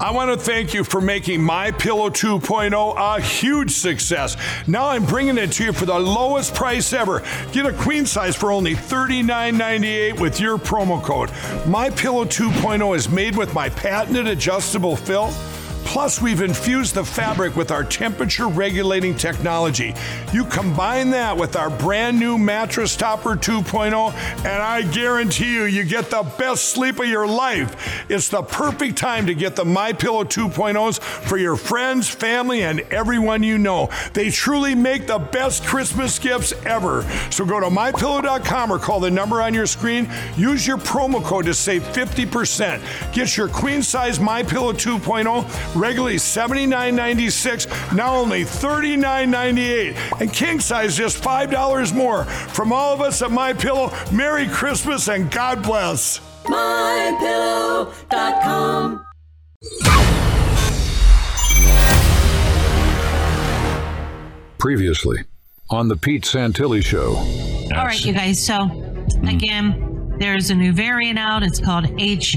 I want to thank you for making My Pillow 2.0 a huge success. Now I'm bringing it to you for the lowest price ever. Get a queen size for only $39.98 with your promo code. My Pillow 2.0 is made with my patented adjustable fill Plus, we've infused the fabric with our temperature regulating technology. You combine that with our brand new mattress topper 2.0, and I guarantee you, you get the best sleep of your life. It's the perfect time to get the My Pillow 2.0s for your friends, family, and everyone you know. They truly make the best Christmas gifts ever. So go to mypillow.com or call the number on your screen. Use your promo code to save 50%. Get your queen size My Pillow 2.0 regularly $79.96, now only $39.98. And king size just $5 more. From all of us at My Pillow, Merry Christmas and God bless. MyPillow.com. Previously on the Pete Santilli Show. All right, you guys. So, hmm. again, there's a new variant out. It's called HV.1.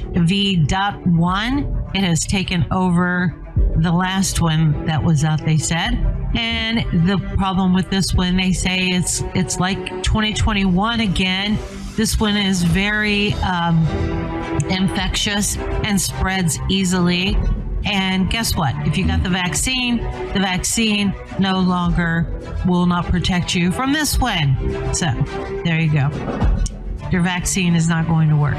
It has taken over the last one that was out, they said. And the problem with this one, they say it's it's like 2021 again. This one is very um, infectious and spreads easily. And guess what? If you got the vaccine, the vaccine no longer will not protect you from this one. So there you go your vaccine is not going to work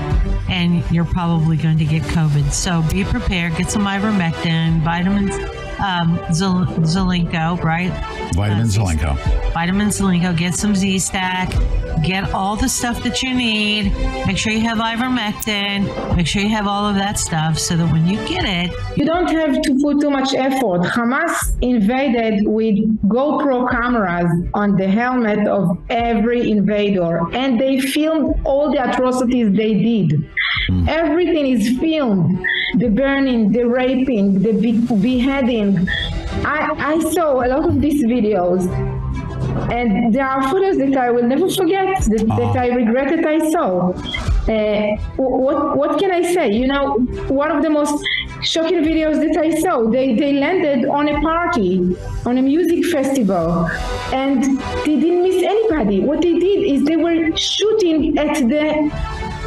and you're probably going to get COVID. So be prepared, get some ivermectin, vitamins, um, Zelenko, right? Vitamin Uh, Zelenko. Vitamin Zelenko, get some Z Stack, get all the stuff that you need. Make sure you have ivermectin, make sure you have all of that stuff so that when you get it, You don't have to put too much effort. Hamas invaded with GoPro cameras on the helmet of every invader, and they filmed all the atrocities they did. Everything is filmed the burning, the raping, the be- I, I saw a lot of these videos. And there are photos that I will never forget that, that I regret that I saw. Uh, what what can I say? You know, one of the most shocking videos that I saw, they, they landed on a party, on a music festival, and they didn't miss anybody. What they did is they were shooting at the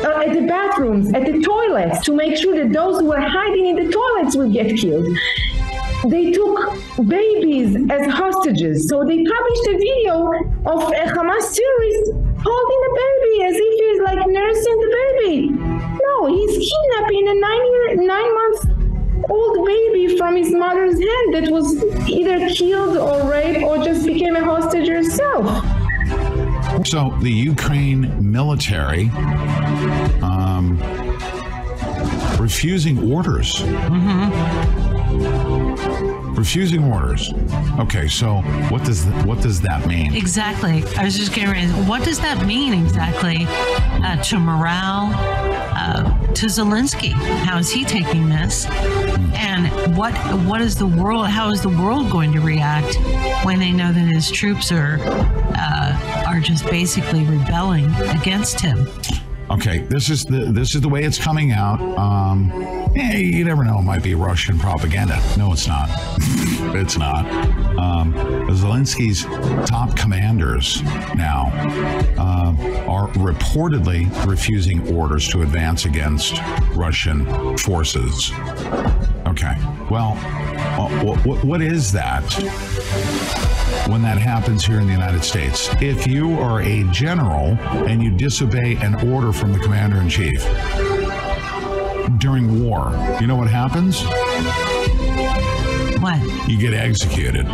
uh, at the bathrooms, at the toilets, to make sure that those who were hiding in the toilets will get killed they took babies as hostages. So they published a video of a Hamas terrorist holding a baby as if he's like nursing the baby. No, he's kidnapping a nine year, nine month old baby from his mother's hand that was either killed or raped or just became a hostage herself. So the Ukraine military um, refusing orders. Refusing orders. Okay, so what does what does that mean? Exactly. I was just getting ready. What does that mean exactly uh, to morale, uh, to Zelensky? How is he taking this? And what what is the world? How is the world going to react when they know that his troops are uh, are just basically rebelling against him? Okay, this is the this is the way it's coming out. Um, you never know; it might be Russian propaganda. No, it's not. it's not. Um, Zelensky's top commanders now um, are reportedly refusing orders to advance against Russian forces. Okay, well, what, what is that? When that happens here in the United States. If you are a general and you disobey an order from the commander in chief during war, you know what happens? What? You get executed.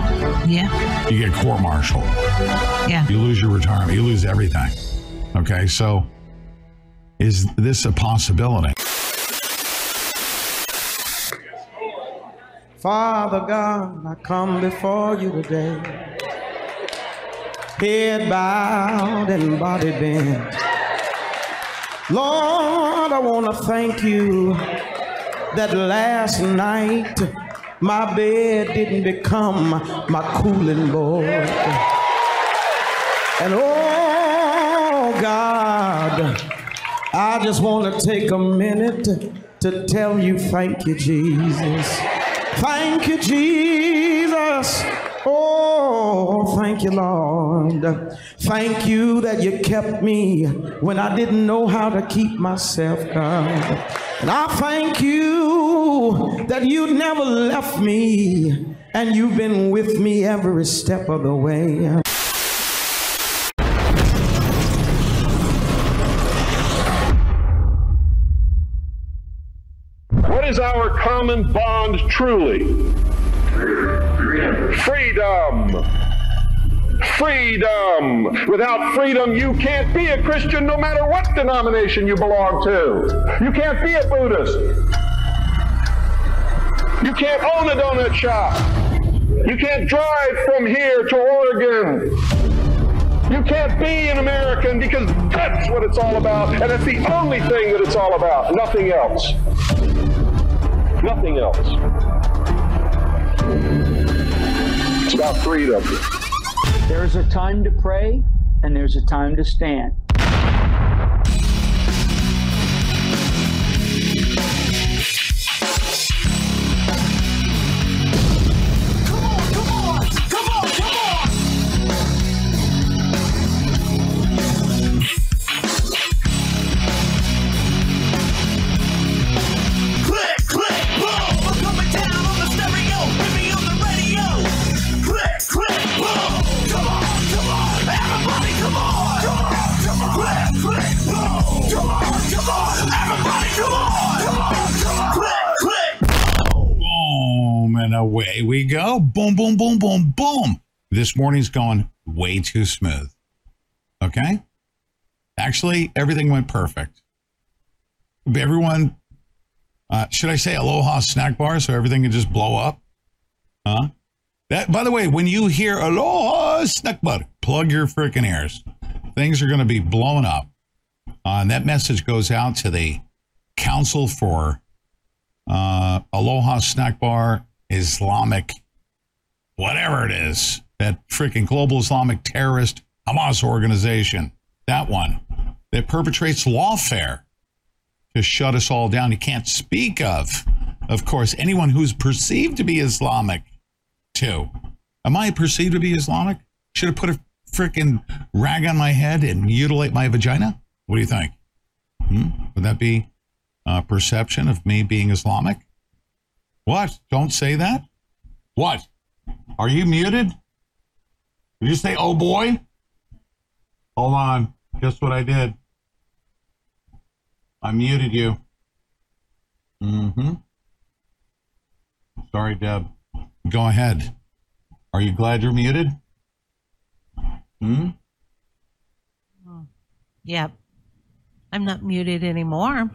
Yeah. You get court martialed. Yeah. You lose your retirement. You lose everything. Okay, so is this a possibility? Father God, I come before you today, head bowed and body bent. Lord, I want to thank you that last night my bed didn't become my cooling board. And oh God, I just want to take a minute to tell you thank you, Jesus. Thank you, Jesus. Oh, thank you, Lord. Thank you that you kept me when I didn't know how to keep myself. And I thank you that you never left me and you've been with me every step of the way. Is our common bond truly? Freedom. Freedom. Without freedom, you can't be a Christian no matter what denomination you belong to. You can't be a Buddhist. You can't own a donut shop. You can't drive from here to Oregon. You can't be an American because that's what it's all about, and it's the only thing that it's all about, nothing else. Nothing else. It's about freedom. There's a time to pray and there's a time to stand. Boom, boom, boom, boom, boom. This morning's going way too smooth. Okay? Actually, everything went perfect. Everyone, uh, should I say Aloha snack bar so everything can just blow up? Huh? That, by the way, when you hear Aloha snack bar, plug your freaking ears. Things are going to be blowing up. Uh, and that message goes out to the Council for uh, Aloha Snack Bar, Islamic, whatever it is, that freaking global Islamic terrorist Hamas organization, that one that perpetrates lawfare to shut us all down. You can't speak of, of course, anyone who's perceived to be Islamic, too. Am I perceived to be Islamic? Should have put a freaking rag on my head and mutilate my vagina? What do you think? Hmm? Would that be uh, perception of me being Islamic? What? Don't say that? What? Are you muted? Did you say, oh boy? Hold on. Guess what I did? I muted you. Mm hmm. Sorry, Deb. Go ahead. Are you glad you're muted? Hmm? Yep. I'm not muted anymore.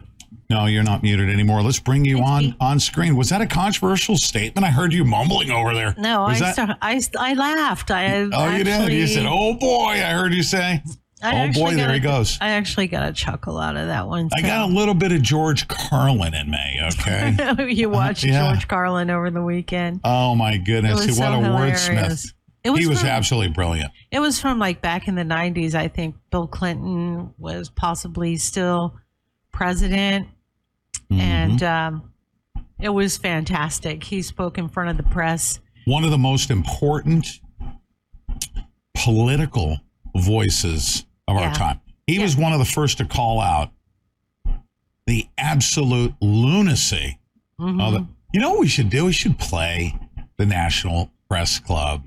No, you're not muted anymore. Let's bring you on on screen. Was that a controversial statement? I heard you mumbling over there. No, Was I, that- sta- I, I laughed. I Oh, you did. You said, "Oh boy!" I heard you say. I oh boy, there got he goes. I actually got a chuckle out of that one. I got a little bit of George Carlin in me. Okay. you uh, watched Yeah. George Carlin over the weekend. oh my goodness! was what so a hilarious. wordsmith. It was he was from- absolutely brilliant. It was from like back in the 90s. I think Bill Clinton was possibly still president. Mm-hmm. And um, it was fantastic. He spoke in front of the press. One of the most important political voices of our time. He was one of the first to call out the absolute lunacy Mm-hmm. of it. You know what we should do? We should play the National Press Club.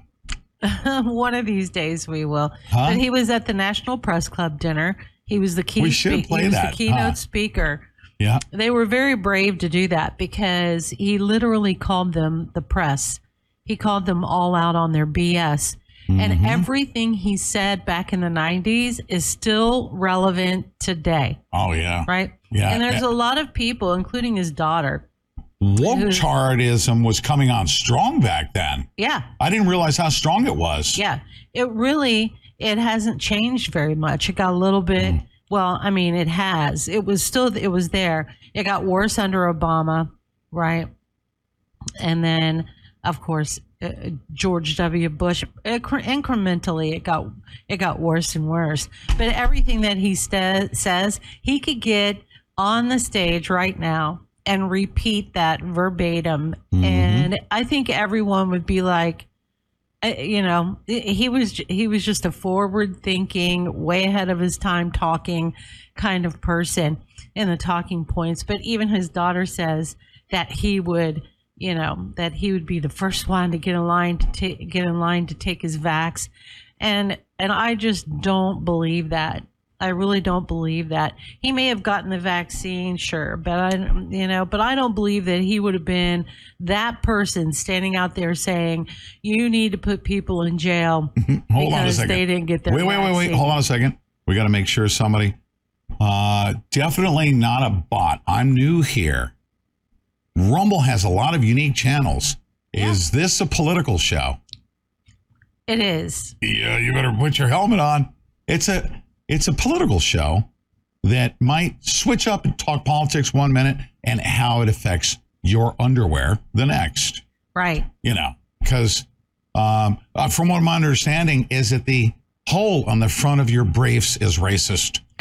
One of these days we will. Huh? But he was at the National Press Club dinner. He was the key. We should speak- play he was that, the keynote huh? speaker. Yeah. They were very brave to do that because he literally called them the press. He called them all out on their BS. Mm-hmm. And everything he said back in the 90s is still relevant today, Oh yeah. right? Yeah, And there's yeah. a lot of people, including his daughter. Woke was coming on strong back then. Yeah. I didn't realize how strong it was. Yeah. It really it hasn't changed very much. It got a little bit Mm. well, I mean, it has. It was still it was there. It got worse under Obama, right? And then of course uh, George W. Bush incre- incrementally it got it got worse and worse. But everything that he sta says, he could get on the stage right now and repeat that verbatim. Mm-hmm. And I think everyone would be like, you know, he was he was just a forward thinking, way ahead of his time talking kind of person in the talking points. But even his daughter says that he would, you know, that he would be the first one to get in line to ta- get in line to take his vax, and and I just don't believe that. I really don't believe that. He may have gotten the vaccine, sure, but I, you know, but I don't believe that he would have been that person standing out there saying, "You need to put people in jail Hold on a because second. they didn't get their wait, wait, wait, wait. Hold on a second. We got to make sure somebody. Uh, definitely not a bot. I'm new here. Rumble has a lot of unique channels. Is this a political show? It is. Yeah, you better put your helmet on. It's a it's a political show that might switch up and talk politics one minute and how it affects your underwear the next. Right. You know, because um, uh, from what my understanding is that the hole on the front of your briefs is racist.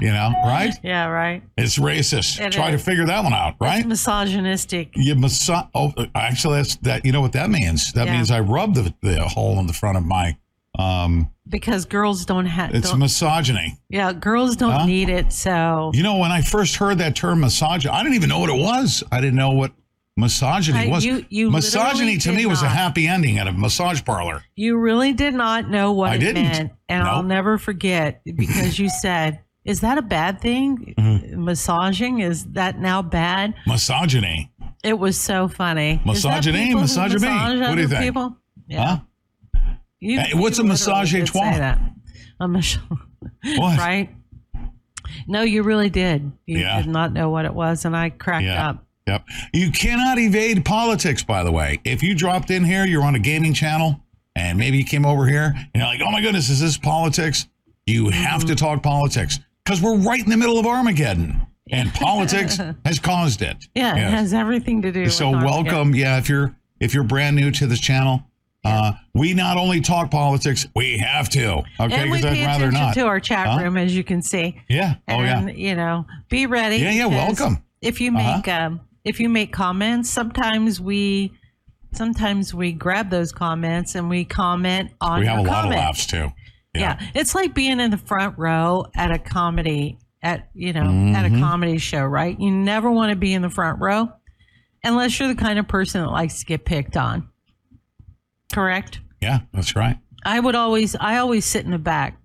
you know, right? Yeah, right. It's racist. It Try is. to figure that one out, right? It's misogynistic. You massa- Oh, actually, that's that. You know what that means? That Yeah. means I rub the, the hole in the front of my. Um, Because girls don't have. it's don't, misogyny. yeah, girls don't Huh? need it. So You know, when I first heard that term misogyny, I didn't even know what it was. I didn't know what misogyny Uh, was. you- you misogyny to me was a happy ending at a massage parlor. you really did not know what I it didn't. meant, and I'll never forget because you said, "Is that a bad thing? Mm-hmm. Massaging is that now bad?" Misogyny. It was so funny. Misogyny? Misogyny? What do you think? People? Yeah. Huh? You- Hey, what's you a massage did à trois? say that. A mas- What? right? No, you really did. You Yeah. did not know what it was, and I cracked Yeah. up. Yep. You cannot evade politics, by the way. If you dropped in here, you're on a gaming channel, and maybe you came over here and you're like, oh my goodness, is this politics? You have Mm-hmm. to talk politics because we're right in the middle of Armageddon, and politics has caused it. Yeah, it has everything to do. so welcome. Yeah, if you're if you're brand new to this channel, uh, we not only talk politics, we have to. Okay, and we because pay I'd rather not. to our chat Huh? room, as you can see. Yeah. Oh yeah. You know, be ready. Yeah, yeah, welcome. If you Uh-huh. make um, if you make comments, sometimes we sometimes we grab those comments and we comment on We have a lot of laughs too. Yeah. it's like being in the front row at a comedy at you know at Mm-hmm. a comedy show, right? You never want to be in the front row unless you're the kind of person that likes to get picked on. Correct? Yeah, that's right. I would always I always sit in the back.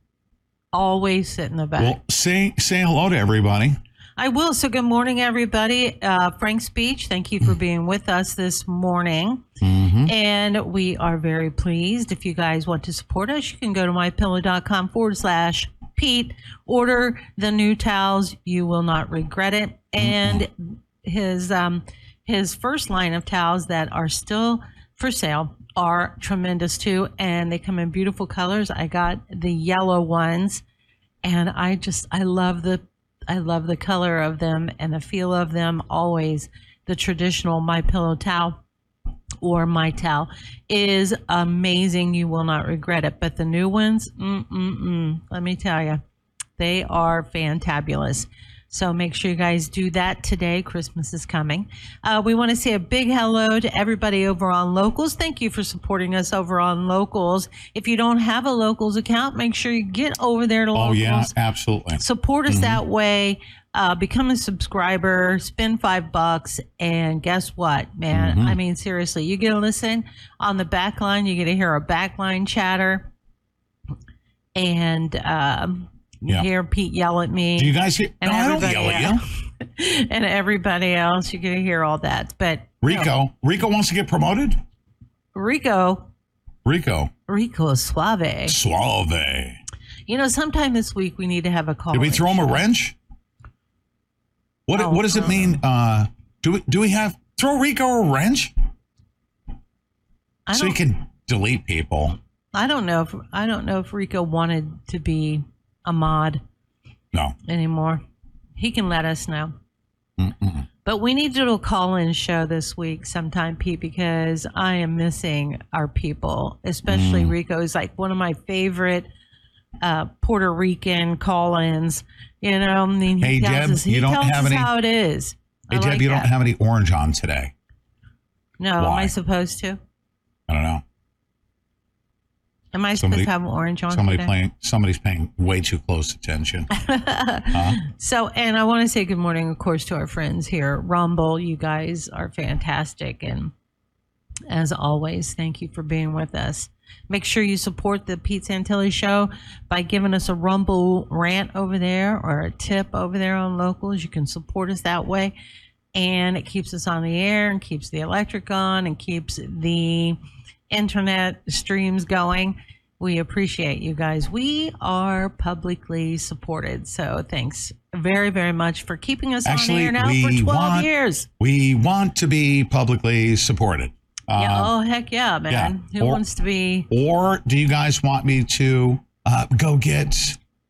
Always sit in the back. Well, say say hello to everybody. I will. So, good morning, everybody. Uh, Frank Speech, thank you for being with us this morning. And we are very pleased. If you guys want to support us, you can go to mypillow.com forward slash Pete. Order the new towels. You will not regret it. And his um, his first line of towels that are still for sale are tremendous too. And they come in beautiful colors. I got the yellow ones and I just I love the I love the color of them and the feel of them always. The traditional My Pillow towel or My Towel is amazing. You will not regret it. But the new ones, mm mm mm, let me tell you, they are fantabulous. So make sure you guys do that today. Christmas is coming. Uh, we want to say a big hello to everybody over on Locals. Thank you for supporting us over on Locals. If you don't have a Locals account, make sure you get over there to Oh Locals Oh, yeah, absolutely. support us that way uh, become a subscriber spend five bucks and guess what man i mean seriously you get to listen on the back line you get to hear our backline chatter and um, Yeah. hear pete yell at me Do you guys hear? and No, I don't everybody yell at you. and everybody else you get to hear all that but Rico, Rico wants to get promoted. rico Rico, rico suave suave. you know sometime this week we need to have a call Did we throw him a wrench? What Oh, What does it uh, mean? Uh, do we Do we have throw Rico a wrench I so he can delete people? I don't know if I don't know if Rico wanted to be a mod No. anymore. He can let us know. But we need to do a call-in show this week sometime, Pete, because I am missing our people, Mm. especially Rico. is like one of my favorite uh, Puerto Rican call-ins. You know, I mean, he Hey, tells Deb, us, he you don't tells have us any- how it is. Hey, I Deb, like you don't have any orange on today. No, am I supposed to? I don't know. Am I Somebody- supposed to have orange on Somebody today? playing. Somebody's paying way too close attention. Huh? So, and I want to say good morning, of course, to our friends here. Rumble, you guys are fantastic. And as always, thank you for being with us. Make sure you support the Pete Santilli show by giving us a Rumble rant over there or a tip over there on locals. You can support us that way. And it keeps us on the air and keeps the electric on and keeps the internet streams going. We appreciate you guys. We are publicly supported. So thanks very, very much for keeping us on Actually, air now for we 12 want years. we want to be publicly supported. yeah, Um, oh, heck yeah, man. yeah. Who Or- wants to be? Or do you guys want me to uh, go get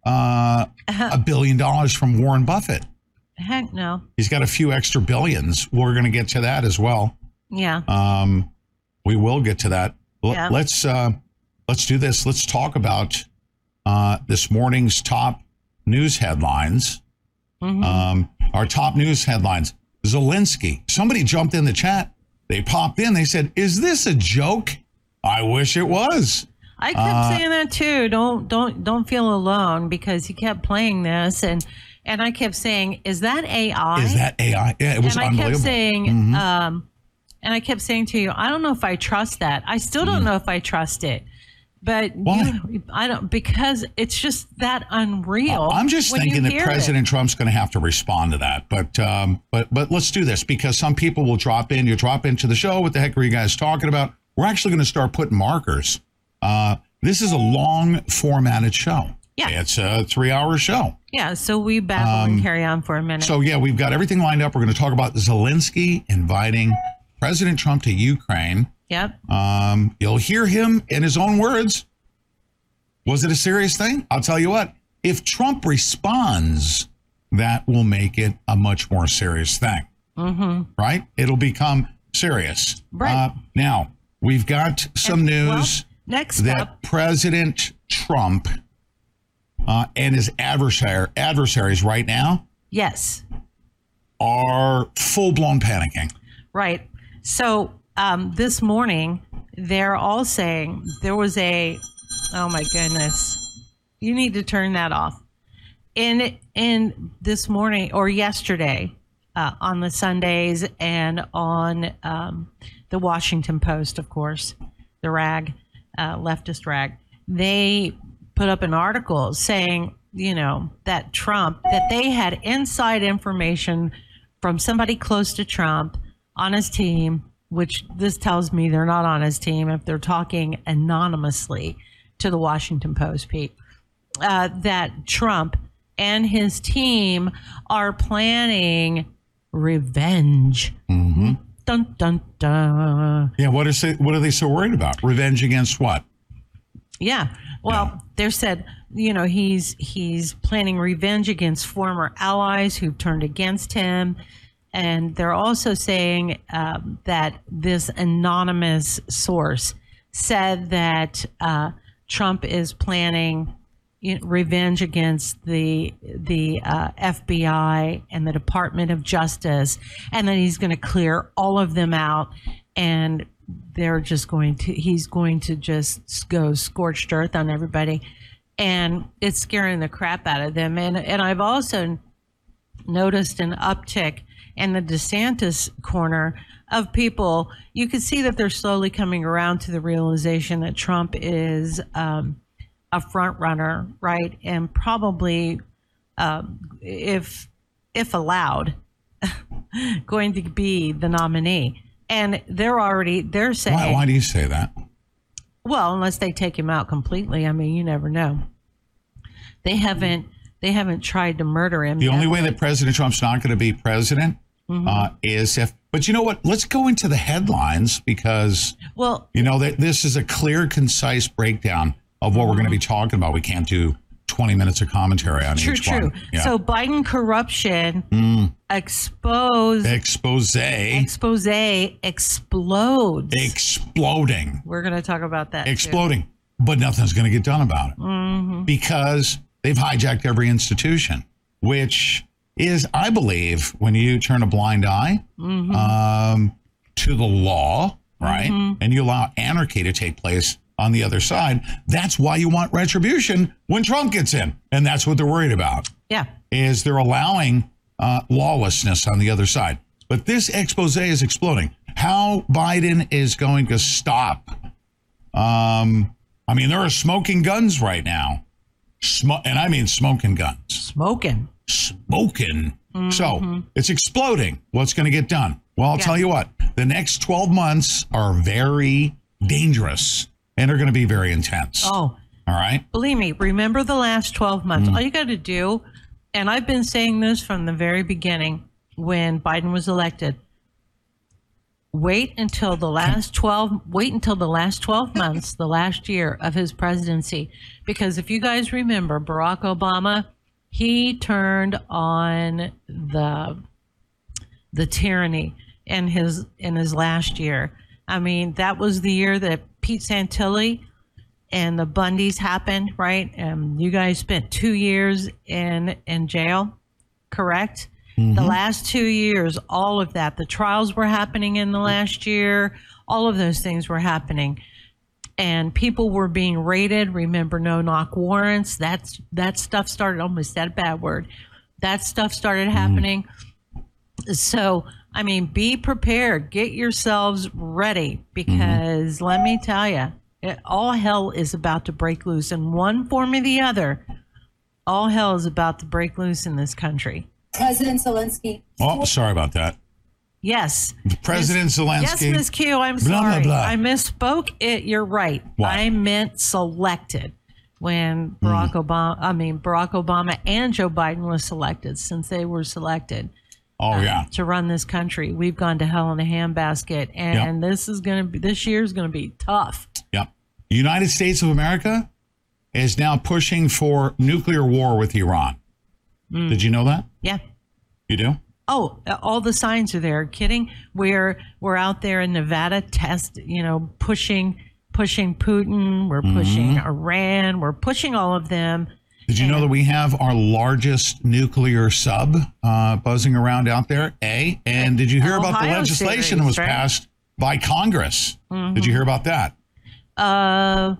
uh, a billion dollars from Warren Buffett? Heck no. He's got a few extra billions. We're going to get to that as well. Yeah. Um, we will get to that. Yeah. Let's uh, let's do this. Let's talk about uh, this morning's top news headlines. Mhm. Um, our top news headlines: Zelensky. Somebody jumped in the chat. They popped in. They said, "Is this a joke?" I wish it was. I kept Uh, saying that too. Don't don't don't feel alone because he kept playing this and and I kept saying, "Is that AI?" Is that AI? Yeah, it was and I unbelievable. kept saying, Mhm. um, and I kept saying to you, I don't know if I trust that. I still don't know if I trust it. But Mm. You, I don't because it's just that unreal. I'm just thinking that hear it. President Trump's going to have to respond to that. But um, but but let's do this because some people will drop in. You drop into the show. What the heck are you guys talking about? We're actually going to start putting markers. Uh, this is a long formatted show. Yeah. it's a three hour show. Yeah, so we babble Um, and carry on for a minute. So yeah, we've got everything lined up. We're going to talk about Zelensky inviting President Trump to Ukraine. yep. Um, you'll hear him in his own words. Was it a serious thing? I'll tell you what. If Trump responds, that will make it a much more serious thing, Mm-hmm. right? It'll become serious. Right. Uh, now we've got some well, news Next that up, President Trump uh, and his adversary adversaries right now yes. are full blown panicking. Right. So um, this morning, they're all saying there was a. Oh my goodness! You need to turn that off. In in this morning or yesterday, uh, on the Sundays and on um, the Washington Post, of course, the rag, uh, leftist rag, they put up an article saying, you know, that Trump, that they had inside information from somebody close to Trump on his team, which this tells me they're not on his team if they're talking anonymously to the Washington Post, Pete, uh, that Trump and his team are planning revenge. Mm-hmm. Dun dun dun. Yeah. What is it? What are they so worried about? Revenge against what? Yeah. Well, they said, you know, he's he's planning revenge against former allies who've turned against him, and they're also saying um, that this anonymous source said that uh, Trump is planning revenge against the the uh, FBI and the Department of Justice, and then he's going to clear all of them out, and they're just going to he's going to just go scorched earth on everybody, and it's scaring the crap out of them. And and I've also noticed an uptick in the DeSantis corner of people. You can see that they're slowly coming around to the realization that Trump is um, a front runner, right? And probably, um, if if allowed, going to be the nominee. And they're already they're saying, Why, why do you say that? well, unless they take him out completely. I mean, you never know. They haven't they haven't tried to murder him. The yet. only way that President Trump's not going to be president Mm-hmm. uh, is if. But you know what? Let's go into the headlines because well, you know that this is a clear, concise breakdown of what we're going to be Mm-hmm. talking about. We can't do twenty minutes of commentary on true, each true. one. Yeah. So Biden corruption Mm. exposed expose expose explodes. exploding, We're going to talk about that. too. exploding, but nothing's going to get done about it Mhm. because they've hijacked every institution, which is, I believe, when you turn a blind eye um, to the law, right, and you allow anarchy to take place on the other side, that's why you want retribution when Trump gets in, and that's what they're worried about. Yeah. Is they're allowing uh, lawlessness on the other side. But this expose is exploding. How Biden is going to stop? Um, I mean, there are smoking guns right now, Smo- and I mean smoking guns Smoking. Smoking. Mm-hmm. So it's exploding. What's going to get done? Well, I'll Yeah. tell you what, the next 12 months are very dangerous and are going to be very intense. Oh, All right. believe me, remember the last 12 months. Mm. All you got to do, and I've been saying this from the very beginning when Biden was elected. Wait until the last 12 wait until the last 12 months, the last year of his presidency because if you guys remember Barack Obama, he turned on the the tyranny in his in his last year. I mean, that was the year that Pete Santilli and the Bundys happened, right? And you guys spent two years in in jail, correct? The mm-hmm. last two years, all of that, the trials were happening in the mm-hmm. last year. All of those things were happening, and people were being raided. Remember, no knock warrants. That's that stuff started. Almost that a bad word. That stuff started mm-hmm. happening. So, I mean, be prepared. Get yourselves ready mm-hmm. because let me tell you, it, all hell is about to break loose in one form or the other. All hell is about to break loose in this country. President Zelensky. Oh, sorry about that. Yes. President Zelensky. Yes. Miss Q, I'm Blah, blah, sorry. blah. I misspoke. It. You're right. What? I meant selected when Barack Hmm. Obama. I mean Barack Obama and Joe Biden was selected. Since they were selected, oh, yeah. to run this country. We've gone to hell in a handbasket, and this is going to be this year is going to be tough. Yep. United States of America is now pushing for nuclear war with Iran. Mm. Did you know that? Yeah. You do? Oh, all the signs are there. Kidding? We're we're out there in Nevada, test. You know, pushing pushing Putin. We're pushing Iran. We're pushing all of them. Did you know that we have our largest nuclear sub uh, buzzing around out there? A. And did you hear about the Ohio legislation that was right? passed by Congress? Did you hear about that? Uh,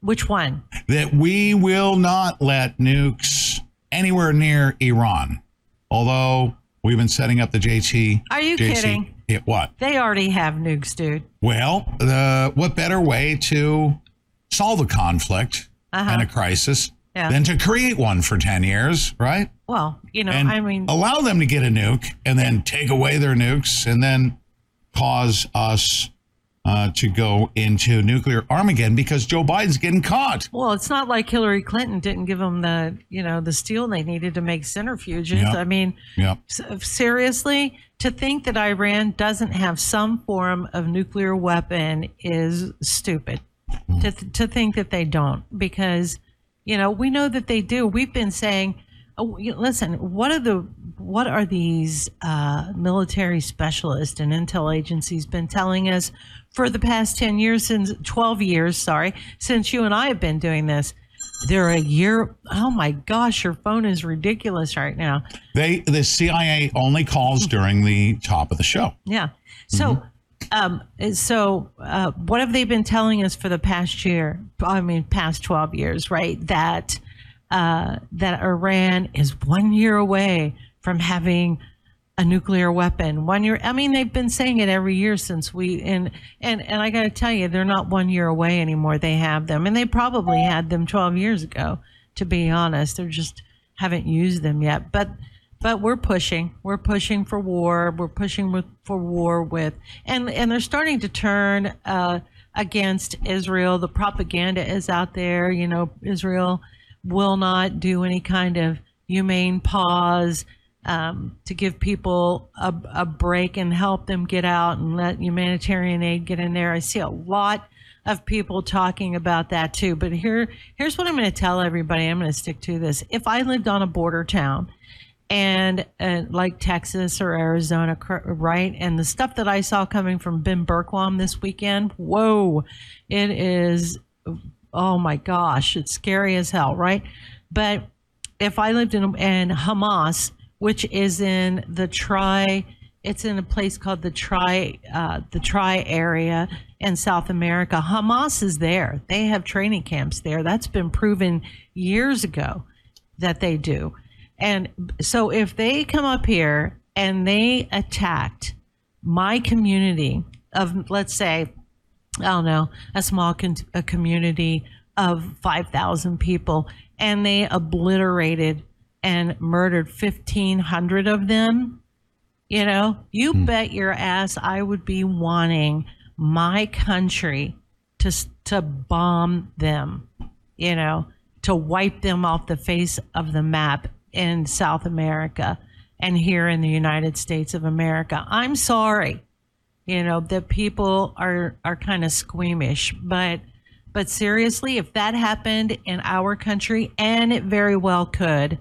which one? That we will not let nukes anywhere near Iran. Although we've been setting up the JT. Are you JC kidding? It, what? They already have nukes, dude. Well, the what better way to solve a conflict Uh-huh. and a crisis Yeah. than to create one for 10 years, right? Well, you know, and I mean, allow them to get a nuke and then take away their nukes and then cause us uh, to go into nuclear Armageddon because Joe Biden's getting caught. Well, it's not like Hillary Clinton didn't give them the, you know, the steel they needed to make centrifuges. Yep. I mean, Yep. s- seriously, to think that Iran doesn't have some form of nuclear weapon is stupid. To, to think that they don't, because, you know, we know that they do. We've been saying, oh, listen, what are the what are these uh, military specialists and intel agencies been telling us for the past 10 years since 12 years sorry since you and i have been doing this they're a year oh my gosh your phone is ridiculous right now. They the CIA only calls during the top of the show. yeah. So um so uh what have they been telling us for the past year i mean past 12 years right that uh that iran is one year away from having a nuclear weapon. One year i mean they've been saying it every year since we and and and i got to tell you they're not one year away anymore. They have them and they probably had them 12 years ago to be honest. They're just haven't used them yet. But but we're pushing. We're pushing for war. We're pushing with, for war with and and they're starting to turn uh against israel. The propaganda is out there. You know israel will not do any kind of humane pause um, to give people a, a break and help them get out and let humanitarian aid get in there. I see a lot of people talking about that too. But here, here's what I'm going to tell everybody. I'm going to stick to this. If I lived on a border town and uh, like Texas or Arizona, right? And the stuff that I saw coming from Ben Bergquam this weekend, whoa, it is, oh my gosh, it's scary as hell, right? But if I lived in and Hamas which is in the Tri. It's in a place called the Tri, uh, the Tri area in South America. Hamas is there. They have training camps there. That's been proven years ago that they do. And so if they come up here and they attacked my community of, let's say, I don't know, a small con- a community of 5,000 people, and they obliterated and murdered 1,500 of them, you know, you hmm. bet your ass I would be wanting my country to, to bomb them, you know, to wipe them off the face of the map in South America and here in the United States of America. I'm sorry you know that people are are kind of squeamish but but seriously if that happened in our country and it very well could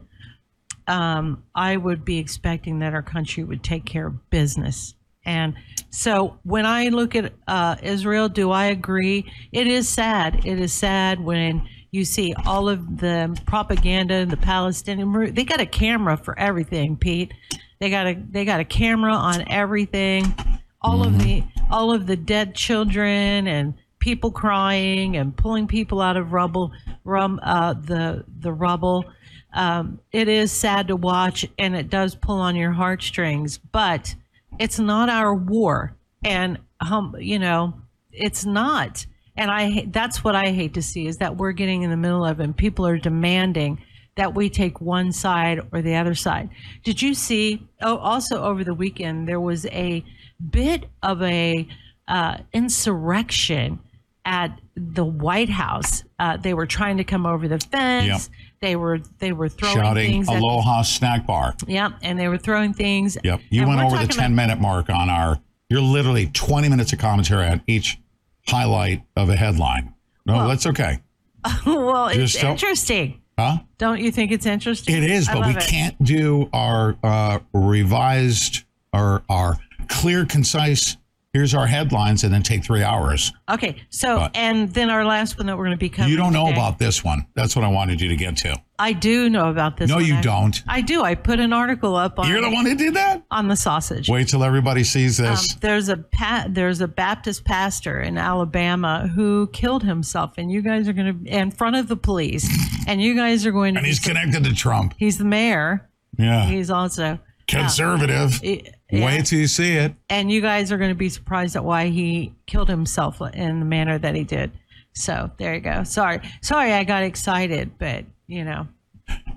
um, i would be expecting that our country would take care of business. And so when i look at uh, israel do i agree? It is sad. It is sad when you see all of the propaganda and the palestinian they got a camera for everything pete. They got a they got a camera on everything. All of the all of the dead children and people crying and pulling people out of rubble rum uh, the the rubble um, it is sad to watch and it does pull on your heartstrings but it's not our war. And um, you know it's not. And I, that's what i hate to see is that we're getting in the middle of it and people are demanding that we take one side or the other side. Did you see oh also over the weekend there was a bit of a uh, insurrection at the white house. Uh, they were trying to come over the fence. Yep. They were they were throwing Shouting things at Aloha Snack Bar. Yep, and they were throwing things. Yep. You went over the 10 about- minute mark on our, you're literally 20 minutes of commentary on each highlight of a headline. No, Well- that's okay. well, it's Just don't- interesting. Huh? Don't you think it's interesting? It is, but we it. can't do our uh, revised or our clear, concise, here's our headlines, and then take three hours. Okay, so But- and then our last one that we're going to be covering. you don't know today- about this one. That's what I wanted you to get to. I do know about this. No, one, you actually. don't. I do. I put an article up on. You're the one who did that? on the sausage. Wait till everybody sees Um, this. there's a pa- there's a Baptist pastor in Alabama who killed himself, and you guys are going to in front of the police, and you guys are going to. and he's connected to Trump. He's the mayor. Yeah. He's also. Conservative. Y- yeah. Wait till you see it. and you guys are going to be surprised at why he killed himself in the manner that he did. So there you go. Sorry, sorry, I got excited, but you know,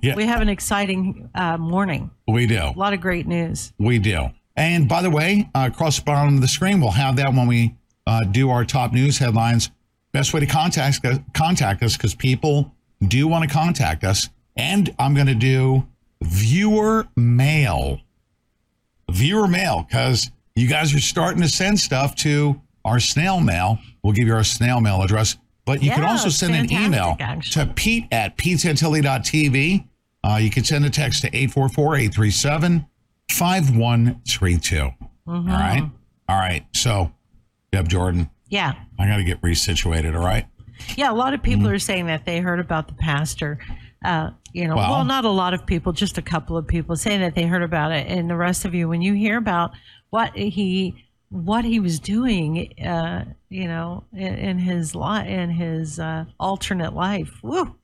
Yeah. we have an exciting uh, morning. We do. A lot of great news. We do. And by the way, uh, across the bottom of the screen, we'll have that when we uh, do our top news headlines. Best way to contact us, contact us because people do want to contact us. And I'm going to do viewer mail. Viewer mail because you guys are starting to send stuff to our snail mail. We'll give you our snail mail address. But you can also send an email actually. to pete at petesantilli.tv. Uh, you can send a text to 844 837 5132. All right. All right. So, Deb Jordan, Yeah, I got to get resituated. All right. yeah. A lot of people are saying that they heard about the pastor. Uh, you know, Well- well, not a lot of people, just a couple of people saying that they heard about it, and the rest of you, when you hear about what he what he was doing, uh, you know, in, in his life, in his uh, alternate life, woo,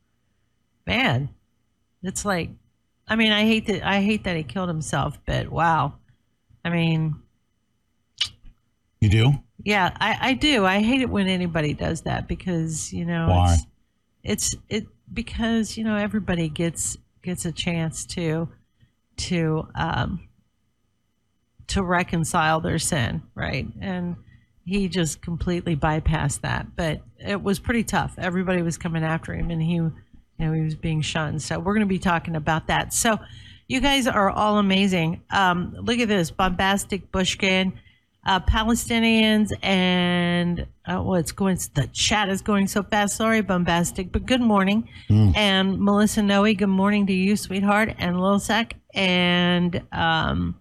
man, it's like, I mean, I hate that I hate that he killed himself, but wow, I mean, You do? yeah, I, I do. I hate it when anybody does that because you know Why? it's, it's it because you know everybody gets gets a chance to to um to reconcile their sin, right? And he just completely bypassed that. But it was pretty tough. Everybody was coming after him, and he, you know, he was being shunned. So we're going to be talking about that. So you guys are all amazing. Um, look at this, bombastic Bushkin. Uh, Palestinians and uh, well, it's going. The chat is going so fast. Sorry, bombastic, but good morning. And Melissa Noe, good morning to you, sweetheart, and Lilsec, and um,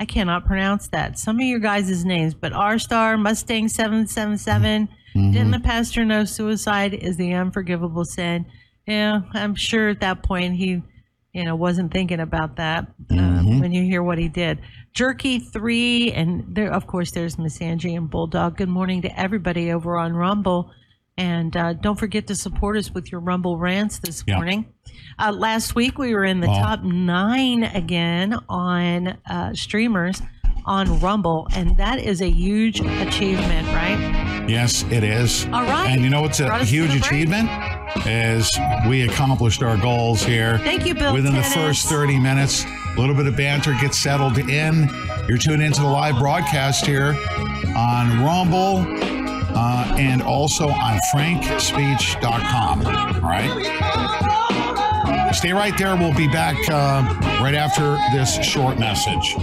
I cannot pronounce that. Some of your guys' names, but R Star Mustang seven seven seven. Didn't the pastor know suicide is the unforgivable sin? Yeah, I'm sure at that point he you know, wasn't thinking about that uh, Mhm. when you hear what he did. Jerky three, and there, of course, there's Miss Angie and Bulldog. Good morning to everybody over on Rumble. And uh, don't forget to support us with your Rumble rants this morning. Uh, last week we were in the Well- top nine again on uh, streamers on Rumble, and that is a huge achievement, right? Yes, it is. All right. And you know what's a Brought us to huge achievement break. Is we accomplished our goals here. Thank you, Bill Within Tennis. the first 30 minutes, a little bit of banter gets settled in. You're tuned into the live broadcast here on Rumble uh, and also on frankspeech.com. All right. Stay right there. We'll be back uh, right after this short message.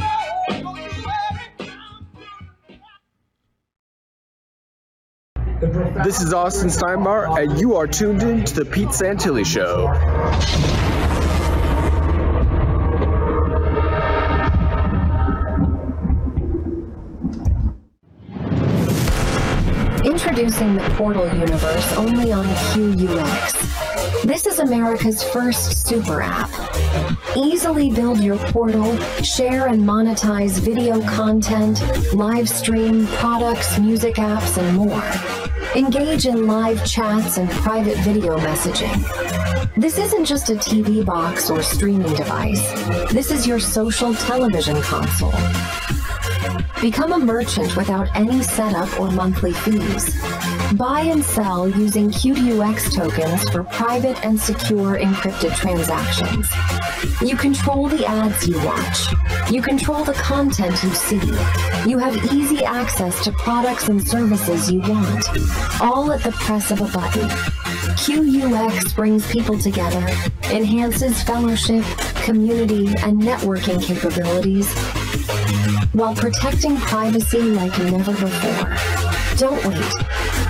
This is Austin Steinbart, and you are tuned in to the Pete Santilli Show. Introducing the Portal universe only on QUX. This is America's first super app. Easily build your portal, share and monetize video content, live stream products, music apps, and more. Engage in live chats and private video messaging. This isn't just a TV box or streaming device. This is your social television console. Become a merchant without any setup or monthly fees. Buy and sell using QDUX tokens for private and secure encrypted transactions. You control the ads you watch. You control the content you see. You have easy access to products and services you want, all at the press of a button. QUX brings people together, enhances fellowship, community, and networking capabilities while protecting privacy like never before. Don't wait.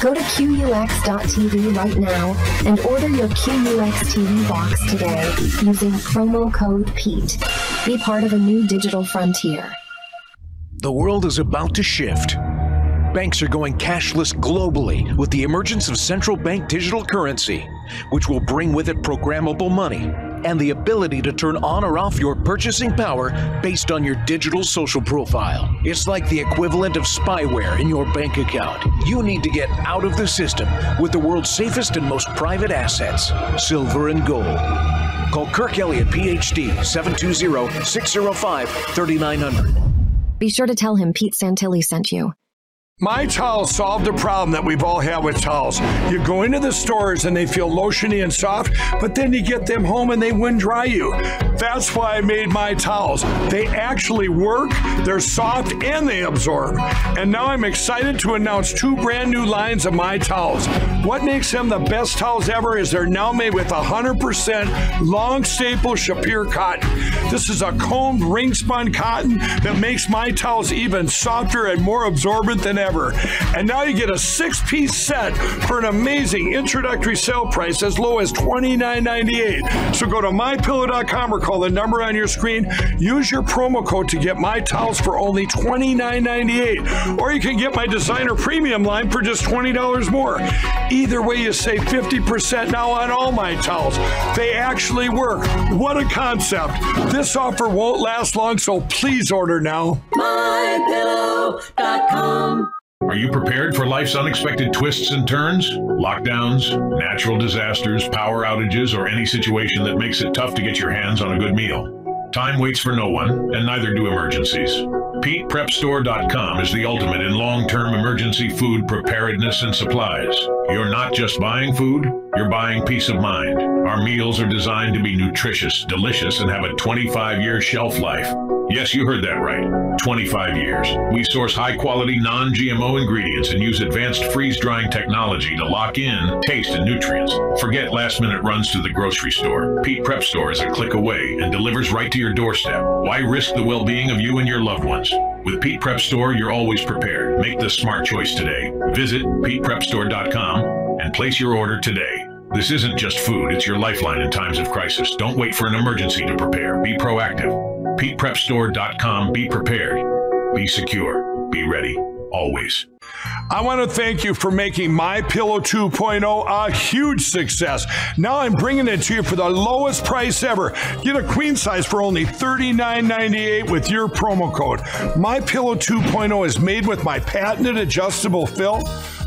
Go to QUX.tv right now and order your QUX TV box today using promo code PETE. Be part of a new digital frontier. The world is about to shift. Banks are going cashless globally with the emergence of central bank digital currency, which will bring with it programmable money and the ability to turn on or off your purchasing power based on your digital social profile. It's like the equivalent of spyware in your bank account. You need to get out of the system with the world's safest and most private assets, silver and gold. Call Kirk Elliott, PhD, 720 605 3900. Be sure to tell him Pete Santilli sent you. My towels solved the problem that we've all had with towels. You go into the stores and they feel lotiony and soft, but then you get them home and they wind dry you. That's why I made my towels. They actually work, they're soft, and they absorb. And now I'm excited to announce two brand new lines of my towels. What makes them the best towels ever is they're now made with 100% long staple Shapir cotton. This is a combed ring spun cotton that makes my towels even softer and more absorbent than ever. And now you get a six piece set for an amazing introductory sale price as low as $29.98. So go to mypillow.com or call the number on your screen. Use your promo code to get my towels for only $29.98. Or you can get my designer premium line for just $20 more. Either way, you save 50% now on all my towels. They actually work. What a concept. This offer won't last long, so please order now. MyPillow.com. Are you prepared for life's unexpected twists and turns? Lockdowns, natural disasters, power outages, or any situation that makes it tough to get your hands on a good meal? Time waits for no one, and neither do emergencies. PetePrepStore.com is the ultimate in long term emergency food preparedness and supplies. You're not just buying food, you're buying peace of mind. Our meals are designed to be nutritious, delicious, and have a 25 year shelf life. Yes, you heard that right. 25 years. We source high quality non GMO ingredients and use advanced freeze drying technology to lock in taste and nutrients. Forget last minute runs to the grocery store. Pete Prep Store is a click away and delivers right to your doorstep. Why risk the well being of you and your loved ones? With Pete Prep Store, you're always prepared. Make the smart choice today. Visit PetePrepStore.com and place your order today. This isn't just food, it's your lifeline in times of crisis. Don't wait for an emergency to prepare. Be proactive. PetePrepStore.com. Be prepared. Be secure. Be ready. Always. I want to thank you for making My Pillow 2.0 a huge success. Now I'm bringing it to you for the lowest price ever. Get a queen size for only $39.98 with your promo code. My Pillow 2.0 is made with my patented adjustable fill.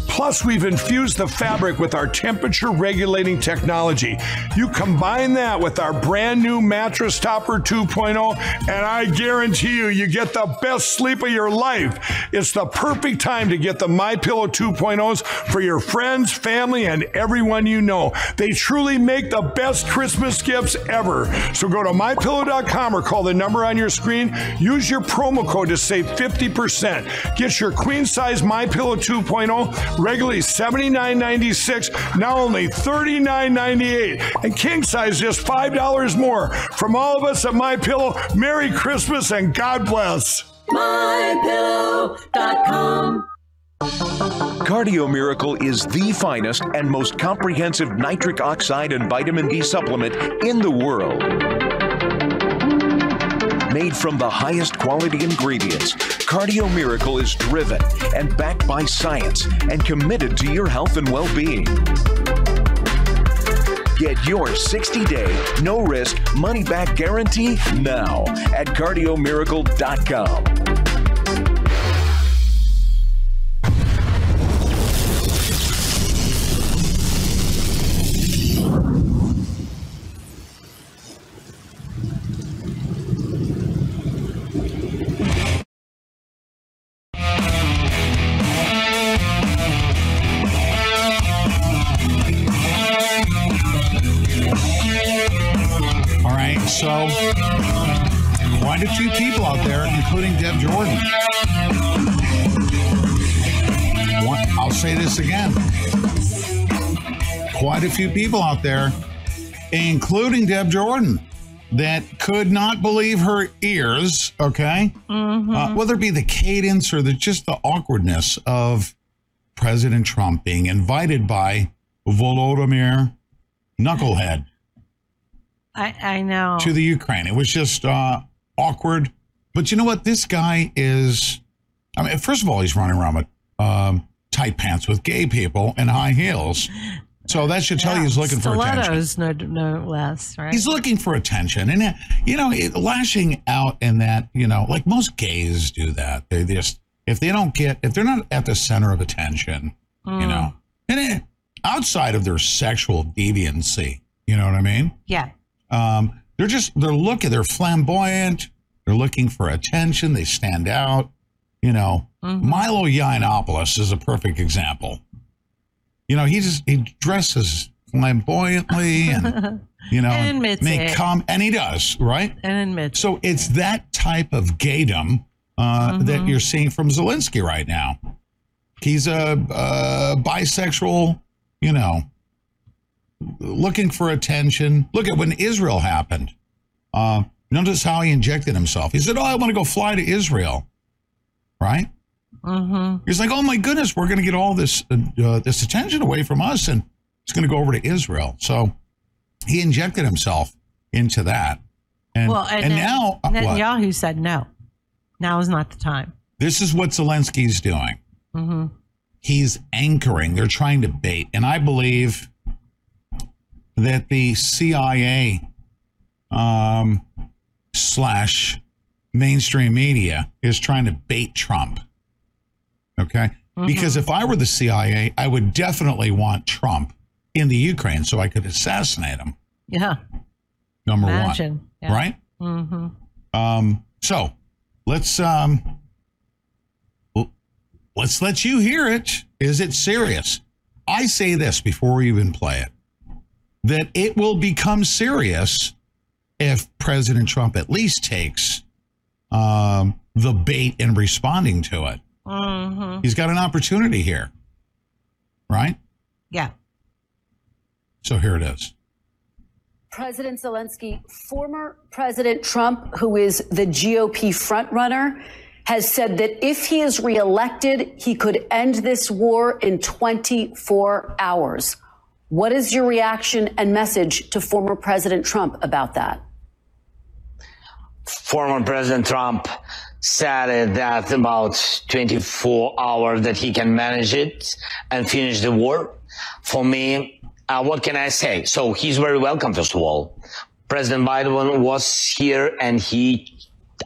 Plus, we've infused the fabric with our temperature regulating technology. You combine that with our brand new mattress topper 2.0, and I guarantee you, you get the best sleep of your life. It's the perfect time to get the My Pillow 2.0s for your friends, family, and everyone you know. They truly make the best Christmas gifts ever. So go to mypillow.com or call the number on your screen. Use your promo code to save 50%. Get your queen size My Pillow 2.0 regularly $79.96, now only $39.98. And king size just $5 more. From all of us at My Pillow, Merry Christmas and God bless. MyPillow.com. Cardio Miracle is the finest and most comprehensive nitric oxide and vitamin D supplement in the world. Made from the highest quality ingredients, Cardio Miracle is driven and backed by science and committed to your health and well being. Get your 60 day, no risk, money back guarantee now at cardiomiracle.com. so quite a few people out there, including Deb Jordan. I'll say this again. Quite a few people out there, including Deb Jordan, that could not believe her ears, okay? Uh, whether it be the cadence or the just the awkwardness of President Trump being invited by Volodymyr Knucklehead I, I know. to the Ukraine. It was just uh, awkward. But you know what? This guy is. I mean, first of all, he's running around with um, tight pants with gay people and high heels. So that should tell you he's looking for attention. Stilettos, no, no less, right? He's looking for attention, and you know, it, lashing out in that, you know, like most gays do that. They just if they don't get if they're not at the center of attention, you Mm. know, and it, outside of their sexual deviancy, you know what I mean? Yeah. Um, they're just they're looking, they're flamboyant, they're looking for attention, they stand out. You know, Mm-hmm. Milo Yiannopoulos is a perfect example. You know, he just he dresses flamboyantly and you know And admits it. come and he does, right? And admits So it's that type of gaydom uh, that Mhm. you're seeing from Zelensky right now. He's a, a bisexual, you know, looking for attention. Look at when Israel happened. Uh, notice how he injected himself. He said, "Oh, I want to go fly to Israel." Right? Mm-hmm. He's like, "Oh my goodness, we're going to get all this uh, uh, this attention away from us, and it's going to go over to Israel." So he injected himself into that, and well, and, and then now uh, what? Said no. Now is not the time. this is what Zelensky's doing. Mm-hmm. He's anchoring. They're trying to bait, and I believe that the CIA um, slash mainstream media is trying to bait Trump. Okay, because if I were the CIA, I would definitely want Trump in the Ukraine so I could assassinate him. Yeah. Number Imagine. one, Yeah. right? Mm-hmm. Um, so let's um, let's let you hear it. Is it serious? I say this before we even play it that it will become serious if President Trump at least takes um, the bait in responding to it. Mm-hmm. He's got an opportunity here, right? Yeah. So here it is. President Zelensky, former President Trump, who is the GOP frontrunner, has said that if he is reelected, he could end this war in 24 hours. What is your reaction and message to former President Trump about that? former President Trump said that about 24 hours that he can manage it and finish the war. For me, uh, what can I say? So he's very welcome, first of all. President Biden was here and he,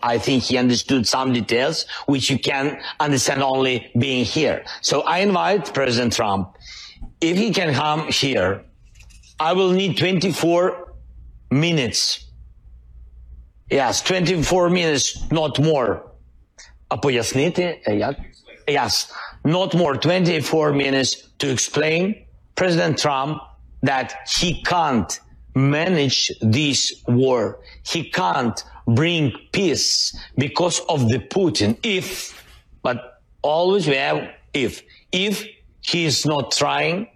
I think he understood some details, which you can understand only being here. So I invite President Trump, if he can come here, I will need 24 minutes. Yes, 24 minutes, not more. А пояснити, е, як? Yes, not more, 24 minutes to explain President Trump that he can't manage this war. He can't bring peace because of the Putin. If, but always we have if. If he is not trying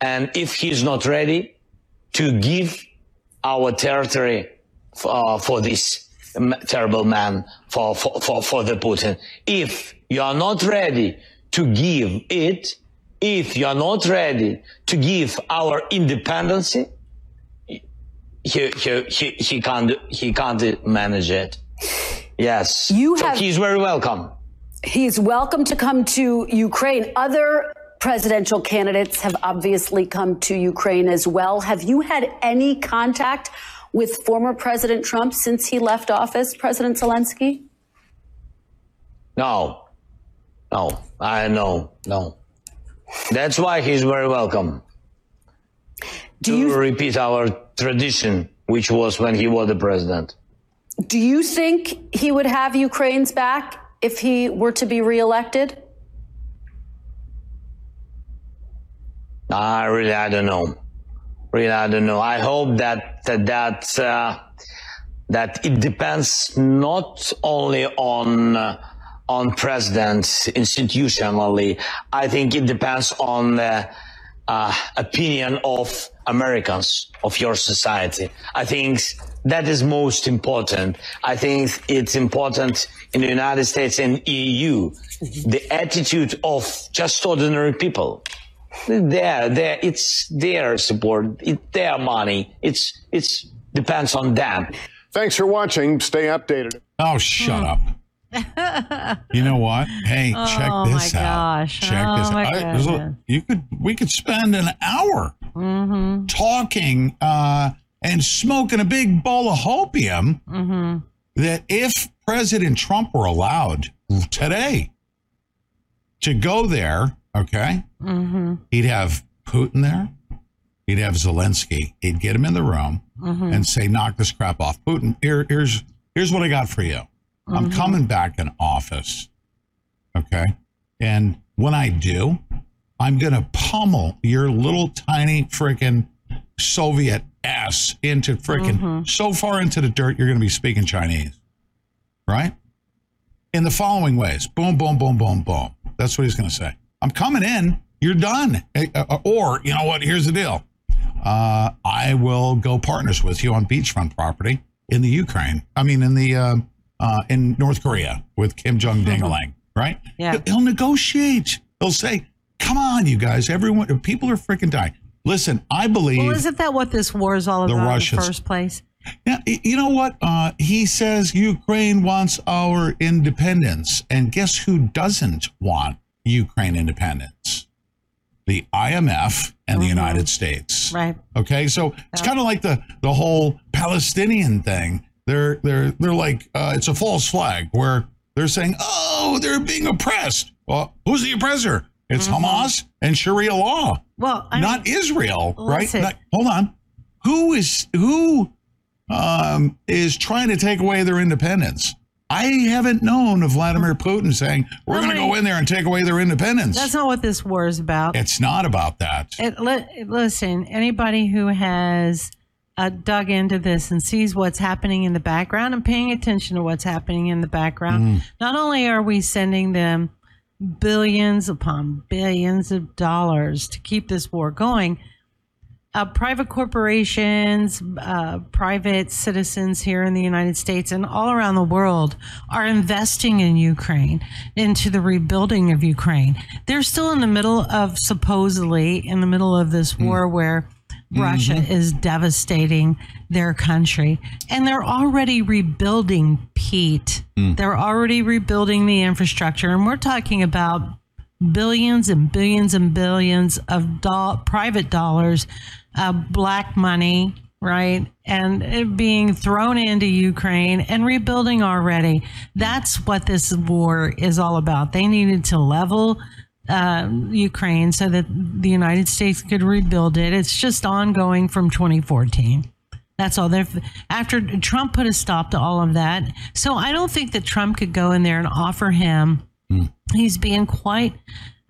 and if he is not ready to give our territory uh, for this terrible man, for, for, for, for the Putin. If you are not ready to give it, if you are not ready to give our independence, he, he, he, he can't, he can't manage it. Yes. You so have- he's very welcome. He's welcome to come to Ukraine. Other presidential candidates have obviously come to Ukraine as well. Have you had any contact with former President Trump since he left office, President Zelensky? No, no, I know, no. That's why he's very welcome. Do to you repeat our tradition, which was when he was the president? do you think he would have Ukraine's back if he were to be reelected? I really, I don't know. Really, I don't know. I hope that that that, uh, that it depends not only on uh, on president institutionally. I think it depends on the uh, opinion of Americans of your society. I think that is most important. I think it's important in the United States and EU the attitude of just ordinary people their their it's their support it's their money it's it's depends on them Thanks for watching. Stay updated. Oh, shut up. You know what? Hey, check Oh, this my out. gosh. Check Oh, this my out. I- there's a- goodness. you could we could spend an hour Mm-hmm. talking uh, and smoking a big bowl of hopium Mm-hmm. that if President Trump were allowed today to go there, okay, Mm-hmm. he'd have Putin there, he'd have Zelensky, he'd get him in the room Mhm. and say, "Knock this crap off, Putin." Here, here's here's what I got for you. I'm Mhm. coming back in office, okay, and when I do, I'm gonna pummel your little tiny freaking Soviet ass into freaking Mhm. so far into the dirt, you're gonna be speaking Chinese, right? In the following ways, boom, boom, boom, boom, boom. That's what he's gonna say. I'm coming in. You're done. Eh, uh, Or you know what? Here's the deal. Uh, I will go partners with you on beachfront property in the Ukraine. I mean, in the uh, uh, in North Korea with Kim Jong Dingaling, right? Yeah. He'll- negotiate. He'll say, "Come on, you guys. Everyone, people are freaking dying." Listen, I believe. Well, isn't that what this war is all about in Russians- the first place? Yeah, you know what? Uh, he says Ukraine wants our independence. And guess who doesn't want Ukraine independence? The IMF and the United States. Right. Okay, so it's kind of like the the whole Palestinian thing. They're they're they're like uh, it's a false flag where they're saying, "Oh, they're being oppressed." Well, who's the oppressor? It's Hamas and Sharia law, Well, I not Israel, right? Not- hold on. Who is who um, is trying to take away their independence? I haven't known of Vladimir Putin saying we're going to go in there and take away their independence. That's not what this war is about. it's not about that. It, li- listen, anybody who has uh, dug into this and sees what's happening in the background and paying attention to what's happening in the background, Mm. not only are we sending them billions upon billions of dollars to keep this war going, uh, private corporations, uh, private citizens here in the United States and all around the world are investing in Ukraine, into the rebuilding of Ukraine. They're still in the middle of, supposedly, in the middle of this war where Russia Mhm. is devastating their country. And they're already rebuilding, Pete. Mm. They're already rebuilding the infrastructure. And we're talking about billions and billions and billions of do- private dollars, uh, black money, right? And it being thrown into Ukraine and rebuilding already. That's what this war is all about. They needed to level uh, Ukraine so that the United States could rebuild it. It's just ongoing from 2014. That's all. They're, after Trump put a stop to all of that, so I don't think that Trump could go in there and offer him. He's being quite.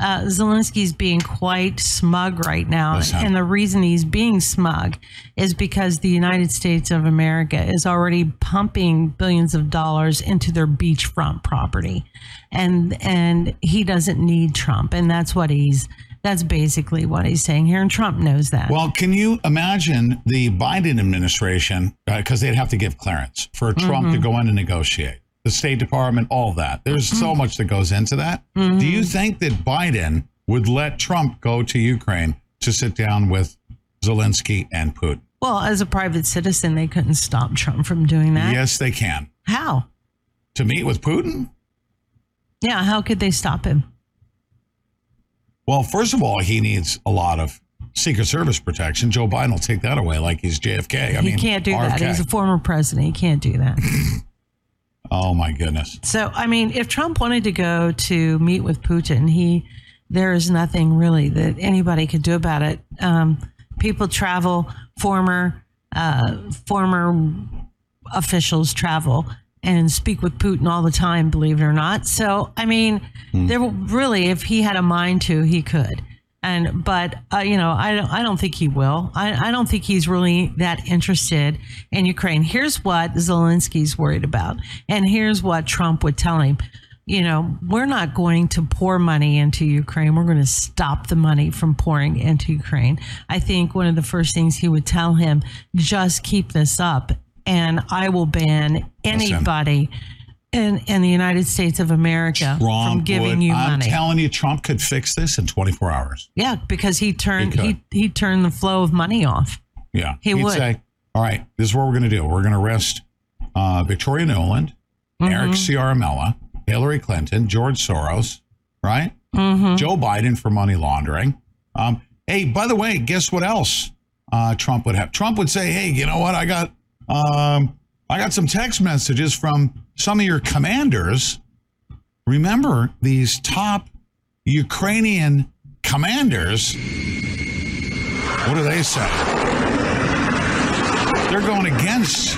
Uh, Zelensky's being quite smug right now, and the reason he's being smug is because the United States of America is already pumping billions of dollars into their beachfront property, and and he doesn't need Trump, and that's what he's. That's basically what he's saying here, and Trump knows that. Well, can you imagine the Biden administration? Because they'd have to give clearance for Trump to Mhm. go in and negotiate. The State Department, all that. There's Mm-hmm. so much that goes into that. Do you think that Biden would let Trump go to Ukraine to sit down with Zelensky and Putin? Well, as a private citizen, they couldn't stop Trump from doing that. Yes, they can. How? To meet with Putin? Yeah, how could they stop him? Well, first of all, he needs a lot of Secret Service protection. Joe Biden will take that away like he's JFK. I he mean, can't do that. He's a former president. He can't do that. oh my goodness. so, I mean, if Trump wanted to go to meet with Putin, he there is nothing really that anybody could do about it. Um, people travel, former uh, former officials travel and speak with Putin all the time, believe it or not. So, I mean, there will- really, if he had a mind to, he could. And but uh, you know, I don't, I don't think he will. I, I don't think he's really that interested in Ukraine. Here's what Zelensky's worried about, and here's what Trump would tell him. You know, we're not going to pour money into Ukraine. We're going to stop the money from pouring into Ukraine. I think one of the first things he would tell him, just keep this up, and I will ban anybody in in the United States of America from giving would- you I'm money. telling you, Trump could fix this in 24 hours. Yeah, because he turned He he, he, turned the flow of money off. Yeah. He He'd would. say, all right, this is what we're going to do. We're going to arrest uh, Victoria Nuland, Eric Mhm. Ciaramella, Hillary Clinton, George Soros, right? Mhm. Joe Biden for money laundering. Um, hey, by the way, guess what else uh, Trump would have? Trump would say, hey, you know what? I got, um, I got some text messages from some of your commanders. Remember these top Ukrainian commanders? What do they say? They're going against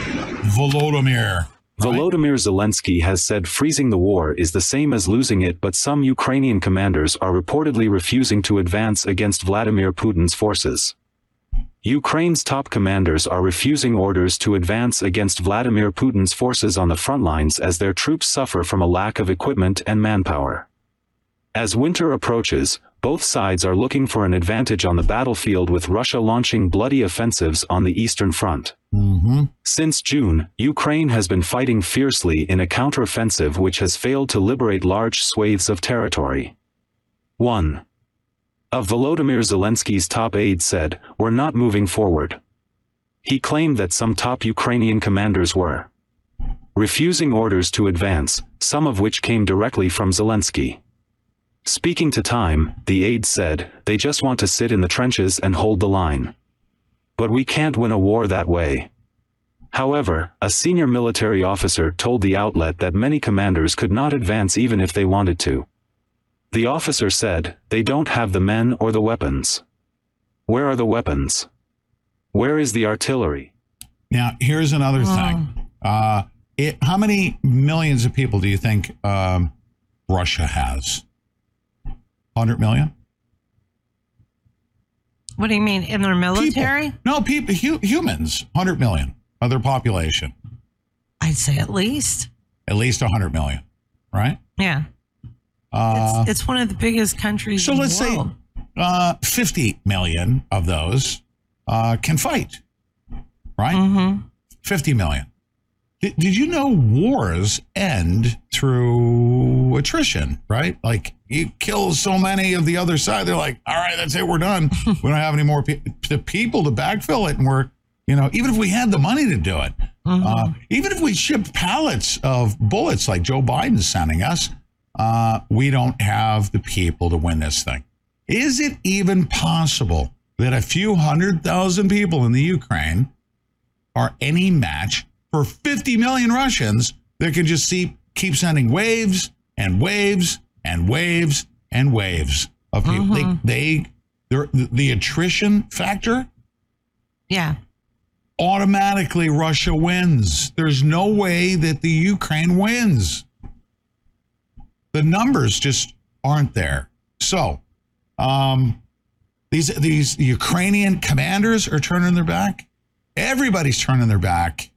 Volodymyr. Volodymyr Zelensky has said freezing the war is the same as losing it, but some Ukrainian commanders are reportedly refusing to advance against Vladimir Putin's forces. Ukraine's top commanders are refusing orders to advance against Vladimir Putin's forces on the front lines as their troops suffer from a lack of equipment and manpower. As winter approaches, both sides are looking for an advantage on the battlefield with Russia launching bloody offensives on the Eastern Front. Mm-hmm. Since June, Ukraine has been fighting fiercely in a counteroffensive which has failed to liberate large swathes of territory. 1. Of Volodymyr Zelensky's top aides said, We're not moving forward. He claimed that some top Ukrainian commanders were refusing orders to advance, some of which came directly from Zelensky. Speaking to Time, the aide said, They just want to sit in the trenches and hold the line. But we can't win a war that way. However, a senior military officer told the outlet that many commanders could not advance even if they wanted to. The officer said, they don't have the men or the weapons. Where are the weapons? Where is the artillery? Now, here's another thing. Uh, it, how many millions of people do you think um, Russia has? 100 million? What do you mean in their military? No, people, hu- humans, 100 million of their population. I'd say at least. At least 100 million, right? Yeah. Uh, it's, it's one of the biggest countries. so let's say uh, 50 million of those uh, can fight, right? Mm-hmm. 50 million. Did, did you know wars end through attrition, right? Like you kill so many of the other side, they're like, all right, that's it, we're done. we don't have any more pe- the people to backfill it. And we're, you know, even if we had the money to do it, uh, even if we shipped pallets of bullets like Joe Biden's sending us, uh, we don't have the people to win this thing. Is it even possible that a few hundred thousand people in the Ukraine are any match for 50 million Russians that can just see, keep sending waves and waves and waves and waves of people? They, they, they're, the attrition factor Yeah. automatically Russia wins. There's no way that the Ukraine wins. The numbers just aren't there. So, um, these these Ukrainian commanders are turning their back. Everybody's turning their back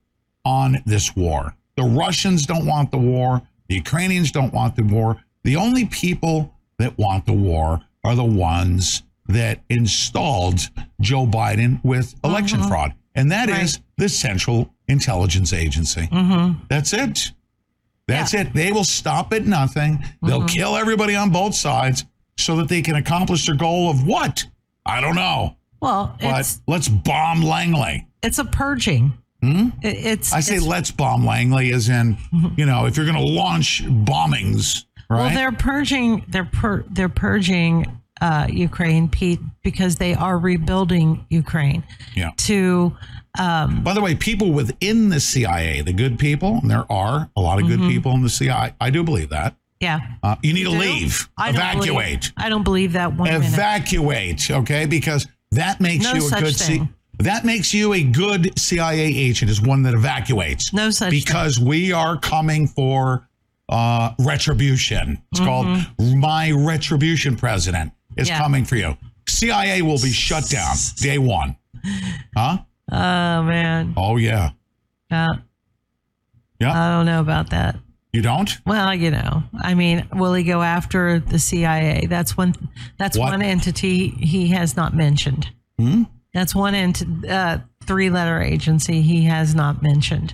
on this war. The Russians don't want the war. The Ukrainians don't want the war. The only people that want the war are the ones that installed Joe Biden with election Mhm. fraud. And that is Right. the Central Intelligence Agency. Mm-hmm. That's it. That's it. They will stop at nothing. They'll Mhm. kill everybody on both sides so that they can accomplish their goal of what? I don't know. Well, But it's let's bomb Langley. it's a purging. Hmm? It- It's I say it's- let's bomb Langley as in, you know, if you're going to launch bombings, right? Well, they're purging. They're pur- they're purging uh, Ukraine, Pete, because they are rebuilding Ukraine. Yeah. To um, By the way, people within the CIA, the good people, and there are a lot of good Mhm. people in the CIA. I do believe that. yeah. Uh, you need to do? leave. I don't believe- Evacuate. I don't believe that one minute. Evacuate, okay? Because that makes No you a good C- that makes you a good CIA agent is one that evacuates. No such thing. because we are coming for uh, retribution. It's called Mhm. my retribution president is Yeah. coming for you. CIA will be shut down day one. Huh? Oh man. Oh yeah. Uh, Yeah. I don't know about that. You don't? Well, you know, I mean, will he go after the CIA? That's one. That's What? one entity he has not mentioned. Hmm? That's one ent- uh, three-letter agency he has not mentioned.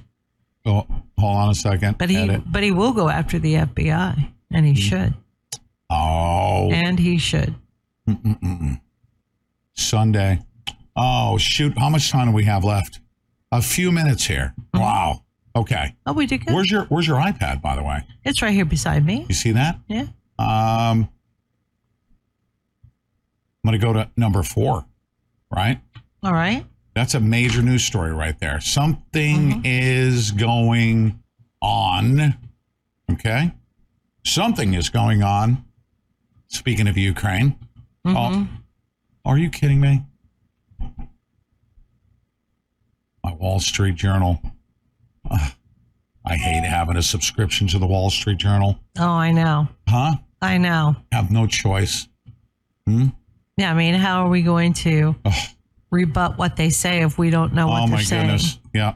Oh, hold on a second. But he, Edit. but he will go after the FBI, and he should, Oh. and he should. Mm-mm-mm. Sunday. Oh, shoot. How much time do we have left? A few minutes here. Mm-hmm. Wow. Okay. Oh, we did good. Where's your Where's your iPad, by the way? It's right here beside me. You see that? Yeah. Um, I'm going to go to number four, right? All right. That's a major news story right there. Something mm-hmm. is going on. Okay. Something is going on. Speaking of Ukraine. Mm-hmm. Oh, are you kidding me? My Wall Street Journal. Ugh, I hate having a subscription to the Wall Street Journal. Oh, I know. Huh? I know. Have no choice. Hmm? Yeah. I mean, how are we going to rebut what they say if we don't know what oh they're saying? Oh my goodness. Yeah.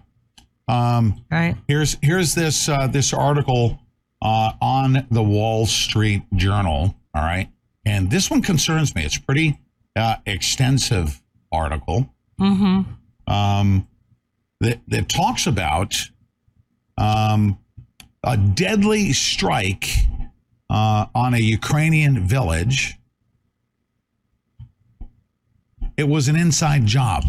Um, Right. Here's here's this uh, this article uh, on the Wall Street Journal. All right, and this one concerns me. It's pretty uh, extensive article Mm-hmm. um, that that talks about um, a deadly strike uh, on a Ukrainian village. It was an inside job,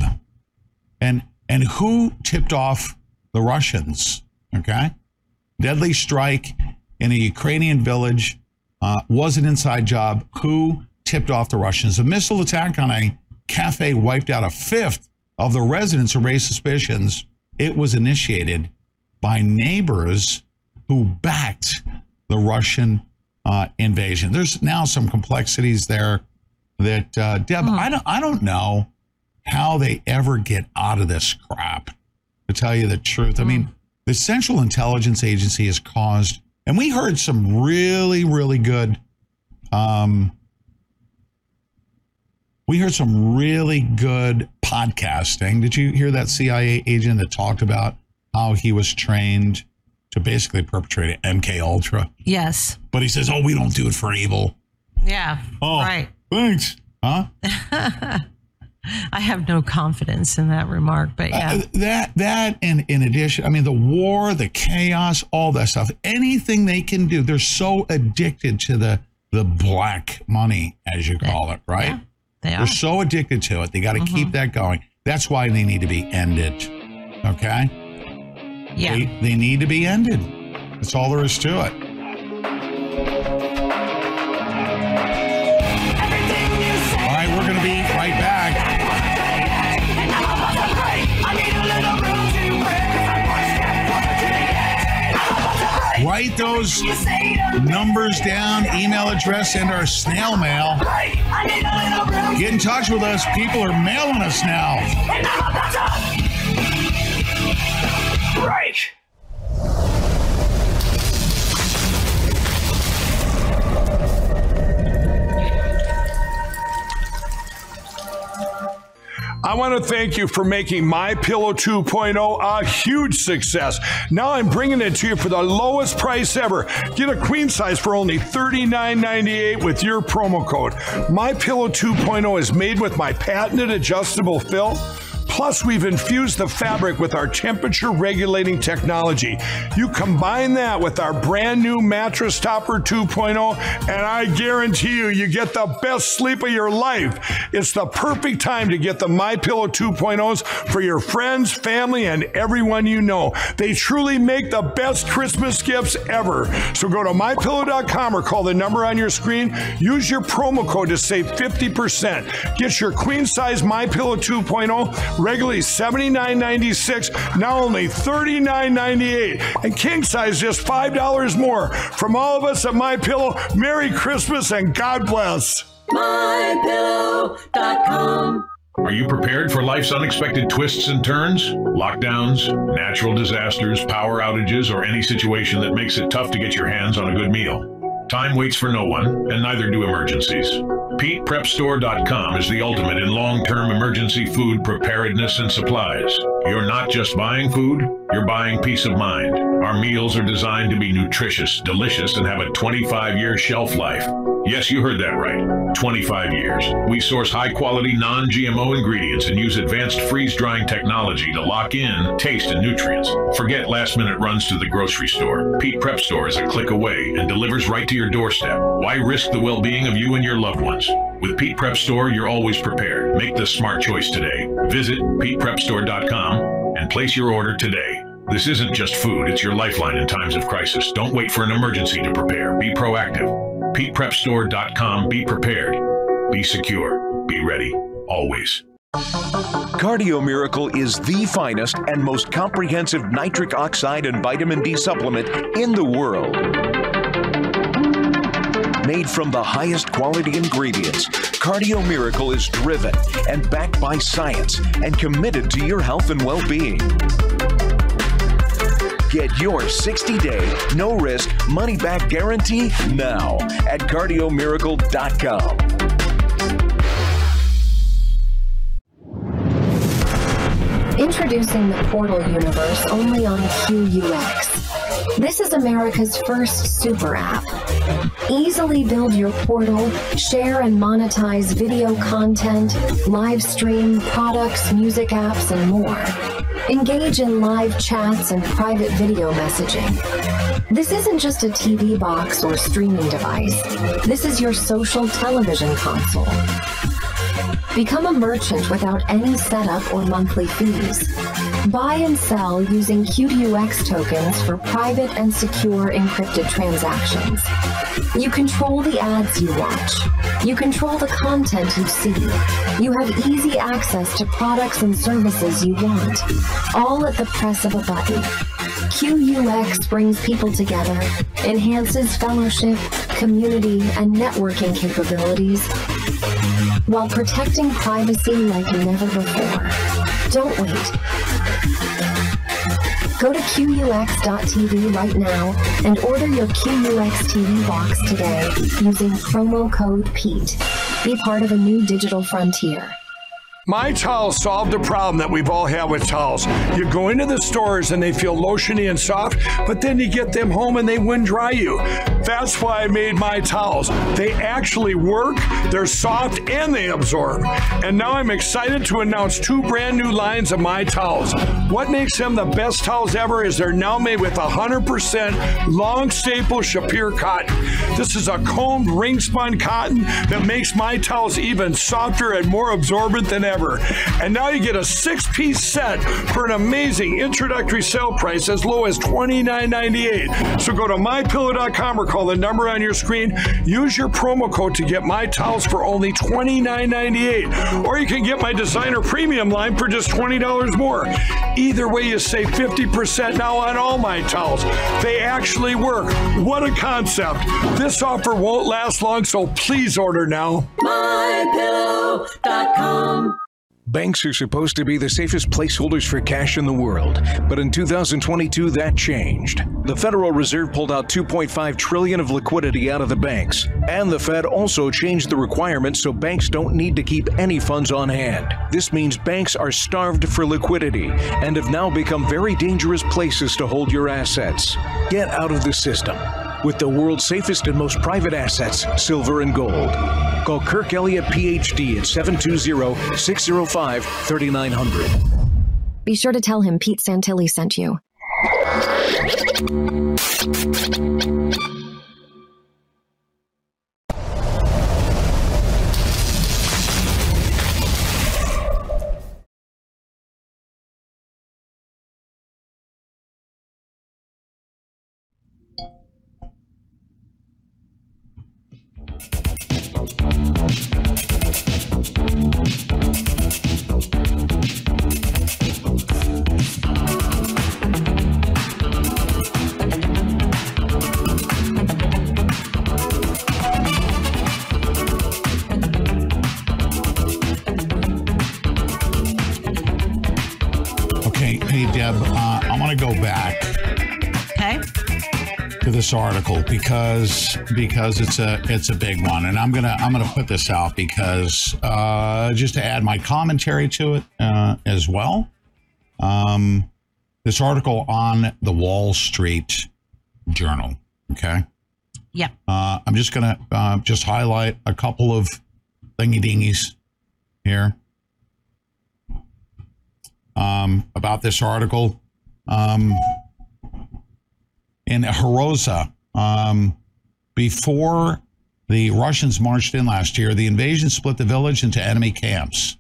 and and who tipped off the Russians? Okay, deadly strike in a Ukrainian village uh, was an inside job. Who tipped off the Russians? A missile attack on a cafe wiped out a fifth of the residents who raised suspicions. It was initiated by neighbors who backed the Russian uh, invasion. There's now some complexities there that uh, Deb, I don't, I don't know how they ever get out of this crap. To tell you the truth, I mean, the Central Intelligence Agency has caused, and we heard some really, really good. Um, we heard some really good podcasting. Did you hear that CIA agent that talked about how he was trained to basically perpetrate an MK Ultra? Yes. But he says, "Oh, we don't do it for evil." Yeah. Oh, Right. thanks. Huh? I have no confidence in that remark, but yeah. Uh, that that and in addition, I mean the war, the chaos, all that stuff. Anything they can do, they're so addicted to the the black money, as you call it, right? Yeah, they They're so addicted to it. They got to keep mm-hmm. that going. That's why they need to be ended. Okay? Yeah. They, they need to be ended. That's all there is to it. Write those numbers down, email address, and our snail mail. Get in touch with us. People are mailing us now. Break. Want to thank you for making My Pillow 2.0 a huge success. Now I'm bringing it to you for the lowest price ever. Get a queen size for only $39.98 with your promo code. My Pillow 2.0 is made with my patented adjustable fill. Plus, we've infused the fabric with our temperature regulating technology. You combine that with our brand new mattress topper 2.0, and I guarantee you, you get the best sleep of your life. It's the perfect time to get the My Pillow 2.0s for your friends, family, and everyone you know. They truly make the best Christmas gifts ever. So go to mypillow.com or call the number on your screen. Use your promo code to save 50%. Get your queen size My Pillow 2.0 regularly $79.96, now only $39.98, and king size just $5 more. From all of us at My Pillow, Merry Christmas and God bless. MyPillow.com. Are you prepared for life's unexpected twists and turns? Lockdowns, natural disasters, power outages, or any situation that makes it tough to get your hands on a good meal? Time waits for no one, and neither do emergencies. PetePrepStore.com is the ultimate in long term emergency food preparedness and supplies. You're not just buying food, you're buying peace of mind. Our meals are designed to be nutritious, delicious, and have a 25 year shelf life. Yes, you heard that right. 25 years. We source high quality, non GMO ingredients and use advanced freeze drying technology to lock in taste and nutrients. Forget last minute runs to the grocery store. Pete Prep Store is a click away and delivers right to your doorstep. Why risk the well being of you and your loved ones? With Pete Prep Store, you're always prepared. Make the smart choice today. Visit PetePrepStore.com and place your order today. This isn't just food, it's your lifeline in times of crisis. Don't wait for an emergency to prepare. Be proactive. PetePrepStore.com. Be prepared. Be secure. Be ready. Always. Cardio Miracle is the finest and most comprehensive nitric oxide and vitamin D supplement in the world. Made from the highest quality ingredients, Cardio Miracle is driven and backed by science and committed to your health and well being. Get your 60 day, no risk, money back guarantee now at cardiomiracle.com. Introducing the Portal universe only on QUX. This is America's first super app. Easily build your portal, share and monetize video content, live stream products, music apps, and more. Engage in live chats and private video messaging. This isn't just a TV box or streaming device. This is your social television console. Become a merchant without any setup or monthly fees. Buy and sell using QDUX tokens for private and secure encrypted transactions. You control the ads you watch. You control the content you see. You have easy access to products and services you want, all at the press of a button. QUX brings people together, enhances fellowship, community, and networking capabilities while protecting privacy like never before. Don't wait. Go to QUX.tv right now and order your QUX TV box today using promo code PETE. Be part of a new digital frontier. My towels solved the problem that we've all had with towels. You go into the stores and they feel lotiony and soft, but then you get them home and they wind dry you. That's why I made my towels. They actually work, they're soft, and they absorb. And now I'm excited to announce two brand new lines of my towels. What makes them the best towels ever is they're now made with 100% long staple Shapir cotton. This is a combed ring spun cotton that makes my towels even softer and more absorbent than ever. And now you get a six piece set for an amazing introductory sale price as low as $29.98. So go to mypillow.com or call the number on your screen. Use your promo code to get my towels for only $29.98. Or you can get my designer premium line for just $20 more. Either way, you save 50% now on all my towels. They actually work. What a concept. This offer won't last long, so please order now. MyPillow.com. Banks are supposed to be the safest placeholders for cash in the world, but in 2022 that changed. The Federal Reserve pulled out 2.5 trillion of liquidity out of the banks, and the Fed also changed the requirements so banks don't need to keep any funds on hand. This means banks are starved for liquidity and have now become very dangerous places to hold your assets. Get out of the system with the world's safest and most private assets, silver and gold. Call Kirk Elliott PhD at 720 605 3900. Be sure to tell him Pete Santilli sent you. Okay, this article because because it's a it's a big one, and I'm gonna I'm gonna put this out because uh, just to add my commentary to it uh, as well. Um, this article on the Wall Street Journal. Okay. Yeah. Uh, I'm just gonna uh, just highlight a couple of thingy dingies here um, about this article. Um, in Haroza, um, before the Russians marched in last year, the invasion split the village into enemy camps.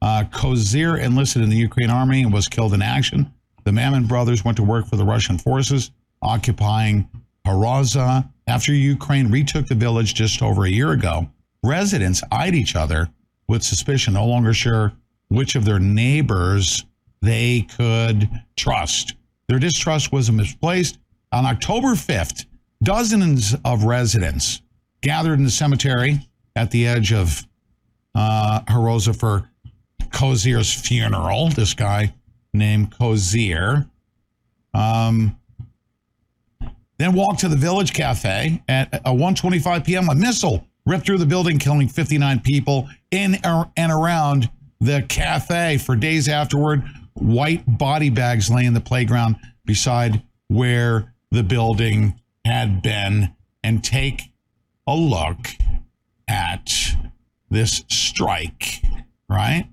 Uh, Kozir enlisted in the Ukraine army and was killed in action. The Mamon brothers went to work for the Russian forces, occupying Haroza. After Ukraine retook the village just over a year ago, residents eyed each other with suspicion, no longer sure which of their neighbors they could trust. Their distrust was misplaced. On October 5th, dozens of residents gathered in the cemetery at the edge of uh, Haroza for Kozir's funeral. This guy named Kozir. Um, then walked to the village cafe at a 1:25 p.m. A missile ripped through the building, killing 59 people in and around the cafe. For days afterward, white body bags lay in the playground beside where the building had been. And take a look at this strike, right?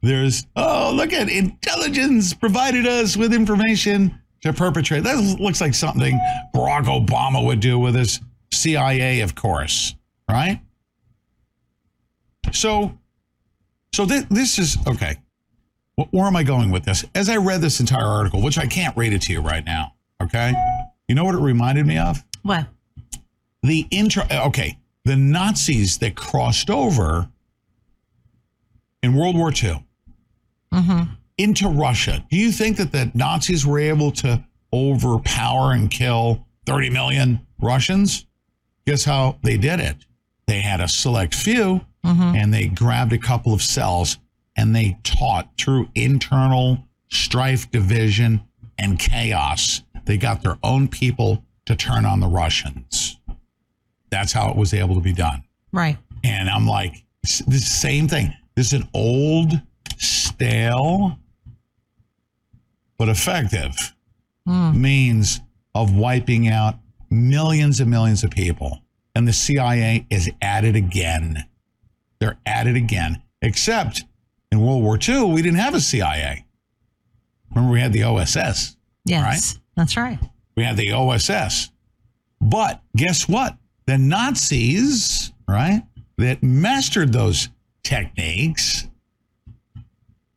There's, oh, look at intelligence provided us with information to perpetrate. That looks like something Barack Obama would do with his CIA, of course, right? So, so this, this is okay. Where am I going with this? As I read this entire article, which I can't read it to you right now, okay? You know what it reminded me of? What? The intro. Okay, the Nazis that crossed over in World War II Mm-hmm. into Russia. Do you think that the Nazis were able to overpower and kill 30 million Russians? Guess how they did it? They had a select few and they grabbed a couple of cells and they taught through internal strife, division, and chaos. They got their own people to turn on the Russians. That's how it was able to be done. Right. And I'm like, the same thing. This is an old, stale, but effective Hmm. means of wiping out millions and millions of people. And the CIA is at it again. They're at it again. Except in World War II, we didn't have a CIA. Remember, we had the OSS. Yes, Right? That's right. We had the OSS. But guess what? The Nazis, right, that mastered those techniques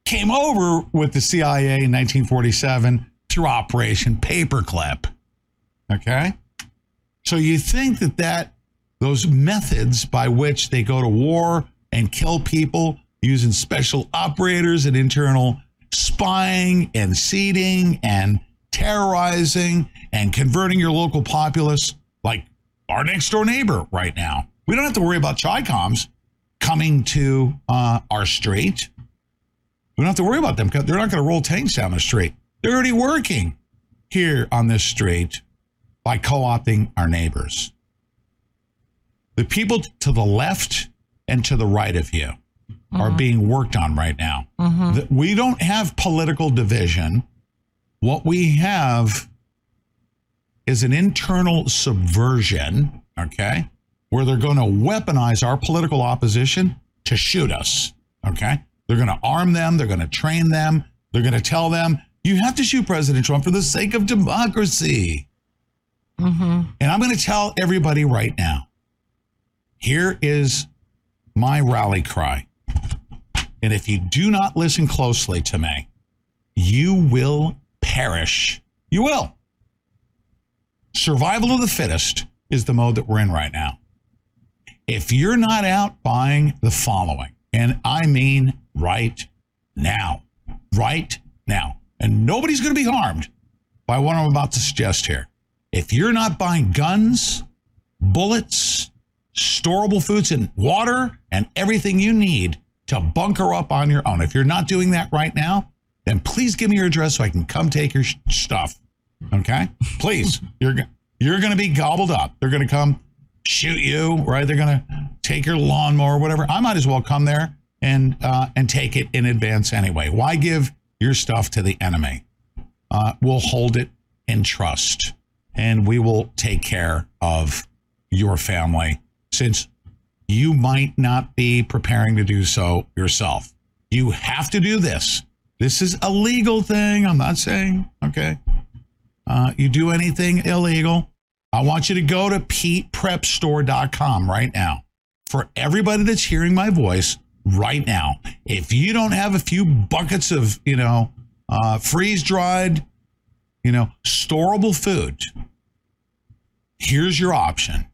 came over with the CIA in 1947 through Operation Paperclip. Okay? So you think that that those methods by which they go to war and kill people using special operators and internal spying and seeding and terrorizing and converting your local populace like our next door neighbor right now. We don't have to worry about Chicoms coming to uh, our street. We don't have to worry about them. They're not going to roll tanks down the street. They're already working here on this street by co opting our neighbors. The people to the left and to the right of you are being worked on right now. The- We don't have political division. What we have is an internal subversion, okay, where they're going to weaponize our political opposition to shoot us, okay? They're going to arm them, they're going to train them, they're going to tell them, you have to shoot President Trump for the sake of democracy. Mm-hmm. And I'm going to tell everybody right now here is my rally cry. And if you do not listen closely to me, you will perish. You will. Survival of the fittest is the mode that we're in right now. If you're not out buying the following, and I mean right now, right now, and nobody's going to be harmed by what I'm about to suggest here. If you're not buying guns, bullets, storable foods, and water, and everything you need to bunker up on your own, if you're not doing that right now, then please give me your address so I can come take your sh- stuff. Okay, please. You're you're going to be gobbled up. They're going to come shoot you, right? They're going to take your lawnmower, or whatever. I might as well come there and uh, and take it in advance anyway. Why give your stuff to the enemy? Uh, we'll hold it in trust, and we will take care of your family since you might not be preparing to do so yourself. You have to do this. This is a legal thing. I'm not saying, okay. Uh, you do anything illegal, I want you to go to PetePrepStore.com right now. For everybody that's hearing my voice right now, if you don't have a few buckets of, you know, uh, freeze dried, you know, storable food, here's your option.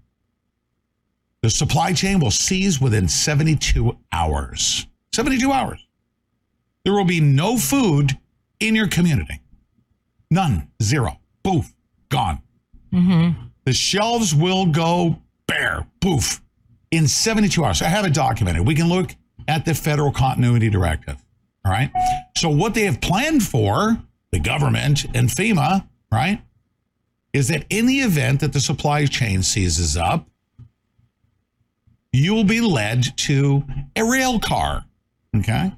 The supply chain will cease within 72 hours. 72 hours. There will be no food in your community. None. Zero. Poof. Gone. Mm-hmm. The shelves will go bare. Poof. In 72 hours. I have it documented. We can look at the federal continuity directive. All right. So, what they have planned for, the government and FEMA, right, is that in the event that the supply chain seizes up, you will be led to a rail car. Okay.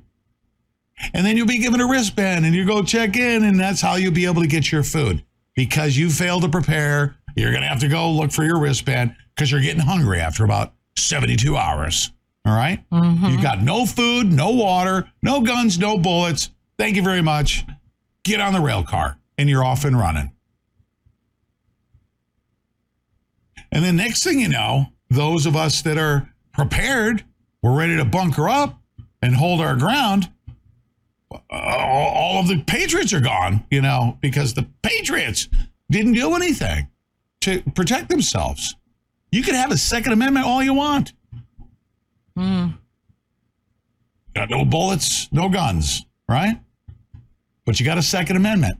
And then you'll be given a wristband and you go check in, and that's how you'll be able to get your food. Because you failed to prepare, you're going to have to go look for your wristband because you're getting hungry after about 72 hours. All right? Mm-hmm. You've got no food, no water, no guns, no bullets. Thank you very much. Get on the rail car and you're off and running. And then next thing you know, those of us that are prepared, we're ready to bunker up and hold our ground. All all of the patriots are gone, you know, because the patriots didn't do anything to protect themselves. You can have a Second Amendment all you want. Hmm. Got no bullets, no guns, right? But you got a Second Amendment.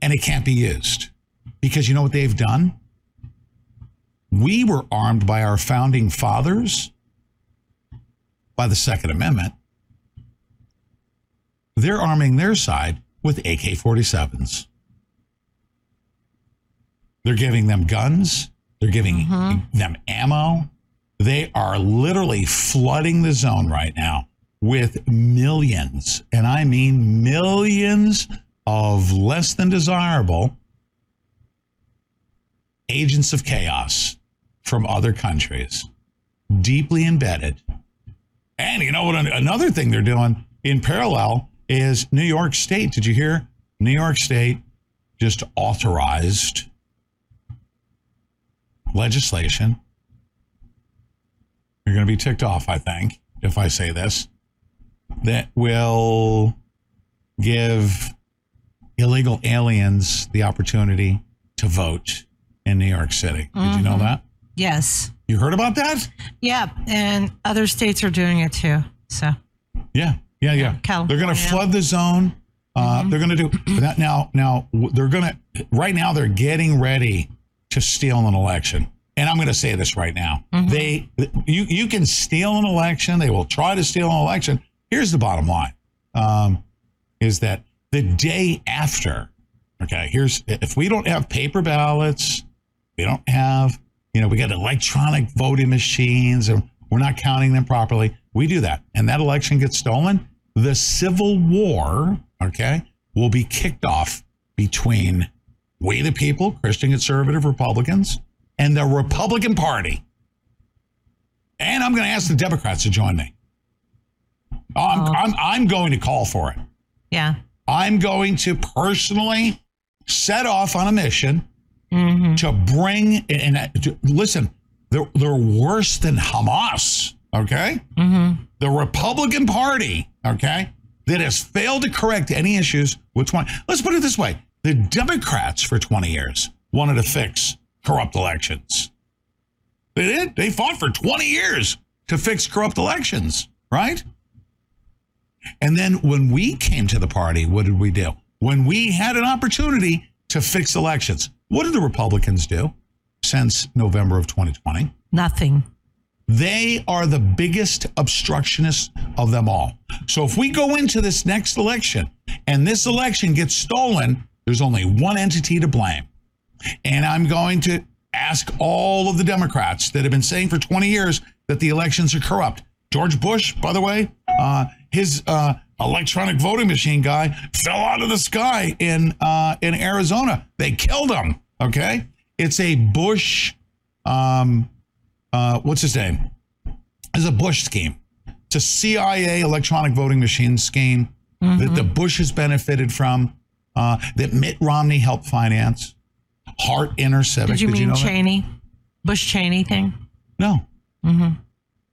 And it can't be used. Because you know what they've done? We were armed by our founding fathers by the Second Amendment. They're arming their side with AK 47s. They're giving them guns, they're giving mm-hmm. them ammo. They are literally flooding the zone right now with millions, and I mean millions of less than desirable agents of chaos from other countries, deeply embedded. And you know what? Another thing they're doing in parallel is New York State. Did you hear? New York State just authorized legislation. You're going to be ticked off, I think, if I say this, that will give illegal aliens the opportunity to vote in New York City. Did you know Mhm. that? Yes. You heard about that? Yeah, and other states are doing it too. So Yeah, yeah, yeah. California. They're going to flood the zone. Uh, They're going to do that now. Now they're going to. Right now, they're getting ready to steal an election. And I'm going to say this right now: they, you, you can steal an election. They will try to steal an election. Here's the bottom line: um, is that the day after. Okay, here's if we don't have paper ballots, we don't have, you know, we got electronic voting machines and we're not counting them properly. We do that. And that election gets stolen. The civil war, okay, will be kicked off between we the people, Christian conservative Republicans, and the Republican Party. And I'm going to ask the Democrats to join me. I'm, oh. I'm, I'm going to call for it. yeah. I'm going to personally set off on a mission mm-hmm. to bring and and uh, to, listen. They're they're worse than Hamas. Okay, mm-hmm. the Republican Party. Okay, that has failed to correct any issues with twenty. Let's put it this way: the Democrats for twenty years wanted to fix corrupt elections. They did. They fought for twenty years to fix corrupt elections. Right. And then when we came to the party, what did we do? When we had an opportunity to fix elections, what did the Republicans do since November of 2020? Nothing. They are the biggest obstructionists of them all. So if we go into this next election and this election gets stolen, there's only one entity to blame. And I'm going to ask all of the Democrats that have been saying for 20 years that the elections are corrupt. George Bush, by the way, uh, his uh, electronic voting machine guy fell out of the sky in uh, in Arizona. They killed him. Okay, it's a Bush. Um, uh, what's his name? It's a Bush scheme. It's a CIA electronic voting machine scheme that the Bushes benefited from. Uh, that Mitt Romney helped finance. Hart InterCivic. Did you mean know that? Cheney? Bush Cheney thing? No. Mm-hmm.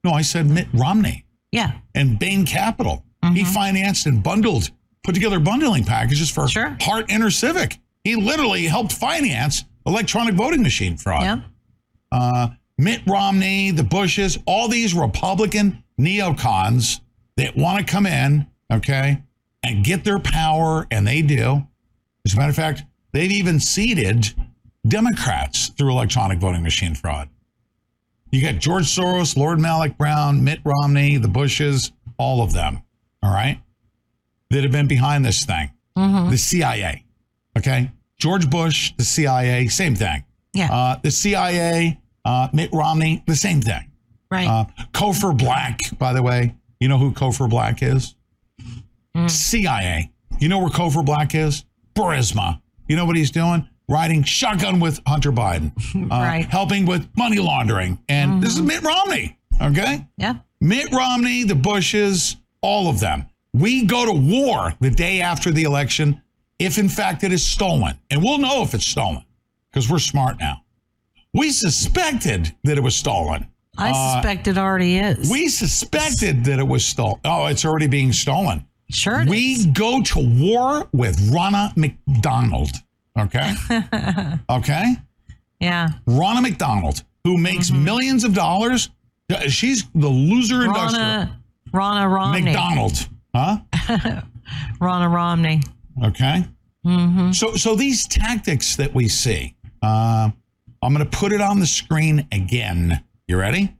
No, I said Mitt Romney Yeah. and Bain Capital. He financed and bundled, put together bundling packages for Hart InterCivic. He literally helped finance electronic voting machine fraud. Yeah. Uh, Mitt Romney, the Bushes, all these Republican neocons that want to come in, okay, and get their power, and they do. As a matter of fact, they've even seeded Democrats through electronic voting machine fraud. You got George Soros, Lord Malloch Brown, Mitt Romney, the Bushes, all of them, all right, that have been behind this thing. The CIA, okay? George Bush, the CIA, same thing. Yeah. Uh, the CIA, uh, Mitt Romney, the same thing. Right. Uh, Cofer Black, by the way, you know who Cofer Black is? CIA. You know where Cofer Black is? Burisma. You know what he's doing? Riding shotgun with Hunter Biden, uh, Right. helping with money laundering. And this is Mitt Romney, okay? Yeah. Mitt Romney, the Bushes, all of them. We go to war the day after the election if, in fact, it is stolen. And we'll know if it's stolen because we're smart now. We suspected that it was stolen. I Uh, suspect it already is. we suspected that it was stolen. Oh, it's already being stolen. Sure. We go to war with Ronna McDonald. Okay. okay. yeah. Ronna McDonald, who makes millions of dollars. She's the loser industrial. Ronna, Ronna Romney. McDonald. Huh? Ronna Romney. Okay. Mm-hmm. So, so these tactics that we see, uh, I'm going to put it on the screen again. You ready?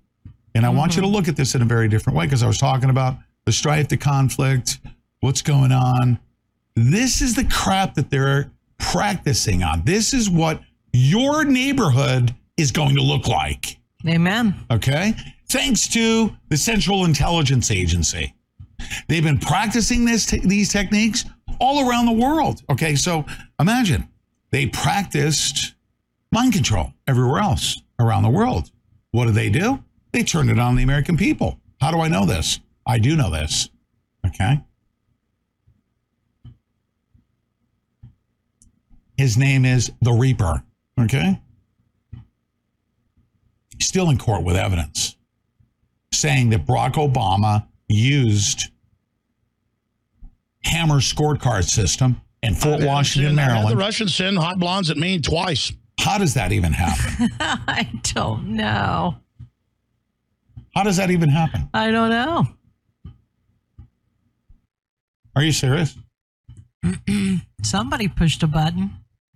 And I want you to mm-hmm. look at this in a very different way because I was talking about the strife, the conflict, what's going on. This is the crap that they're practicing on. This is what your neighborhood is going to look like. Amen. Okay. Thanks to the Central Intelligence Agency. They've been practicing this these techniques all around the world. Okay. So imagine they practiced mind control everywhere else around the world. What do they do? They turn it on the American people. How do I know this? I do know this. Okay. His name is the Reaper. Okay. Still in court with evidence saying that Barack Obama used Hammer scorecard system in Fort Washington, had The Russians send hot blondes at me twice. How does that even happen? I don't know. How does that even happen? I don't know. Are you serious? Somebody pushed a button.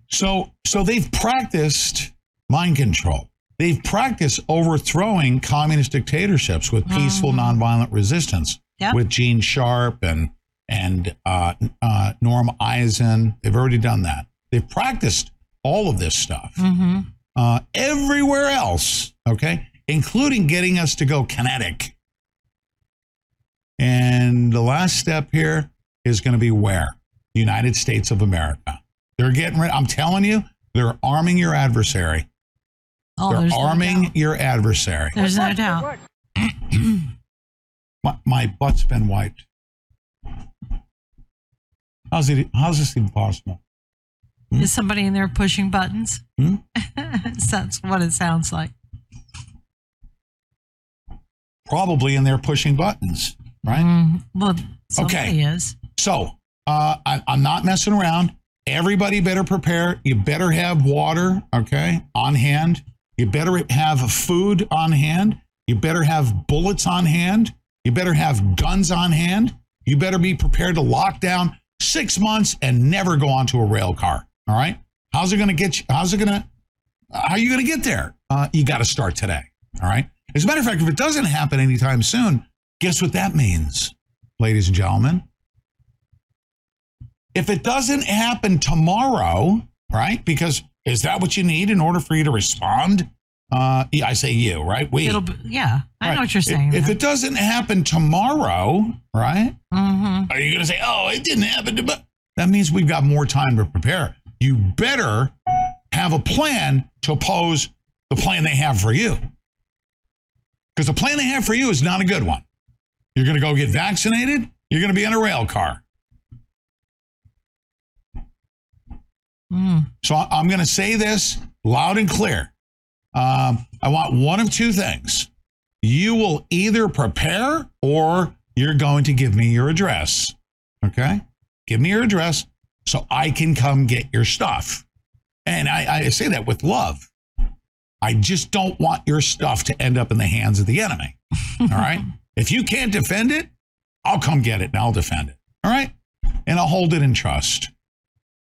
So so they've practiced mind control. They've practiced overthrowing communist dictatorships with peaceful nonviolent resistance. Yep. With Gene Sharp and and uh, uh, Norm Eisen. They've already done that. They've practiced all of this stuff Mm-hmm. uh, everywhere else, okay, including getting us to go kinetic. And the last step here is going to be where? The United States of America. They're getting rid. I'm telling you, they're arming your adversary. Oh, they're there's no arming your adversary. There's no doubt. My, my butt's been wiped. How's it? How's this even possible? Is somebody in there pushing buttons? Hmm? That's what it sounds like. Probably in there pushing buttons, right? Mm, well, somebody is. So uh, I, I'm not messing around. Everybody better prepare. You better have water, okay, on hand. You better have food on hand. You better have bullets on hand. You better have guns on hand. You better be prepared to lock down six months and never go onto a rail car. All right. How's it going to get you? How's it going to, how are you going to get there? Uh, you got to start today. All right. As a matter of fact, if it doesn't happen anytime soon, guess what that means, ladies and gentlemen? If it doesn't happen tomorrow, right? Because is that what you need in order for you to respond? Uh, yeah, I say you, right? We. It'll be, yeah, I Right. know what you're saying. If, if it doesn't happen tomorrow, right? mm-hmm. Are you going to say, "Oh, it didn't happen"? To, but that means we've got more time to prepare. You better have a plan to oppose the plan they have for you, because the plan they have for you is not a good one. You're going to go get vaccinated. You're going to be in a rail car. Mm. So I'm going to say this loud and clear. Um, I want one of two things. You will either prepare or you're going to give me your address. Okay? Give me your address so I can come get your stuff. And I, I say that with love. I just don't want your stuff to end up in the hands of the enemy. All right? if you can't defend it, I'll come get it and I'll defend it. All right? And I'll hold it in trust.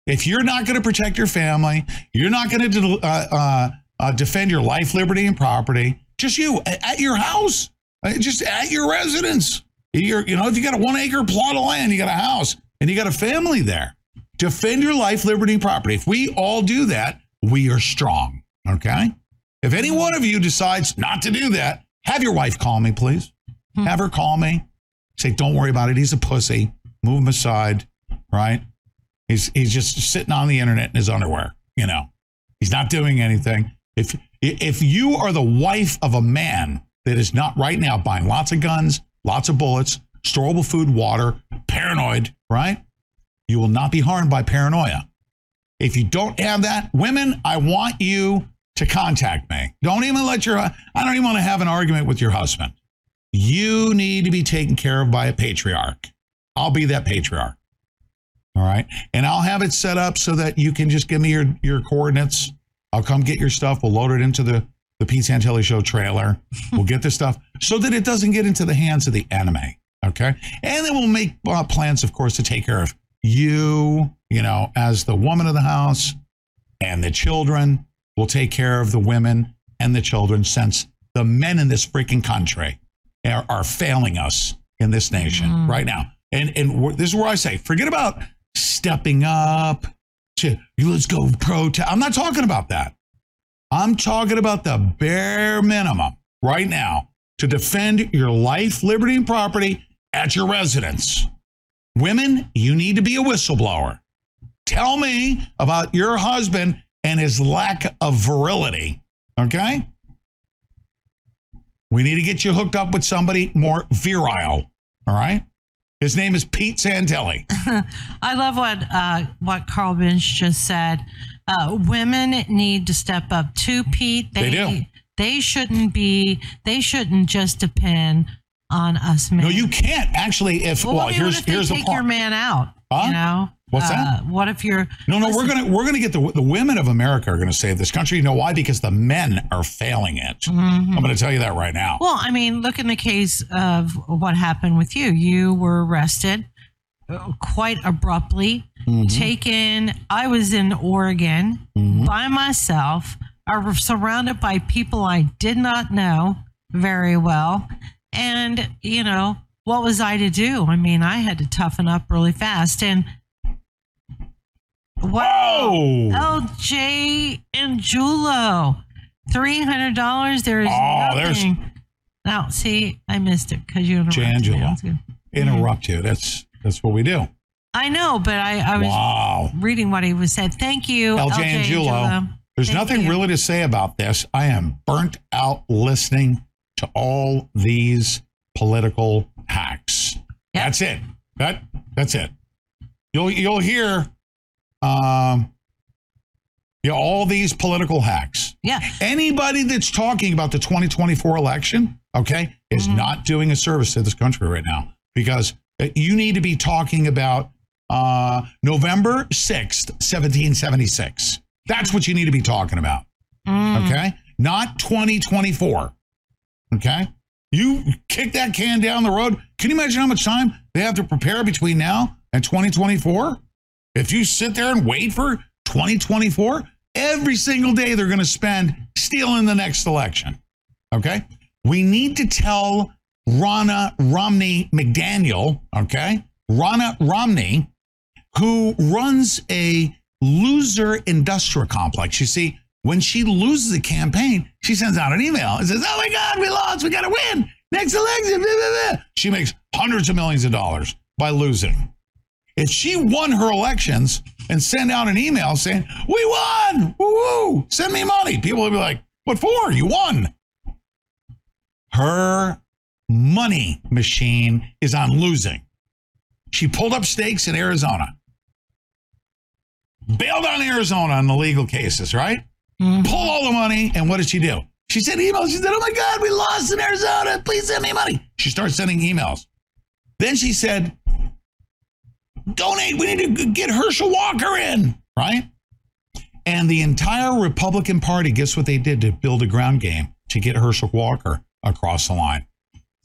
If you're not going to protect your family, you're not going to uh, uh, uh, defend your life, liberty, and property. Just you at your house, uh, just at your residence. You're, you know, if you got a one acre plot of land, you got a house, and you got a family there. Defend your life, liberty, and property. If we all do that, we are strong. Okay. If any one of you decides not to do that, have your wife call me, please. Hmm. Have her call me. Say, don't worry about it. He's a pussy. Move him aside. Right. He's he's just sitting on the internet in his underwear. You know, he's not doing anything. If if you are the wife of a man that is not right now buying lots of guns, lots of bullets, storable food, water, paranoid, right? You will not be harmed by paranoia. If you don't have that, women, I want you to contact me. Don't even let your I don't even want to have an argument with your husband. You need to be taken care of by a patriarch. I'll be that patriarch. All right. And I'll have it set up so that you can just give me your, your coordinates. I'll come get your stuff. We'll load it into the, the Pete Santilli show trailer. We'll get the stuff so that it doesn't get into the hands of the enemy. Okay. And then we'll make uh, plans, of course, to take care of you, you know, as the woman of the house and the children. We'll take care of the women and the children since the men in this freaking country are, are failing us in this nation mm-hmm. right now. And and this is where I say, forget about stepping up to let's go protest. I'm not talking about that. I'm talking about the bare minimum right now to defend your life, liberty, and property at your residence. Women, you need to be a whistleblower. Tell me about your husband and his lack of virility. Okay? We need to get you hooked up with somebody more virile. All right? His name is Pete Santilli. I love what uh, what Carl Bench just said. Uh, women need to step up too, Pete. They do. They shouldn't be. They shouldn't just depend on us men. No, you can't actually. If Well, well, here's here's the take part. your man out? Huh? You know. What's Uh, that? What if you're? No, no, we're gonna we're gonna get the the women of America are gonna save this country. You know why? Because the men are failing it. Mhm. I'm gonna tell you that right now. Well, I mean, look in the case of what happened with you. You were arrested uh, quite abruptly, Mhm. taken. I was in Oregon Mm-hmm. by myself. I was surrounded by people I did not know very well. And, you know, what was I to do? I mean, I had to toughen up really fast. And Whoa! Oh, LJ and Julo. $300. There is Oh, there's- nothing. Now, see, I missed it because you interrupted me. Jangela. Interrupt you. That's that's what we do. I know, but I, I was Wow. reading what he was said. Thank you, LJ LJ Angulo. There's Thank nothing you. really to say about this. I am burnt out listening to all these political hacks. That's it. That that's it. You'll you'll hear um yeah, all these political hacks. Yeah. Anybody that's talking about the 2024 election, okay, is Mm-hmm. not doing a service to this country right now because uh, you need to be talking about uh, November 6th, 1776. That's what you need to be talking about. Mm. Okay. Not 2024. Okay. You kick that can down the road. Can you imagine how much time they have to prepare between now and 2024? If you sit there and wait for 2024, every single day they're going to spend stealing the next election. Okay. We need to tell Ronna Romney McDaniel, okay? Ronna Romney, who runs a loser industrial complex. You see, when she loses a campaign, she sends out an email and says, Oh my God, we lost. We got to win. Next election. blah, blah, blah." She makes hundreds of millions of dollars by losing. If she won her elections and sent out an email saying, We won, woo, send me money, people would be like, What for? You won. Her money machine is on losing. She pulled up stakes in Arizona, bailed on Arizona on the legal cases, right? Pull all the money, and what did she do? She sent emails. She said, Oh my God, we lost in Arizona. Please send me money. She starts sending emails. Then she said, donate. We need to get Herschel Walker in, right? And the entire Republican Party, guess what they did to build a ground game to get Herschel Walker across the line?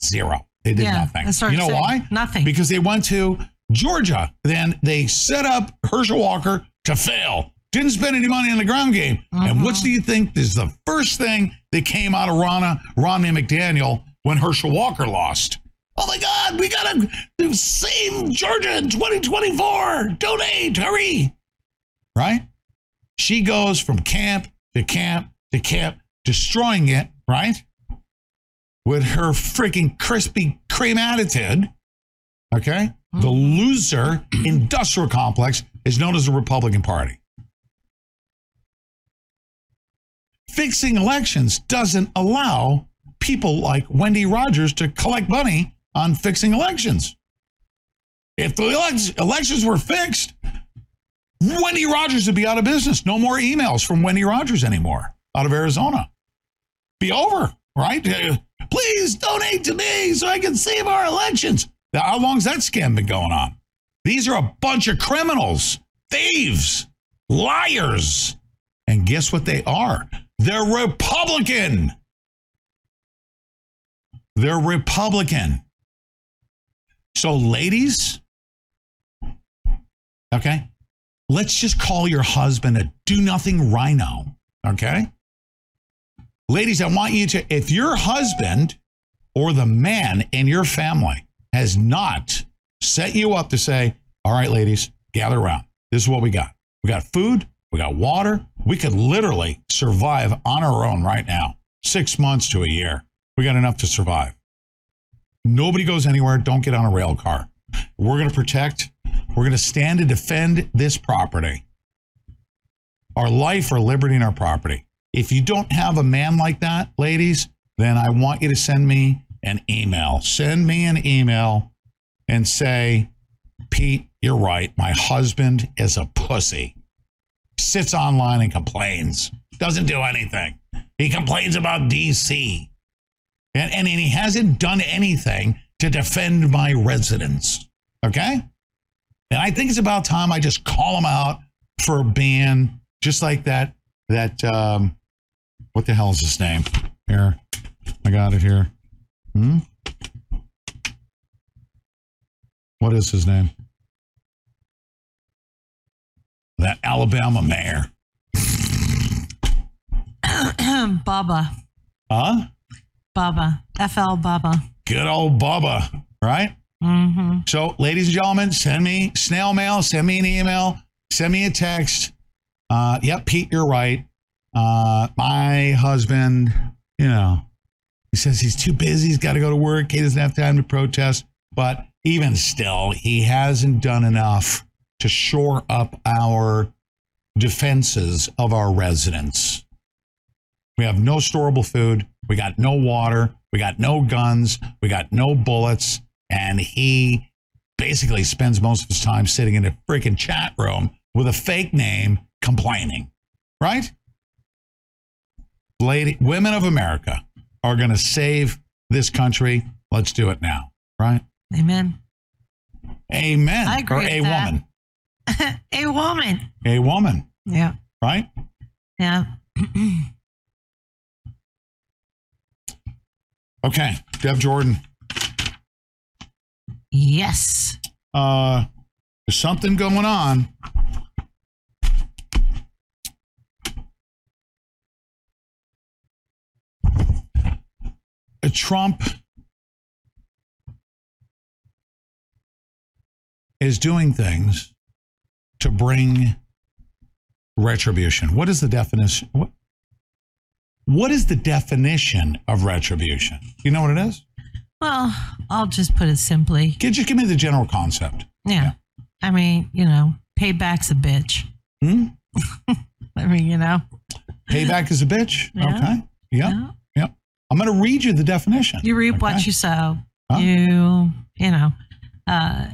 Zero. They did Yeah, nothing. You know why? Nothing. Because they went to Georgia. Then they set up Herschel Walker to fail. Didn't spend any money on the ground game. And mm-hmm. what do you think is the first thing that came out of Ronna Romney McDaniel when Herschel Walker lost? Oh my God, we gotta save Georgia in 2024. Donate, hurry. Right? She goes from camp to camp to camp, destroying it, right? With her freaking Krispy Kreme attitude. Okay? The mm-hmm. loser industrial complex is known as the Republican Party. Fixing elections doesn't allow people like Wendy Rogers to collect money on fixing elections. If the elec- elections were fixed, Wendy Rogers would be out of business. No more emails from Wendy Rogers anymore out of Arizona. Be over, right? Please donate to me so I can save our elections. Now, How long's that scam been going on? These are a bunch of criminals, thieves, liars. And guess what they are? They're Republican. They're Republican. So, ladies, okay, let's just call your husband a do nothing rhino, okay? Ladies, I want you to, if your husband or the man in your family has not set you up to say, all right, ladies, gather around. This is what we got. We got food, we got water. We could literally survive on our own right now, six months to a year. We got enough to survive. Nobody goes anywhere. Don't get on a rail car. We're going to protect, we're going to stand and defend this property. our life, our liberty, and our property. If you don't have a man like that, ladies, then I want you to send me an email. Send me an email and say, Pete, you're right. My husband is a pussy. Sits online and complains. Doesn't do anything. He complains about DC. And, and he hasn't done anything to defend my residents. Okay? And I think it's about time I just call him out for being just like that. That, um, what the hell is his name? Here. I got it here. Hmm? What is his name? That Alabama mayor. Baba. Huh? Baba. FL Baba. Good old Baba, right? Mm-hmm. So, ladies and gentlemen, send me snail mail, send me an email, send me a text. Uh, yep, Pete, you're right. Uh, my husband, you know, he says he's too busy. He's got to go to work. He doesn't have time to protest. But even still, he hasn't done enough to shore up our defenses of our residents. We have no storable food. We got no water. We got no guns. We got no bullets. And he basically spends most of his time sitting in a freaking chat room with a fake name complaining, right? Lady, women of America are going to save this country. Let's do it now, right? Amen. Amen. I agree or a that. woman. A woman. A woman, Yeah. right? Yeah. Okay. Deb Jordan. yes. Uh, there's something going on. A Trump is doing things to bring retribution. What is the definition? What, what is the definition of retribution? You know what it is? Well, I'll just put it simply. Can you give me the general concept. Yeah. I mean, you know, payback's a bitch. Hmm? I mean, you know, Payback is a bitch. Yeah. Okay. Yep. Yep. I'm going to read you the definition. you reap Okay. what you sow. Huh? You, you know, uh,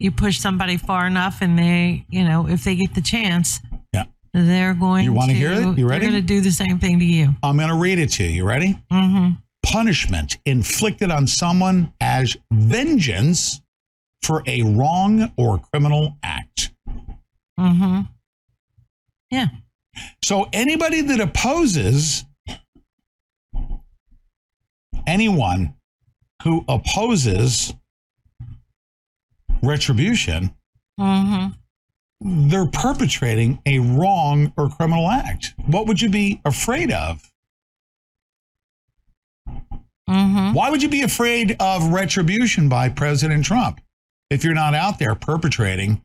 you push somebody far enough, and they, you know, if they get the chance, Yeah. they're going. You wanna hear it? You ready? They're going to do the same thing to you. I'm going to read it to you. You ready? Mm-hmm. Punishment inflicted on someone as vengeance for a wrong or criminal act. Mm-hmm. Yeah. So anybody that opposes anyone who opposes retribution, Mm-hmm. they're perpetrating a wrong or criminal act. What would you be afraid of? Mm-hmm. Why would you be afraid of retribution by President Trump if you're not out there perpetrating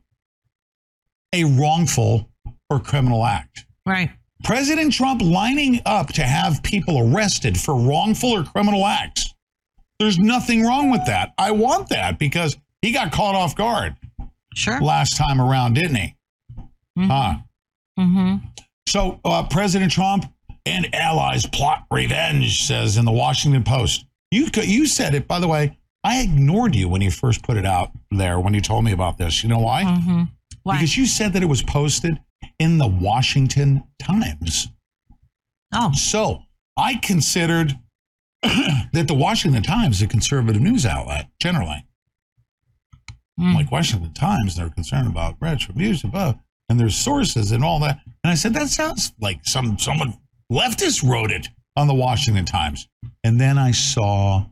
a wrongful or criminal act? Right. President Trump lining up to have people arrested for wrongful or criminal acts. There's nothing wrong with that. I want that because he got caught off guard Sure. last time around, didn't he? Huh. Mm-hmm. So, uh, President Trump and allies plot revenge, says in the Washington Post. You you said it, by the way. I ignored you when you first put it out there when you told me about this. You know why? Mm-hmm. Why? Because you said that it was posted in the Washington Times. Oh. So I considered that the Washington Times is a conservative news outlet generally. Mm. Like Washington Times, they're concerned about retribution, blah, and there's sources and all that. And I said that sounds like some someone leftist wrote it on the Washington Times. And then I saw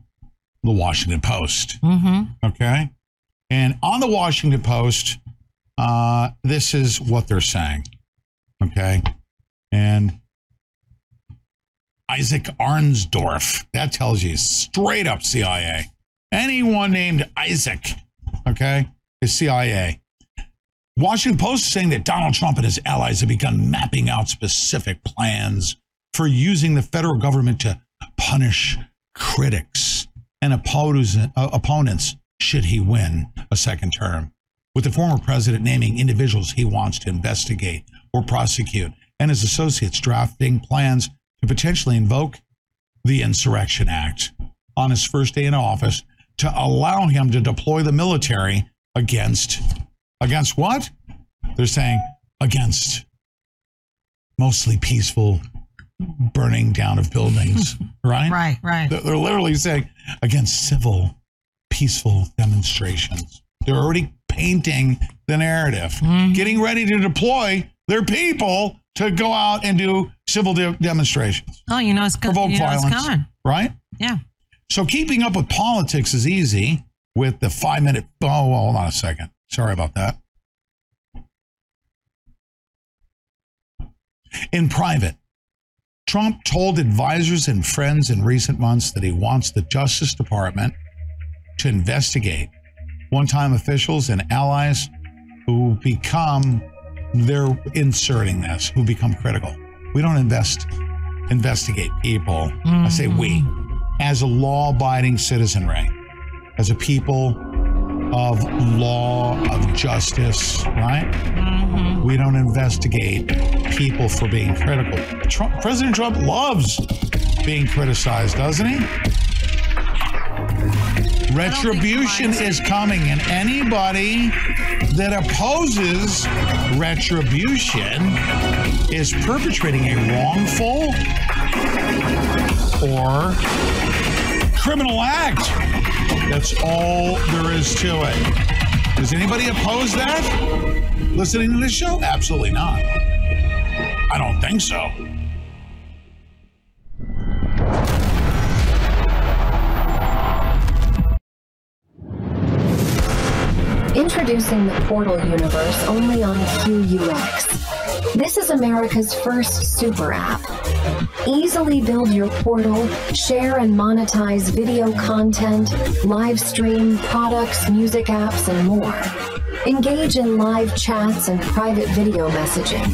the Washington Post. Mm-hmm. Okay. And on the Washington Post, uh, this is what they're saying. Okay. And Isaac Arnsdorf, that tells you straight up CIA. Anyone named Isaac, okay, is CIA. Washington Post is saying that Donald Trump and his allies have begun mapping out specific plans for using the federal government to punish critics and uh, opponents should he win a second term. with the former president naming individuals he wants to investigate or prosecute, and his associates drafting plans to potentially invoke the Insurrection Act on his first day in office to allow him to deploy the military against against what? They're saying against mostly peaceful burning down of buildings, right? Right, right. They're literally saying against civil, peaceful demonstrations. They're already painting the narrative, mm-hmm. getting ready to deploy their people to go out and do civil de- demonstrations, Oh, you know it's, co- provoke you know it's violence, coming. right? Yeah. So keeping up with politics is easy with the five minute. Oh, hold on a second. Sorry about that. In private, Trump told advisors and friends in recent months that he wants the Justice Department to investigate one time officials and allies who become, they're inserting this, who become critical. We don't invest, investigate people. I say we, hmm. As a law abiding citizenry, as a people of law, of justice, right? We don't investigate people for being critical. Trump, President Trump loves being criticized, doesn't he? Retribution is coming, and anybody that opposes retribution is perpetrating a wrongful or criminal act. That's all there is to it. Does anybody oppose that? Listening to this show? Absolutely not. I don't think so. Introducing the Portal universe only on QUX. This is America's first super app. Easily build your portal, share and monetize video content, live stream, products, music apps, and more. Engage in live chats and private video messaging.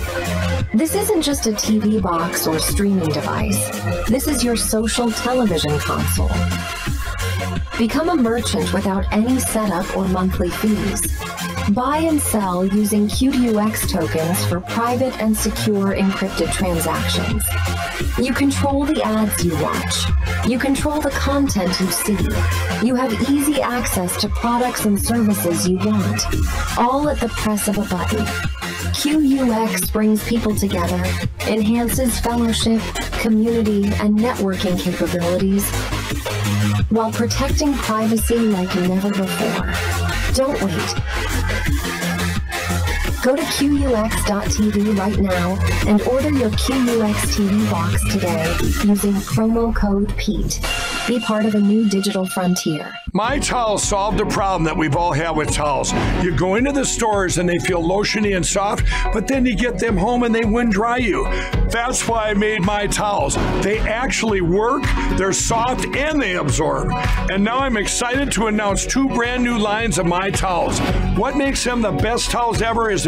This isn't just a TV box or streaming device. This is your social television console. Become a merchant without any setup or monthly fees. Buy and sell using QDUX tokens for private and secure encrypted transactions. You control the ads you watch. You control the content you see. You have easy access to products and services you want, all at the press of a button. QUX brings people together, enhances fellowship, community, and networking capabilities while protecting privacy like never before. Don't wait. Go to QUX.tv right now and order your QUX TV box today using promo code PETE. Be part of a new digital frontier. My towels solved a problem that we've all had with towels. You go into the stores and they feel lotiony and soft, but then you get them home and they wind dry you. That's why I made my towels. They actually work, they're soft, and they absorb. And now I'm excited to announce two brand new lines of my towels. What makes them the best towels ever is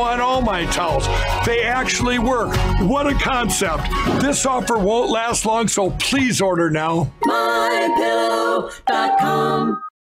on all my towels. They actually work. What a concept. This offer won't last long, so please order now. MyPillow.com.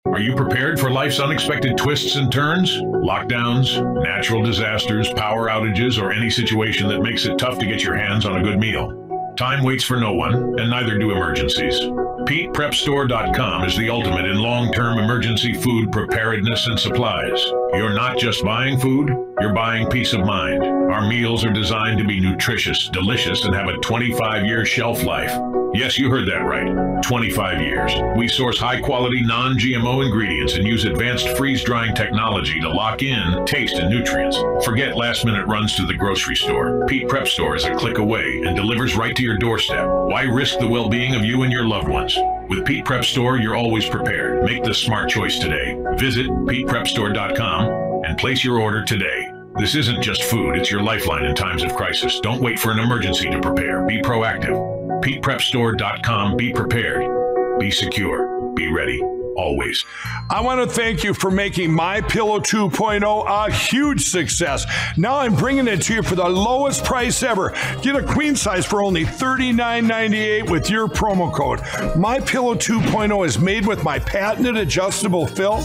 Are you prepared for life's unexpected twists and turns? Lockdowns, natural disasters, power outages, or any situation that makes it tough to get your hands on a good meal? Time waits for no one, and neither do emergencies. PetePrepStore.com is the ultimate in long term emergency food preparedness and supplies. You're not just buying food, you're buying peace of mind. Our meals are designed to be nutritious, delicious, and have a 25 year shelf life. Yes, you heard that right. 25 years. We source high quality, non GMO ingredients and use advanced freeze drying technology to lock in taste and nutrients. Forget last minute runs to the grocery store. Pete Prep Store is a click away and delivers right to your doorstep. Why risk the well being of you and your loved ones? With Pete Prep Store, you're always prepared. Make the smart choice today. Visit PetePrepStore.com and place your order today. This isn't just food, it's your lifeline in times of crisis. Don't wait for an emergency to prepare. Be proactive. PetePrepStore.com. Be prepared. Be secure. Be ready. Always. I want to thank you for making My Pillow 2.0 a huge success. Now I'm bringing it to you for the lowest price ever. Get a queen size for only $39.98 with your promo code. My Pillow 2.0 is made with my patented adjustable fill.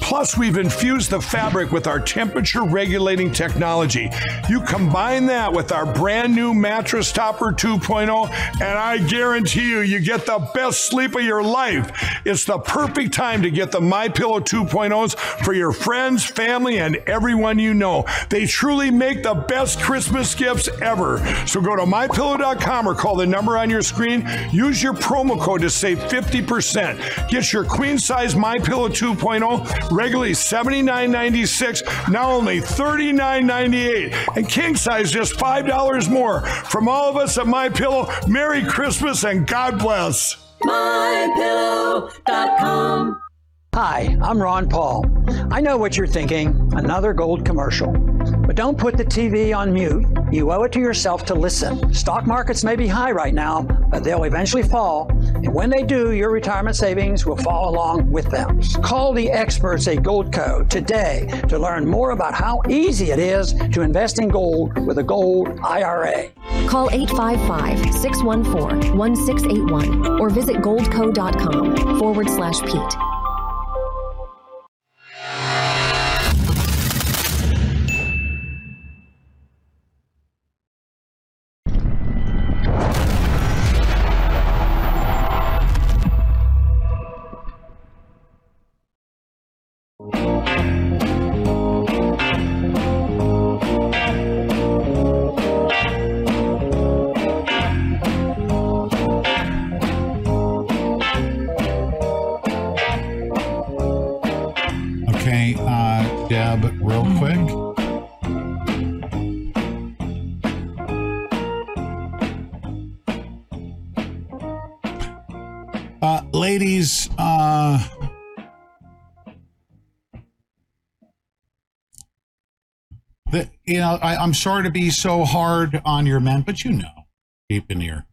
Plus, we've infused the fabric with our temperature regulating technology. You combine that with our brand new mattress topper 2.0, and I guarantee you, you get the best sleep of your life. It's the perfect time to get the My Pillow 2.0s for your friends, family, and everyone you know. They truly make the best Christmas gifts ever. So go to mypillow.com or call the number on your screen. Use your promo code to save 50%. Get your queen size My Pillow 2.0 regularly $79.96, now only $39.98, and king size just $5 more. From all of us at My Pillow, Merry Christmas and God bless. MyPillow.com. Hi, I'm Ron Paul. I know what you're thinking another gold commercial. But don't put the TV on mute. You owe it to yourself to listen. Stock markets may be high right now, but they'll eventually fall. And when they do, your retirement savings will fall along with them. Call the experts at Goldco today to learn more about how easy it is to invest in gold with a gold IRA. Call 855 614 1681 or visit goldco.com forward slash Pete. Ladies, uh, the, you know, I, I'm sorry to be so hard on your men, but you know, deep in your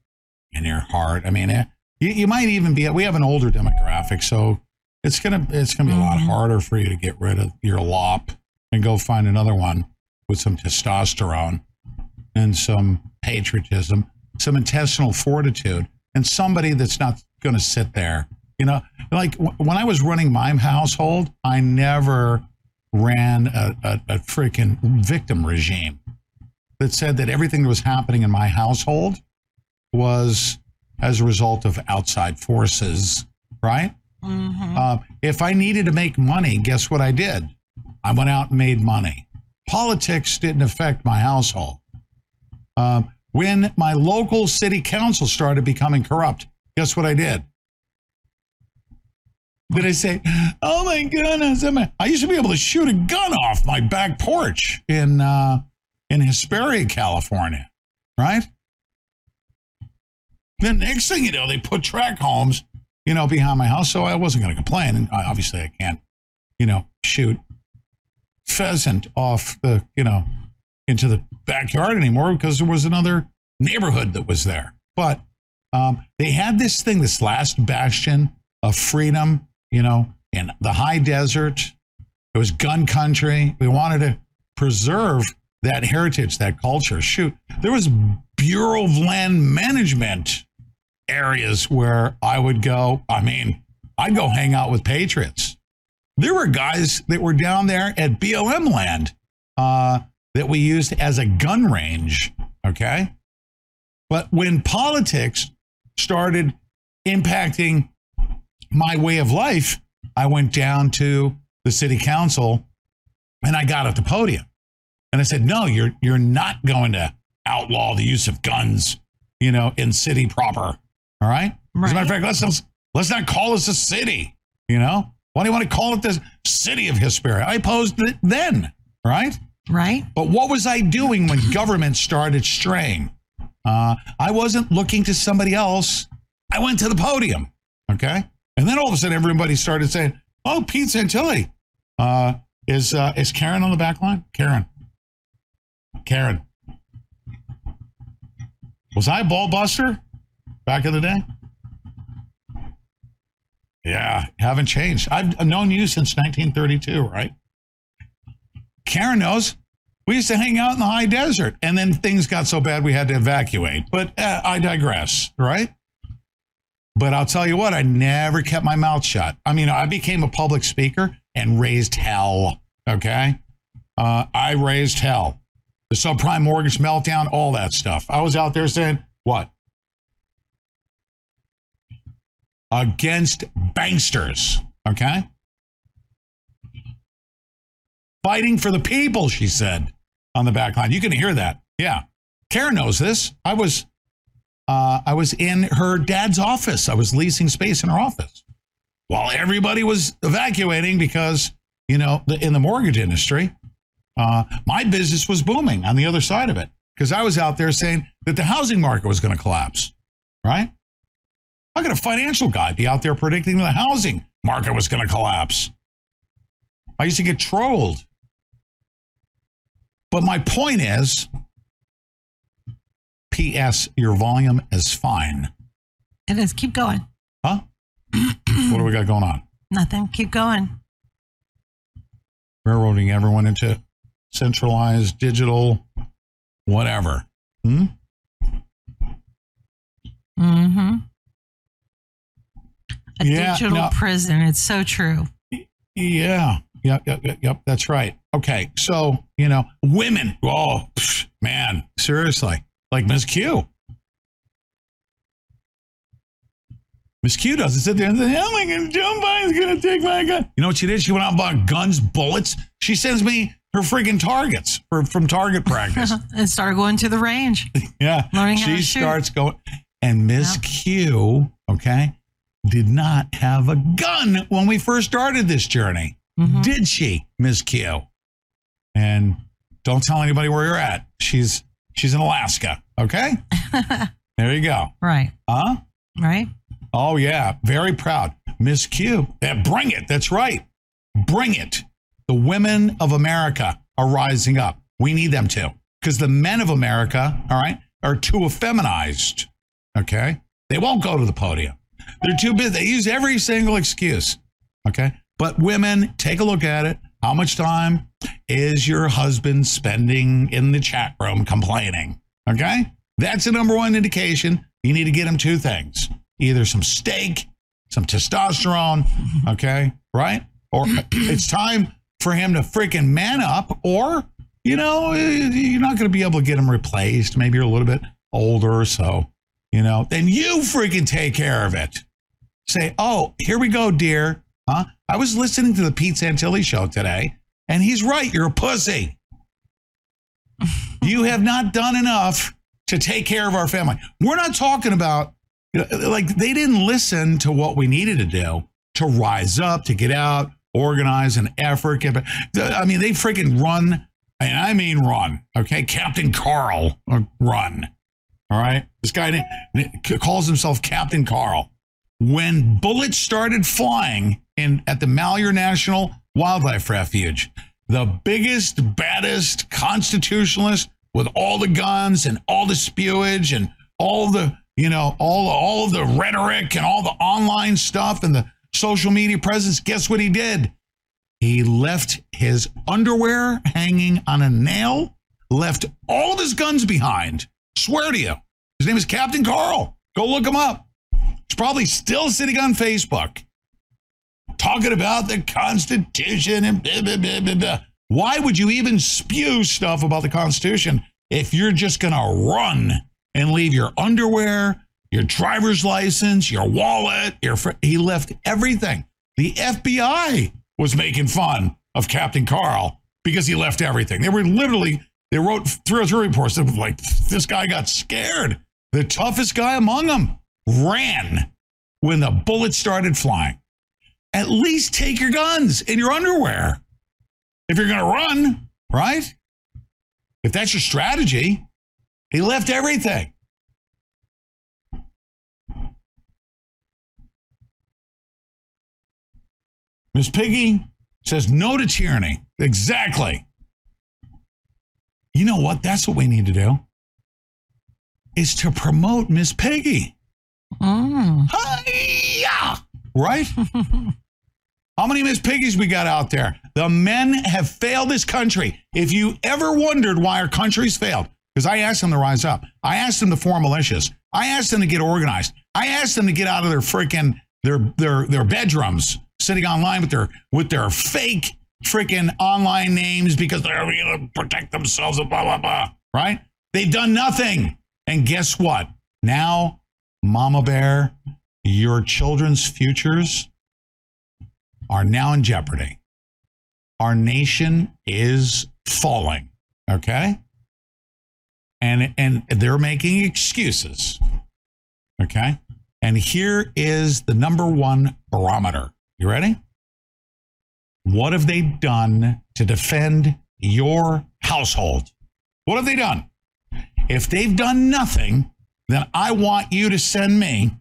in your heart, I mean, eh, you, you might even be. We have an older demographic, so it's gonna it's gonna be a lot harder for you to get rid of your lop and go find another one with some testosterone and some patriotism, some intestinal fortitude, and somebody that's not going to sit there. You know, like w- when I was running my household, I never ran a, a, a freaking victim regime that said that everything that was happening in my household was as a result of outside forces, right? Uh, if I needed to make money, guess what I did? I went out and made money. Politics didn't affect my household. Um, when my local city council started becoming corrupt, guess what I did? Did I say, "Oh my goodness"? I-" used to be able to shoot a gun off my back porch in uh, in Hesperia, California, right? The next thing you know, they put track homes, you know, behind my house. So I wasn't going to complain. And I- obviously, I can't, you know, shoot pheasant off the, you know, into the backyard anymore because there was another neighborhood that was there. But um, they had this thing, this last bastion of freedom, you know, in the high desert. It was gun country. We wanted to preserve that heritage, that culture. Shoot, there was Bureau of Land Management areas where I would go. I mean, I'd go hang out with patriots. There were guys that were down there at BLM land uh, that we used as a gun range. Okay. But when politics started impacting my way of life, I went down to the city council and I got at the podium. And I said, no, you're you're not going to outlaw the use of guns, you know, in city proper. All right. As a matter of fact, let's, let's let's not call this a city. You know, why do you want to call it the city of Hesperia? I opposed it then, right? Right. But what was I doing when government started straying? Uh, I wasn't looking to somebody else. I went to the podium. Okay. And then all of a sudden, everybody started saying, "Oh, Pete Santilli, uh, Is uh, is Karen on the back line? Karen. Karen. Was I a ball buster back in the day? Yeah, haven't changed. I've known you since 1932, right? Karen knows. We used to hang out in the high desert, and then things got so bad we had to evacuate. But uh, I digress, right? But I'll tell you what, I never kept my mouth shut. I mean, I became a public speaker and raised hell. Okay. Uh, I raised hell. The subprime mortgage meltdown, all that stuff. I was out there saying, what? Against banksters. Okay. Fighting for the people, she said on the back line. You can hear that. Yeah. Karen knows this. I was uh, I was in her dad's office. I was leasing space in her office while everybody was evacuating because, you know, the, in the mortgage industry, uh, my business was booming on the other side of it because I was out there saying that the housing market was going to collapse, right? How could a financial guy be out there predicting the housing market was going to collapse? I used to get trolled. But my point is, P.S. Your volume is fine. It is. Keep going. Huh? what do we got going on? Nothing. Keep going. Railroading everyone into centralized digital whatever. Hmm? Mm-hmm. A Yeah, digital no. prison. It's so true. Yeah. Yep, yep, yep, yep. That's right. Okay. So, you know, women. Oh, man. Seriously. Like Miss Q. Miss Q doesn't sit there and say, oh my God, Joe Biden's going to take my gun. You know what she did? She went out and bought guns, bullets. She sends me her freaking targets for, from target practice. and start going to the range. Yeah. Learning how she to shoot. starts going. And Miss Q, okay, did not have a gun when we first started this journey. Mm-hmm. Did she, Miss Q? And don't tell anybody where you're at. She's she's in Alaska. Okay. there you go. Right. Huh? Right. Oh yeah. Very proud. Miss Q. Yeah, bring it. That's right. Bring it. The women of America are rising up. We need them to. Because the men of America, all right, are too effeminized. Okay? They won't go to the podium. They're too busy. They use every single excuse. Okay? But women, take a look at it. How much time is your husband spending in the chat room complaining? Okay? That's the number one indication. You need to get him two things either some steak, some testosterone, okay? Right? Or it's time for him to freaking man up, or, you know, eh, you're not going to be able to get him replaced. Maybe you're a little bit older, so, you know, then you freaking take care of it. Say, oh, here we go, dear. Huh? I was listening to the Pete Santilli show today, and he's right. You're a pussy. you have not done enough to take care of our family. We're not talking about, like, they didn't listen to what we needed to do to rise up, to get out, organize an effort. Get. I mean, they freaking run, and I mean run, okay? Captain Carl, uh, run. All right? This guy calls himself Captain Carl. When bullets started flying in at the Malheur National Wildlife Refuge, the biggest, baddest constitutionalist with all the guns and all the spewage and all the, you know, all all the rhetoric and all the online stuff and the social media presence, guess what he did? He left his underwear hanging on a nail, left all of his guns behind. Swear to you. His name is Captain Carl. Go look him up. He's probably still sitting on Facebook talking about the Constitution and blah, blah, blah, blah, blah. Why would you even spew stuff about the Constitution if you're just going to run and leave your underwear, your driver's license, your wallet, your fr- he left everything. The FBI was making fun of Captain Carl because he left everything. They were literally they wrote three or three reports that like this guy got scared. The toughest guy among them ran when the bullets started flying. At least take your guns and your underwear if you're going to run, right? If that's your strategy, he left everything. Miss Piggy says no to tyranny. exactly. You know what? That's what we need to do. Is to promote Miss Piggy. Mm. Hi-ya! Right? How many Miss Piggies we got out there? The men have failed this country. If you ever wondered why our country's failed, because I asked them to rise up. I asked them to form militias. I asked them to get organized. I asked them to get out of their freaking their their their bedrooms, sitting online with their with their fake freaking online names because they're going to protect themselves and blah blah blah. Right? They've done nothing. And guess what? Now, Mama Bear, your children's futures are now in jeopardy. Our nation is falling. Okay? And and they're making excuses. Okay? And here is the number one barometer. You ready? What have they done to defend your household? What have they done? If they've done nothing, then I want you to send me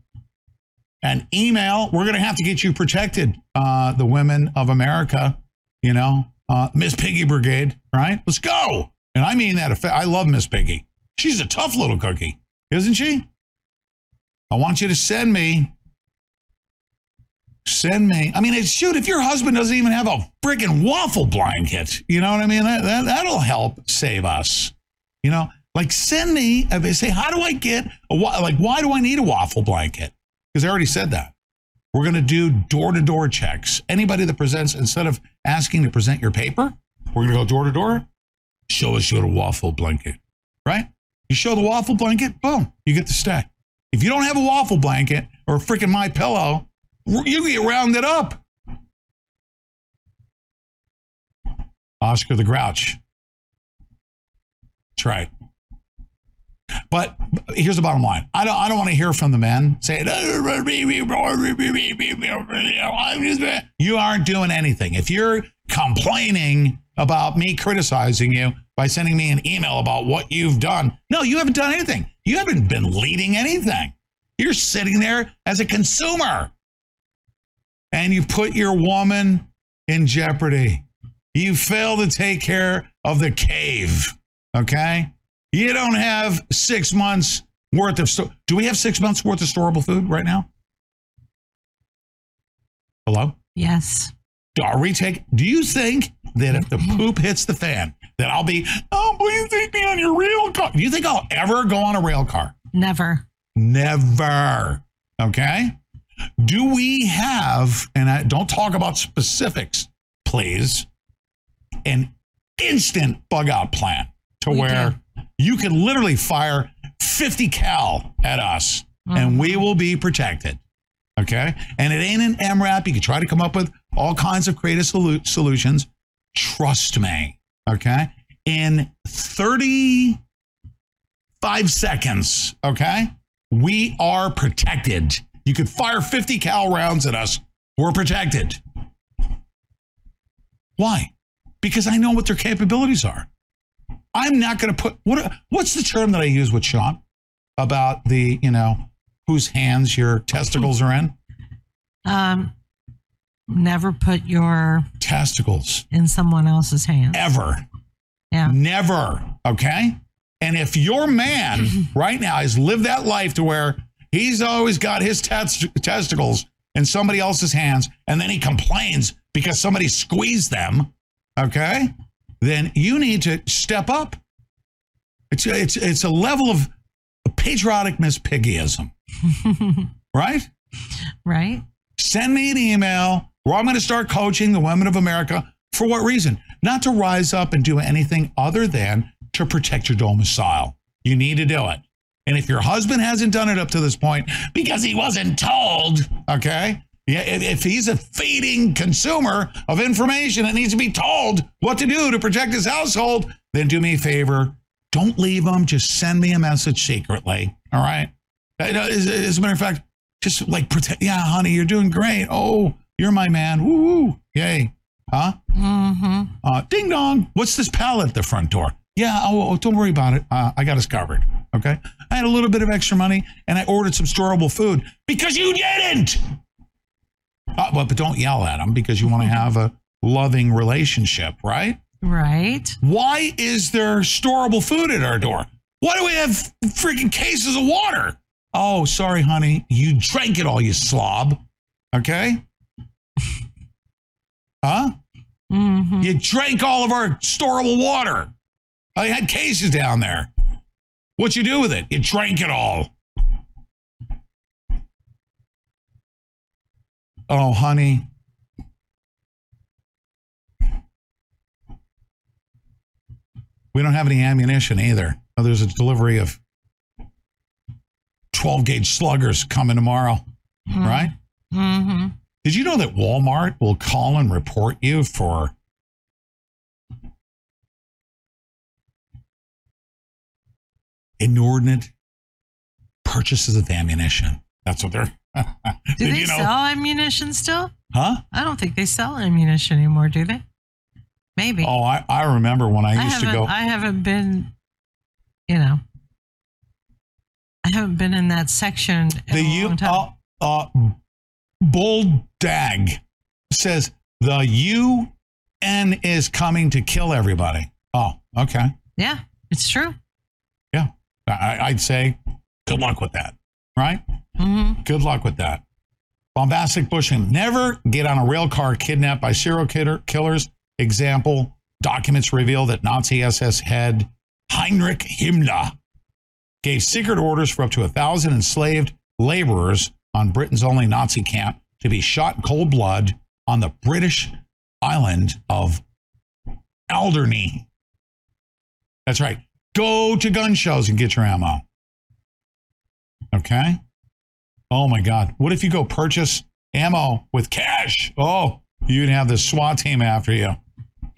an email. We're going to have to get you protected, uh, the women of America, you know, uh, Miss Piggy Brigade, right? Let's go. And I mean that. I love Miss Piggy. She's a tough little cookie, isn't she? I want you to send me. Send me. I mean, shoot, if your husband doesn't even have a freaking waffle blanket, you know what I mean? That, that, that'll help save us. You know, like send me, uh, say, how do I get, a, like, why do I need a waffle blanket? Because I already said that. We're going to do door to door checks. Anybody that presents, instead of asking to present your paper, we're going to go door to door. Show us your waffle blanket, right? You show the waffle blanket, boom, you get to stay. If you don't have a waffle blanket or a freaking my pillow, you get rounded up. Oscar the Grouch. That's right. But here's the bottom line. I don't I don't want to hear from the men saying you aren't doing anything. If you're complaining about me criticizing you by sending me an email about what you've done, no, you haven't done anything. You haven't been leading anything. You're sitting there as a consumer. And you put your woman in jeopardy. You fail to take care of the cave. Okay? You don't have six months worth of. Sto- Do we have six months worth of storable food right now? Hello? Yes. Are we take? Do you think that if the mm-hmm. poop hits the fan, that I'll be, oh, please take me on your rail car? Do you think I'll ever go on a rail car? Never. Never. Okay. Do we have, and I don't talk about specifics, please, an instant bug out plan to We where you can literally fire 50 cal at us and we mm-hmm. will be protected. Okay. And it ain't an MRAP. You can try to come up with all kinds of creative solu- solutions. Trust me. Okay. In 35 seconds, okay, we are protected. You could fire 50 cal rounds at us. We're protected. Why? Because I know what their capabilities are. I'm not going to put what what's the term that I use with Sean about the, you know, whose hands your testicles are in? Um, never put your testicles in someone else's hands. Ever. Yeah. Never. Okay. And if your man right now has lived that life to where he's always got his test- testicles in somebody else's hands and then he complains because somebody squeezed them, okay, then you need to step up. It's, it's, it's a level of patriotic Miss Piggyism, right? Right. Send me an email where I'm going to start coaching the women of America. For what reason? Not to rise up and do anything other than to protect your domicile. You need to do it. And if your husband hasn't done it up to this point because he wasn't told, okay? Yeah, if, he's a feeding consumer of information that needs to be told what to do to protect his household, then do me a favor. Don't leave him. Just send me a message secretly. All right. Uh, As, as a matter of fact, just like pretend, yeah, honey, you're doing great. Oh, you're my man. Woo, woo. Yay. Huh? Mm-hmm. Uh, ding dong. What's this pallet at the front door? Yeah, oh, oh, don't worry about it. Uh, I got us covered. Okay. I had a little bit of extra money and I ordered some storable food because you didn't. Uh, but, but don't yell at them because you want to have a loving relationship, right? Right. Why is there storable food at our door? Why do we have freaking cases of water? Oh, sorry, honey. You drank it all, you slob. Okay? Huh? Mm-hmm. You drank all of our storable water. I had cases down there. What'd you do with it? You drank it all. Oh, honey. We don't have any ammunition either. Oh, there's a delivery of 12 gauge sluggers coming tomorrow, right? Mm-hmm. Did you know that Walmart will call and report you for inordinate purchases of ammunition? That's what they're. Do they you know? sell ammunition still? Huh? I don't think they sell ammunition anymore, do they? Maybe. Oh, I, I remember when I I used to go. I haven't been. You know. I haven't been in that section in the U uh, uh, Bull Dag says the UN is coming to kill everybody. Oh, okay. yeah, it's true. Yeah. I, I'd say good luck with that. Right? Mm-hmm. Good luck with that. Bombastic bushing. Never get on a rail car kidnapped by serial killer, killers. Example documents reveal that Nazi SS head Heinrich Himmler gave secret orders for up to a thousand enslaved laborers on Britain's only Nazi camp to be shot cold blood on the British island of Alderney. That's right. Go to gun shows and get your ammo. Okay. Oh my God. What if you go purchase ammo with cash? Oh, you'd have the SWAT team after you.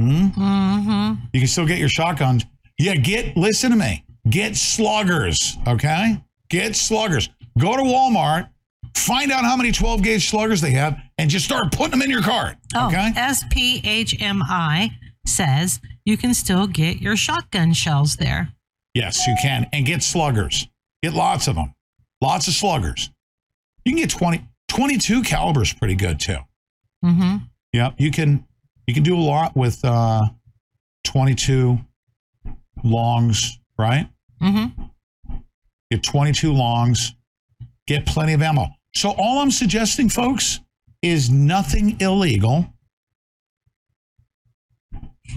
Hmm? Mm-hmm. You can still get your shotguns. Yeah, get, listen to me. Get sluggers. Okay. Get sluggers. Go to Walmart, find out how many 12 gauge sluggers they have, and just start putting them in your cart. Oh, Okay. SPHMI says you can still get your shotgun shells there. Yes, you can. And get sluggers. Get lots of them. Lots of sluggers. You can get 20, 22 calibers pretty good too. Mm-hmm. Yeah, you can you can do a lot with uh 22 longs, right? Mm-hmm. Get 22 longs, get plenty of ammo. So all I'm suggesting, folks, is nothing illegal.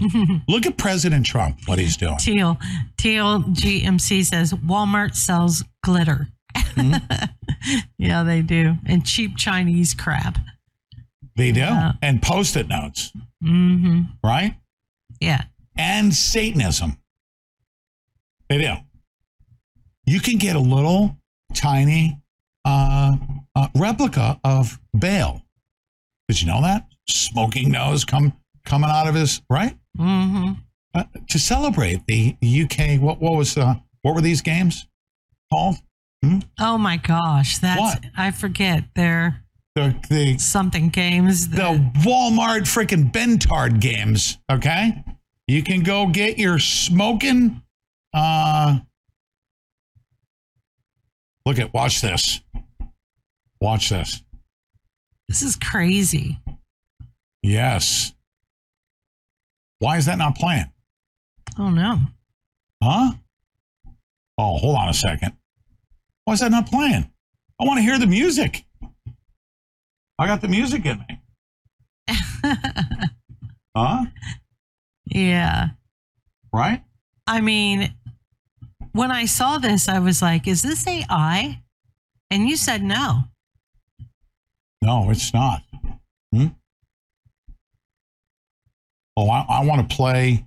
Look at President Trump, what he's doing. Teal Teal GMC says Walmart sells glitter. Hmm? yeah, they do, and cheap Chinese crap. They do. And post-it notes, Mm-hmm. right? Yeah. And Satanism. They do. You can get a little tiny uh, uh, replica of Baal. Did you know that? Smoking nose come coming out of his right Mm-hmm. uh, to celebrate the UK. What what was uh, what were these games called? Hmm? Oh my gosh, that's What? I forget. They're The the something games. the Walmart freaking Bentard games. Okay, you can go get your smoking. Uh, look at watch this. Watch this. This is crazy. Yes. Why is that not playing? Oh no. Huh? Oh, hold on a second. Why is that not playing? I want to hear the music. I got the music in me. Huh? Yeah. Right? I mean, when I saw this, I was like, is this AI? And you said no. No, it's not. Hmm? Oh, I, I want to play.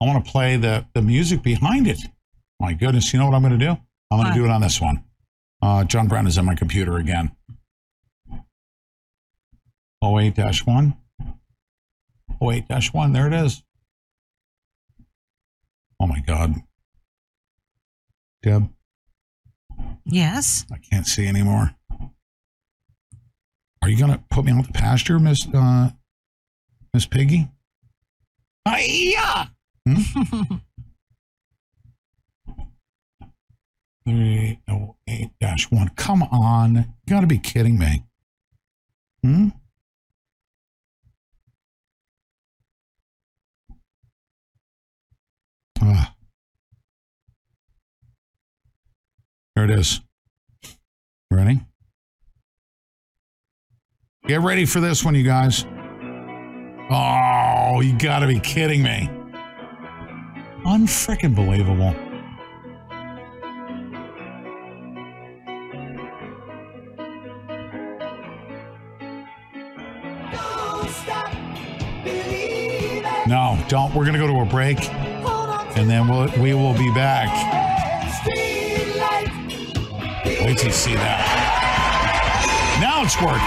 I want to play the, the music behind it. My goodness, you know what I'm going to do? I'm going to do it on this one. Uh, John Brown is on my computer again. 08 1. 08 1. There it is. Oh my God. Deb, Yes. I can't see anymore. Are you going to put me out the pasture, Miss uh, Miss Piggy? Hiya! Hmm? 38-1. Come on. You gotta be kidding me. Hmm? Ah. There it is. Ready? Get ready for this one, you guys. Oh, you gotta be kidding me. Unfreaking believable. Don't. We're gonna go to a break, and then we'll we will be back. Wait till you see that. Now it's working.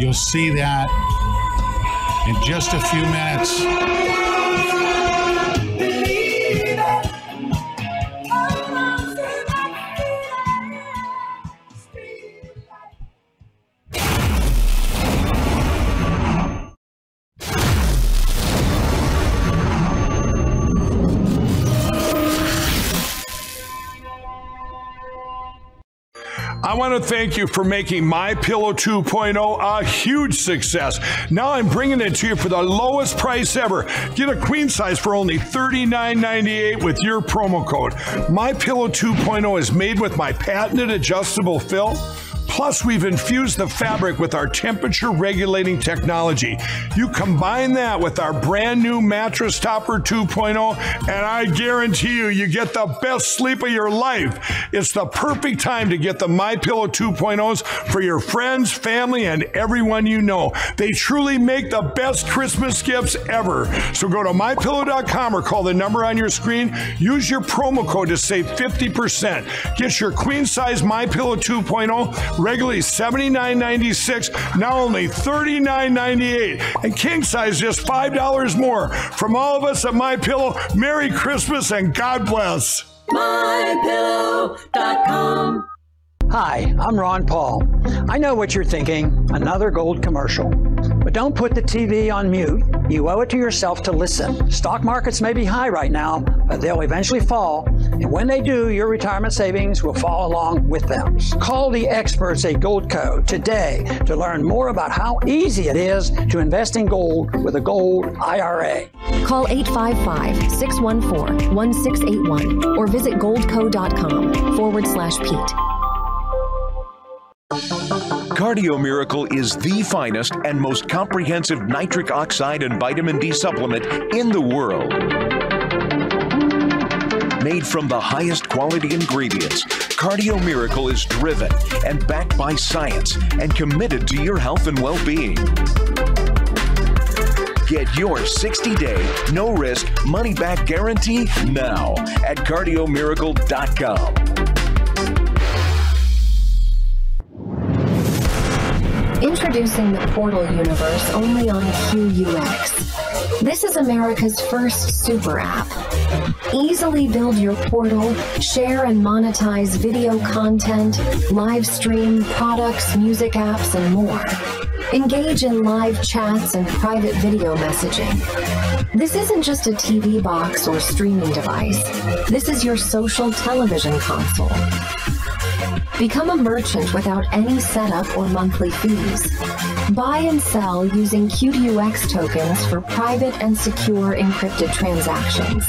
You'll see that in just a few minutes. Want to thank you for making My Pillow 2.0 a huge success. Now I'm bringing it to you for the lowest price ever. Get a queen size for only $39.98 with your promo code. My Pillow 2.0 is made with my patented adjustable fill. Plus, we've infused the fabric with our temperature regulating technology. You combine that with our brand new mattress topper 2.0, and I guarantee you, you get the best sleep of your life. It's the perfect time to get the My Pillow 2.0s for your friends, family, and everyone you know. They truly make the best Christmas gifts ever. So go to mypillow.com or call the number on your screen. Use your promo code to save 50%. Get your queen size My Pillow 2.0 regularly $79.96, now only $39.98. And king size just $5 more. From all of us at My Pillow, Merry Christmas and God bless. MyPillow.com. Hi, I'm Ron Paul. I know what you're thinking another gold commercial. But don't put the TV on mute. You owe it to yourself to listen. Stock markets may be high right now, but they'll eventually fall. And when they do, your retirement savings will fall along with them. Call the experts at Goldco today to learn more about how easy it is to invest in gold with a gold IRA. Call 855 614 1681 or visit goldco.com forward slash Pete. Cardio Miracle is the finest and most comprehensive nitric oxide and vitamin D supplement in the world. Made from the highest quality ingredients, Cardio Miracle is driven and backed by science and committed to your health and well being. Get your 60 day, no risk, money back guarantee now at cardiomiracle.com. Introducing the Portal universe only on QUX. This is America's first super app. Easily build your portal, share and monetize video content, live stream products, music apps, and more. Engage in live chats and private video messaging. This isn't just a TV box or streaming device. This is your social television console. Become a merchant without any setup or monthly fees. Buy and sell using QDUX tokens for private and secure encrypted transactions.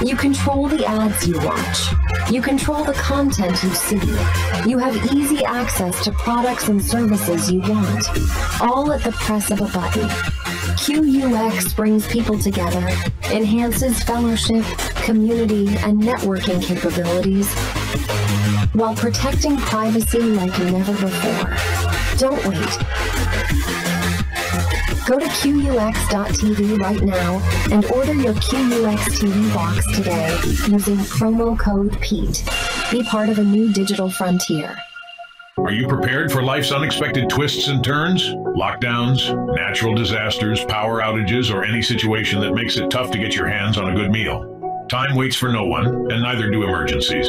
You control the ads you watch. You control the content you see. You have easy access to products and services you want, all at the press of a button. QUX brings people together, enhances fellowship, community, and networking capabilities while protecting privacy like never before. Don't wait. Go to QUX.tv right now and order your QUX TV box today using promo code PETE. Be part of a new digital frontier. Are you prepared for life's unexpected twists and turns? Lockdowns, natural disasters, power outages, or any situation that makes it tough to get your hands on a good meal? Time waits for no one, and neither do emergencies.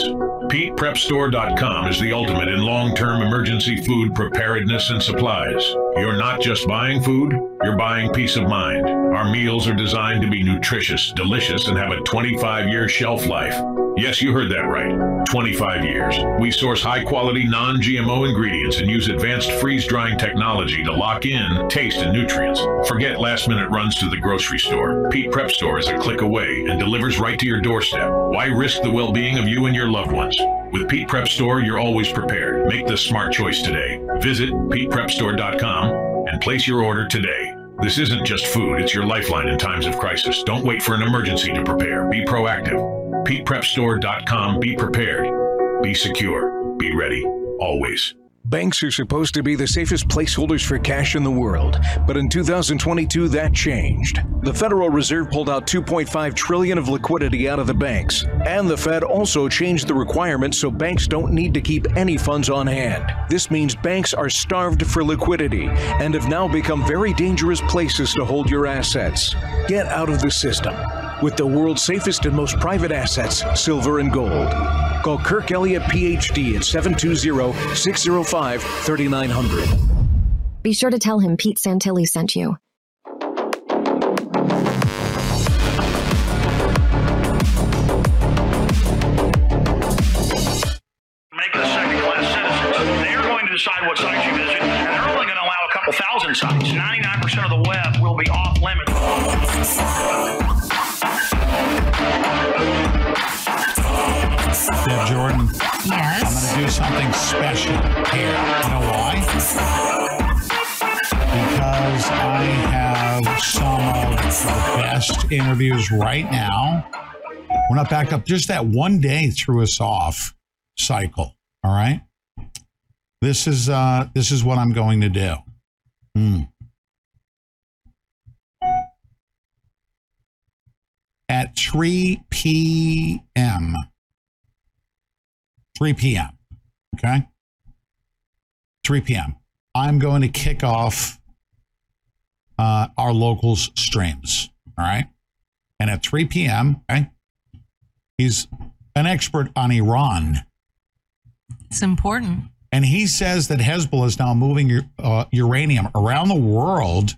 PetePrepStore.com is the ultimate in long term emergency food preparedness and supplies. You're not just buying food, you're buying peace of mind. Our meals are designed to be nutritious, delicious, and have a 25 year shelf life. Yes, you heard that right. 25 years. We source high quality non GMO ingredients and use advanced freeze drying technology to lock in taste and nutrients. Forget last minute runs to the grocery store. Pete Prep Store is a click away and delivers right to your doorstep. Why risk the well being of you and your loved ones? With Pete Prep Store, you're always prepared. Make the smart choice today. Visit PetePrepStore.com and place your order today. This isn't just food, it's your lifeline in times of crisis. Don't wait for an emergency to prepare. Be proactive. PetePrepStore.com. Be prepared. Be secure. Be ready. Always. Banks are supposed to be the safest placeholders for cash in the world, but in 2022 that changed. The Federal Reserve pulled out 2.5 trillion of liquidity out of the banks, and the Fed also changed the requirements so banks don't need to keep any funds on hand. This means banks are starved for liquidity and have now become very dangerous places to hold your assets. Get out of the system with the world's safest and most private assets, silver and gold. Call Kirk Elliott PhD at 720 605 3900. Be sure to tell him Pete Santilli sent you. Make it a second class citizens. They are going to decide what sites you visit, and they're only going to allow a couple thousand sites. 99% of the web something special here. You know why? Because I have some of the best interviews right now. We're not backed up. Just that one day threw us off cycle. All right. This is uh this is what I'm going to do. Hmm. At 3 p.m. 3 p.m. Okay. 3 p.m. I'm going to kick off uh, our locals streams. All right. And at 3 p.m., okay, he's an expert on Iran. It's important. And he says that Hezbollah is now moving uh, uranium around the world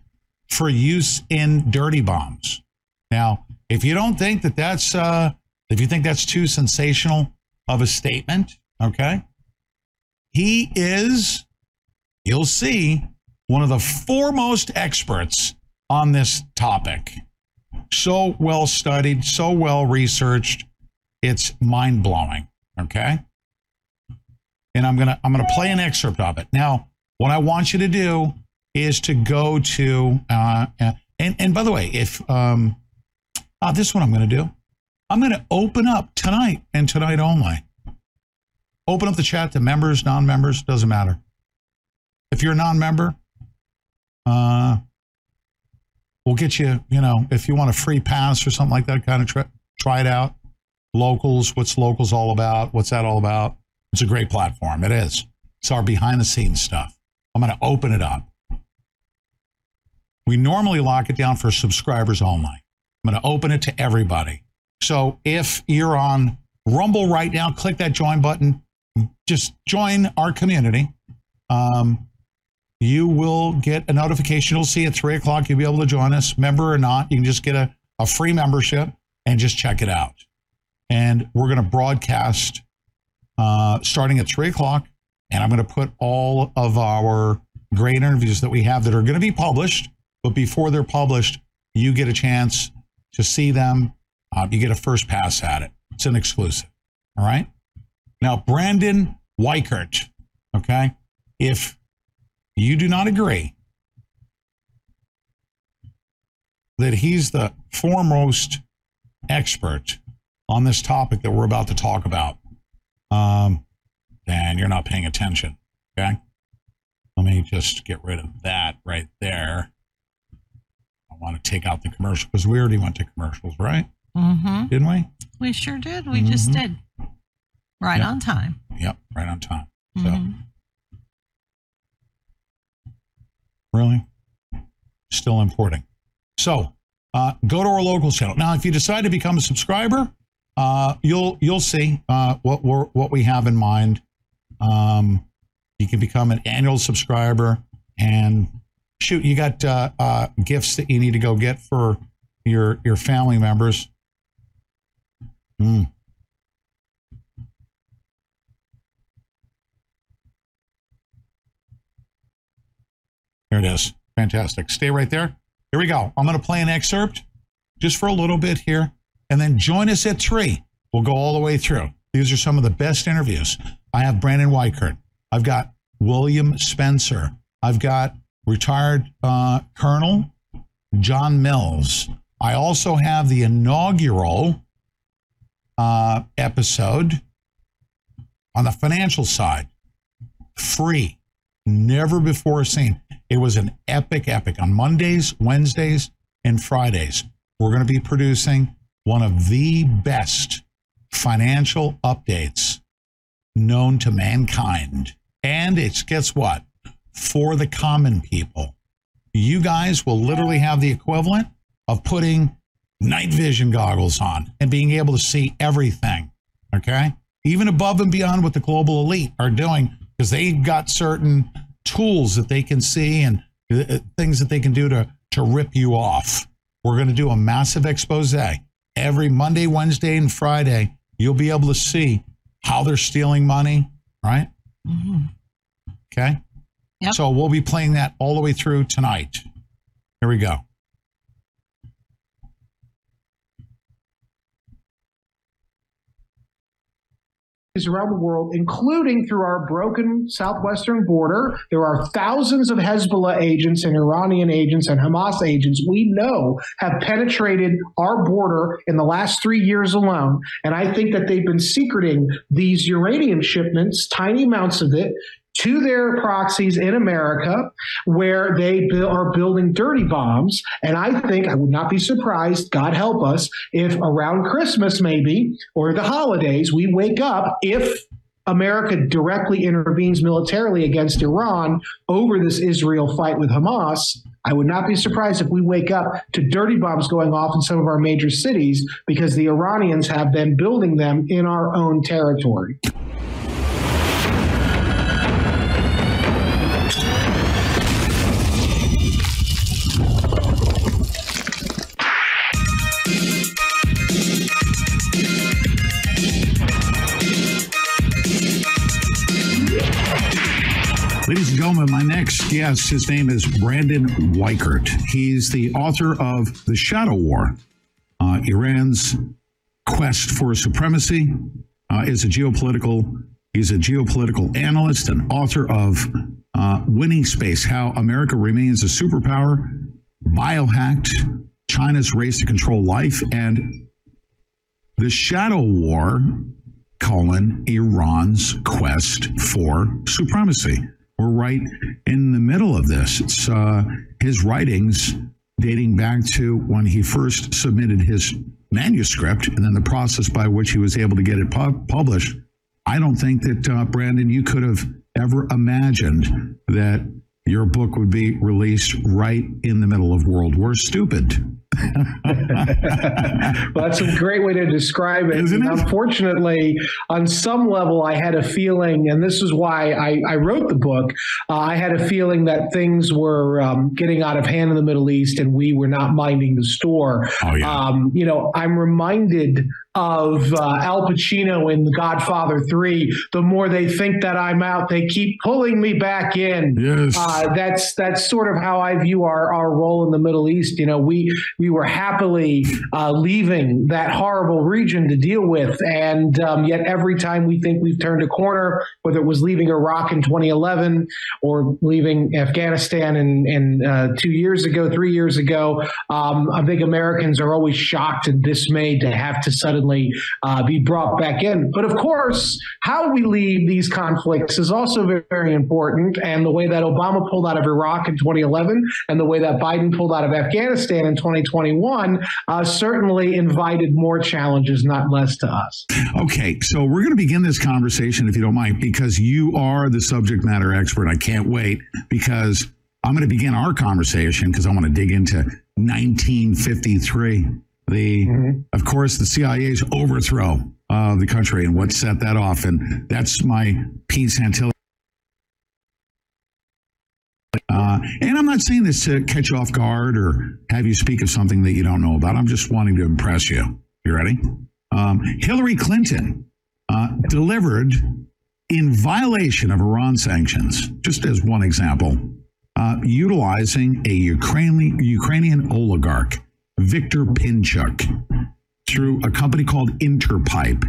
for use in dirty bombs. Now, if you don't think that that's, uh, if you think that's too sensational of a statement, okay, he is, you'll see, one of the foremost experts on this topic. So well studied, so well researched, it's mind blowing. Okay and I'm gonna I'm gonna play an excerpt of it. Now, what I want you to do is to go to uh, uh, and and by the way, if um, uh, this is what I'm gonna do. I'm gonna open up tonight and tonight only. Open up the chat to members, non-members, doesn't matter. If you're a non-member, uh, we'll get you. You know, if you want a free pass or something like that, kind of try, try it out. Locals, what's locals all about? What's that all about? It's a great platform. It is. It's our behind the scenes stuff. I'm going to open it up. We normally lock it down for subscribers only. I'm going to open it to everybody. So if you're on Rumble right now, click that join button. Just join our community. Um, you will get a notification. You'll see at three o'clock. You'll be able to join us, member or not. You can just get a, a free membership and just check it out. And we're going to broadcast uh, starting at three o'clock. And I'm going to put all of our great interviews that we have that are going to be published. But before they're published, you get a chance to see them. Uh, you get a first pass at it. It's an exclusive. All right. Now, Brandon Weichert, okay, if you do not agree that he's the foremost expert on this topic that we're about to talk about, um, then you're not paying attention. Okay. Let me just get rid of that right there. I want to take out the commercial because we already went to commercials, right? Mm-hmm. Didn't we? We sure did. We just Mhm. did. Right Yeah. on time. Yep, right on time. So, Mhm. really? Still importing. So, uh, go to our local channel. Now, if you decide to become a subscriber, uh, you'll you'll see uh, what we're, what we have in mind. Um, you can become an annual subscriber, and shoot, you got uh, uh, gifts that you need to go get for your your family members. Hmm. There it is. Fantastic. Stay right there. Here we go. I'm going to play an excerpt just for a little bit here, and then join us at three. We'll go all the way through. These are some of the best interviews. I have Brandon Weichert. I've got William Spencer. I've got retired uh, Colonel John Mills. I also have the inaugural uh, episode on the financial side, free, never before seen. It was an epic, epic. On Mondays, Wednesdays, and Fridays, we're going to be producing one of the best financial updates known to mankind. And it's, guess what? For the common people. You guys will literally have the equivalent of putting night vision goggles on and being able to see everything. Okay. Even above and beyond what the global elite are doing, because they've got certain tools that they can see and uh, things that they can do to, to rip you off. We're going to do a massive expose every Monday, Wednesday, and Friday. You'll be able to see how they're stealing money, right? Mm-hmm. Okay. Yep. So we'll be playing that all the way through tonight. Here we go. Around the world, including through our broken southwestern border. There are thousands of Hezbollah agents and Iranian agents and Hamas agents we know have penetrated our border in the last three years alone. And I think that they've been secreting these uranium shipments, tiny amounts of it, to their proxies in America where they are building dirty bombs. And I think I would not be surprised, God help us, if around Christmas maybe or the holidays we wake up if America directly intervenes militarily against Iran over this Israel fight with Hamas. I would not be surprised if we wake up to dirty bombs going off in some of our major cities because the Iranians have been building them in our own territory. And my next guest, his name is Brandon Weichert. He's the author of The Shadow War, uh, Iran's quest for supremacy. Uh, is a geopolitical, he's a geopolitical analyst and author of uh, Winning Space, How America Remains a Superpower, Biohacked, China's Race to Control Life, and The Shadow War, colon, Iran's quest for supremacy. We're right in the middle of this. It's uh, his writings dating back to when he first submitted his manuscript and then the process by which he was able to get it pub- published. I don't think that, uh, Brandon, you could have ever imagined that your book would be released right in the middle of World War Stupid. well, that's a great way to describe it. Unfortunately, on some level, I had a feeling, and this is why I, I wrote the book. Uh, I had a feeling that things were um, getting out of hand in the Middle East, and we were not minding the store. um, you know, I'm reminded of uh, Al Pacino in The Godfather Three. The more they think that I'm out, they keep pulling me back in. Yes. Uh, that's that's sort of how I view our our role in the Middle East. You know, we we were happily uh, leaving that horrible region to deal with, and um, yet every time we think we've turned a corner, whether it was leaving Iraq in 2011 or leaving Afghanistan in, in uh, two years ago, three years ago, um, I think Americans are always shocked and dismayed to have to suddenly uh, be brought back in. But of course, how we leave these conflicts is also very, very important, and the way that Obama pulled out of Iraq in 2011 and the way that Biden pulled out of Afghanistan in 2021 uh, certainly invited more challenges, not less, to us. Okay, so we're going to begin this conversation, if you don't mind, because you are the subject matter expert. I can't wait because I'm going to begin our conversation because I want to dig into 1953, the of course the CIA's overthrow of the country and what set that off, and that's my Pete Santilli. Uh, and I'm not saying this to catch you off guard or have you speak of something that you don't know about. I'm just wanting to impress you. You ready? Um, Hillary Clinton uh, delivered in violation of Iran sanctions, just as one example, uh, utilizing a Ukrainian, Ukrainian oligarch, Viktor Pinchuk, through a company called Interpipe,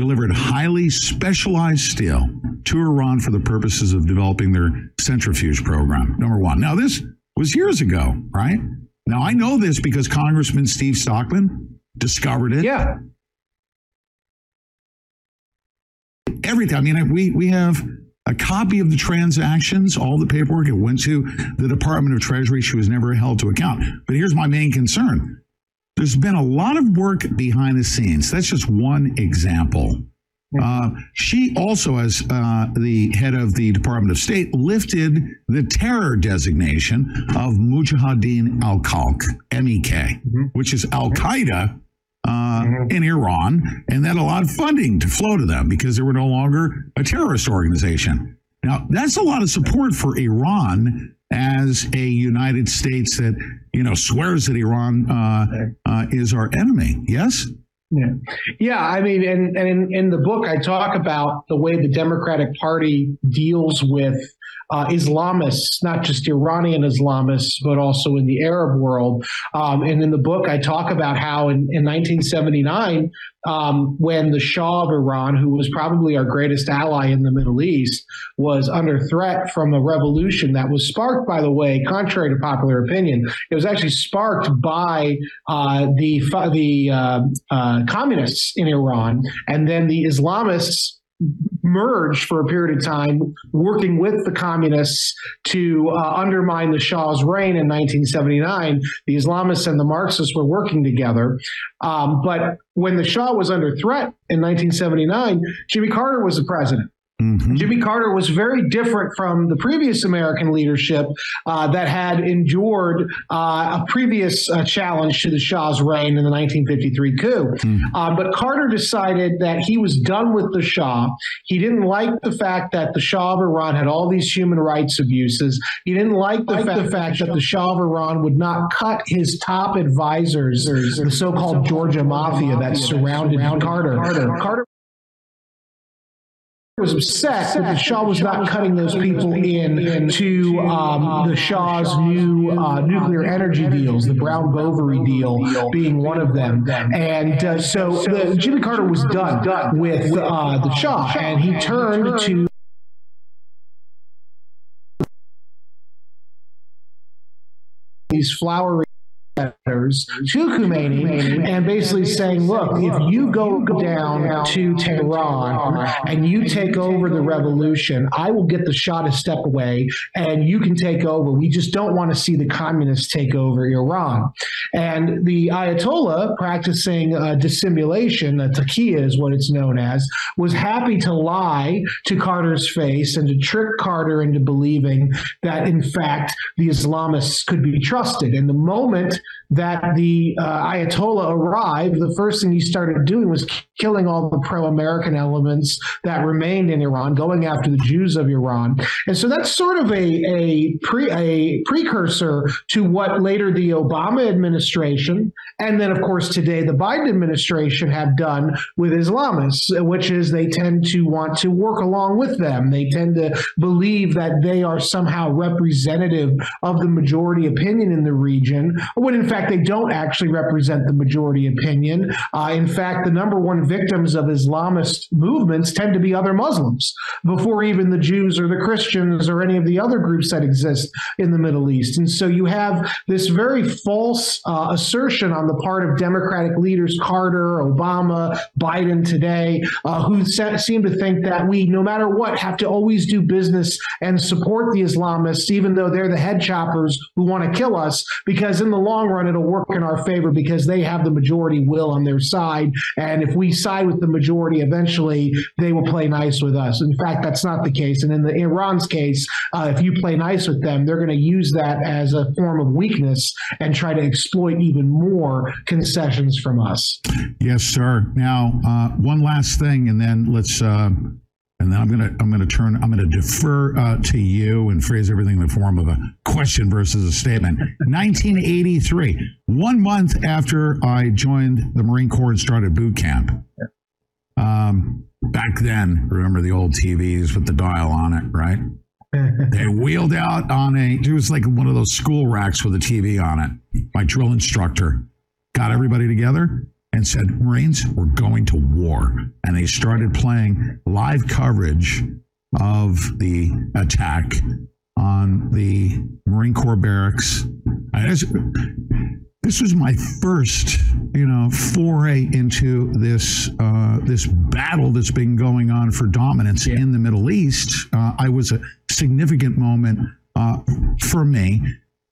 delivered highly specialized steel to Iran for the purposes of developing their centrifuge program. Number one. Now, this was years ago, right? Now, I know this because Congressman Steve Stockman discovered it. Yeah. everything. I mean, we we have a copy of the transactions, all the paperwork. It went to the Department of Treasury. She was never held to account. But here's my main concern: there's been a lot of work behind the scenes. That's just one example. Uh, she also, as uh, the head of the Department of State, lifted the terror designation of Mujahideen al Khalq, MEK, which is Al Qaeda uh, in Iran, and that allowed funding to flow to them because they were no longer a terrorist organization. Now, that's a lot of support for Iran as a United States that you know swears that Iran uh, uh, is our enemy. Yes. Yeah, yeah. I mean, and, and in, in the book, I talk about the way the Democratic Party deals with uh, Islamists, not just Iranian Islamists, but also in the Arab world. Um, and in the book, I talk about how in, in 1979, um, when the Shah of Iran, who was probably our greatest ally in the Middle East, was under threat from a revolution that was sparked, by the way, contrary to popular opinion, it was actually sparked by uh, the the uh, uh, communists in Iran, and then the Islamists merged for a period of time, working with the communists to uh, undermine the Shah's reign in 1979. The Islamists and the Marxists were working together. Um, but when the Shah was under threat in 1979, Jimmy Carter was the president. Jimmy Carter was very different from the previous American leadership uh, that had endured uh, a previous uh, challenge to the Shah's reign in the 1953 coup. Uh, but Carter decided that he was done with the Shah. He didn't like the fact that the Shah of Iran had all these human rights abuses. He didn't like the, fa- the fact that the Shah of Iran would not cut his top advisors, the so-called Georgia Mafia that surrounded Carter. Carter was upset that the Shah was not cutting those people in to um, the Shah's new uh, nuclear energy deals, the Brown Boveri deal being one of them. And uh, so the, Jimmy Carter was done with uh, the Shah, and he turned to these flowery letters to Khomeini and basically saying, look, if you go down to Tehran and you take over the revolution, I will get the shot a step away and you can take over. We just don't want to see the communists take over Iran. And the Ayatollah, practicing uh, dissimulation, uh, taqiyya is what it's known as, was happy to lie to Carter's face and to trick Carter into believing that, in fact, the Islamists could be trusted. And the moment that the uh, Ayatollah arrived, the first thing he started doing was killing all the pro American elements that remained in Iran, going after the Jews of Iran. And so that's sort of a, a, pre, a precursor to what later the Obama administration, and then, of course, today the Biden administration have done with Islamists, which is they tend to want to work along with them. They tend to believe that they are somehow representative of the majority opinion in the region, when in fact they don't actually represent the majority opinion. Uh, in fact, the number one victims of Islamist movements tend to be other Muslims before even the Jews or the Christians or any of the other groups that exist in the Middle East. And so you have this very false uh, assertion on the part of Democratic leaders, Carter, Obama, Biden today, uh, who se- seem to think that we, no matter what, have to always do business and support the Islamists, even though they're the head choppers who want to kill us, because in the long run, it'll work in our favor because they have the majority will on their side. And if we side with the majority, eventually they will play nice with us. In fact, that's not the case. And in the Iran's case, uh, if you play nice with them, they're going to use that as a form of weakness and try to exploit even more concessions from us. Yes, sir. Now, uh, one last thing, and then let's. Uh, and then I'm gonna I'm gonna turn I'm gonna defer uh, to you and phrase everything in the form of a question versus a statement. 1983, one month after I joined the Marine Corps and started boot camp. Um, back then, remember the old TVs with the dial on it, right? they wheeled out on a it was like one of those school racks with a TV on it. My drill instructor got everybody together and said, Marines, we're going to war. And they started playing live coverage of the attack on the Marine Corps barracks. And this, was my first, you know, foray into this uh, this battle that's been going on for dominance in the Middle East. Uh, I was a significant moment uh, for me.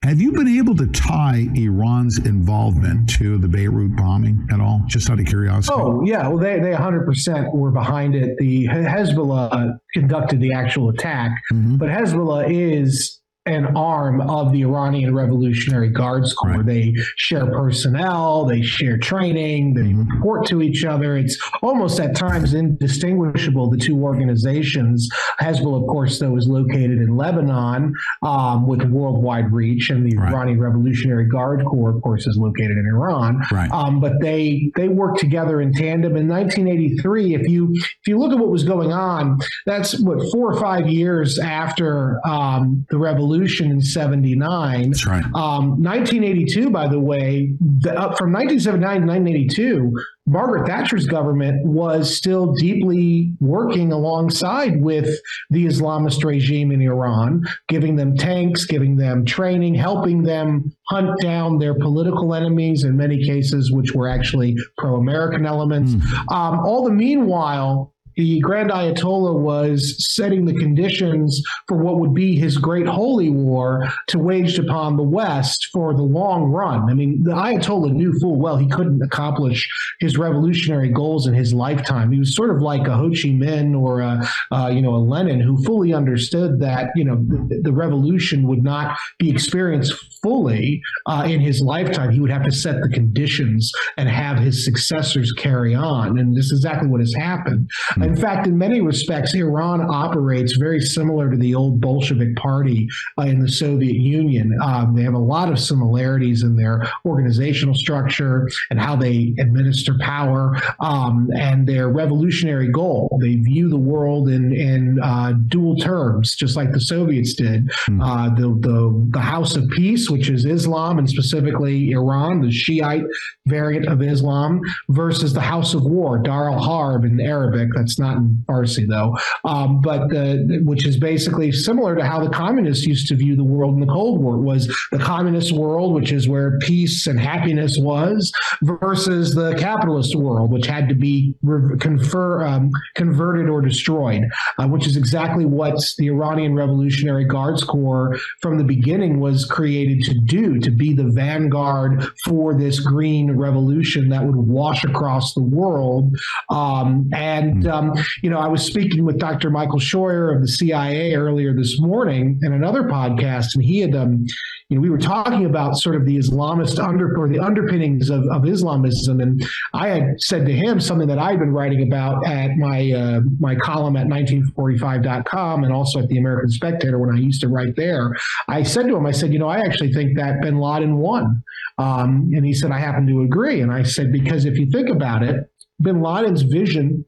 Have you been able to tie Iran's involvement to the Beirut bombing at all? Just out of curiosity. Oh yeah, well they they 100% were behind it. The Hezbollah conducted the actual attack, mm-hmm. but Hezbollah is an arm of the Iranian Revolutionary Guards Corps. They share personnel, they share training, they report to each other. It's almost at times indistinguishable, the two organizations. Hezbollah, of course, though, is located in Lebanon um, with worldwide reach, and the Iranian Revolutionary Guard Corps, of course, is located in Iran. Right. Um, but they they work together in tandem. In 1983, if you if you look at what was going on, that's what four or five years after um, the revolution in 79. That's right. Um, 1982, by the way, the, from 1979 to 1982, Margaret Thatcher's government was still deeply working alongside with the Islamist regime in Iran, giving them tanks, giving them training, helping them hunt down their political enemies in many cases, which were actually pro American elements. Um, all the meanwhile, the Grand Ayatollah was setting the conditions for what would be his great holy war to waged upon the West for the long run. I mean, the Ayatollah knew full well he couldn't accomplish his revolutionary goals in his lifetime. He was sort of like a Ho Chi Minh or a, uh, you know, a Lenin who fully understood that, you know, the, the revolution would not be experienced fully uh, in his lifetime. He would have to set the conditions and have his successors carry on. And this is exactly what has happened. In fact, in many respects, Iran operates very similar to the old Bolshevik Party uh, in the Soviet Union. Um, they have a lot of similarities in their organizational structure and how they administer power um, and their revolutionary goal. They view the world in, in uh, dual terms, just like the Soviets did. Uh, the, the, the House of Peace, which is Islam and specifically Iran, the Shiite variant of Islam, versus the House of War, Dar al Harb in Arabic. That's not in Farsi though, um, but the, which is basically similar to how the communists used to view the world in the Cold War. Was the communist world, which is where peace and happiness was, versus the capitalist world, which had to be re- confer, um, converted or destroyed, uh, which is exactly what the Iranian Revolutionary Guards Corps from the beginning was created to do, to be the vanguard for this green revolution that would wash across the world. Um, and, um, you know, I was speaking with Dr. Michael Scheuer of the CIA earlier this morning in another podcast, and he had, um, you know, we were talking about sort of the Islamist under or the underpinnings of, of Islamism, and I had said to him something that I'd been writing about at my uh, my column at 1945.com and also at the American Spectator when I used to write there. I said to him, I said, you know, I actually think that Bin Laden won, um, and he said, I happen to agree, and I said because if you think about it, Bin Laden's vision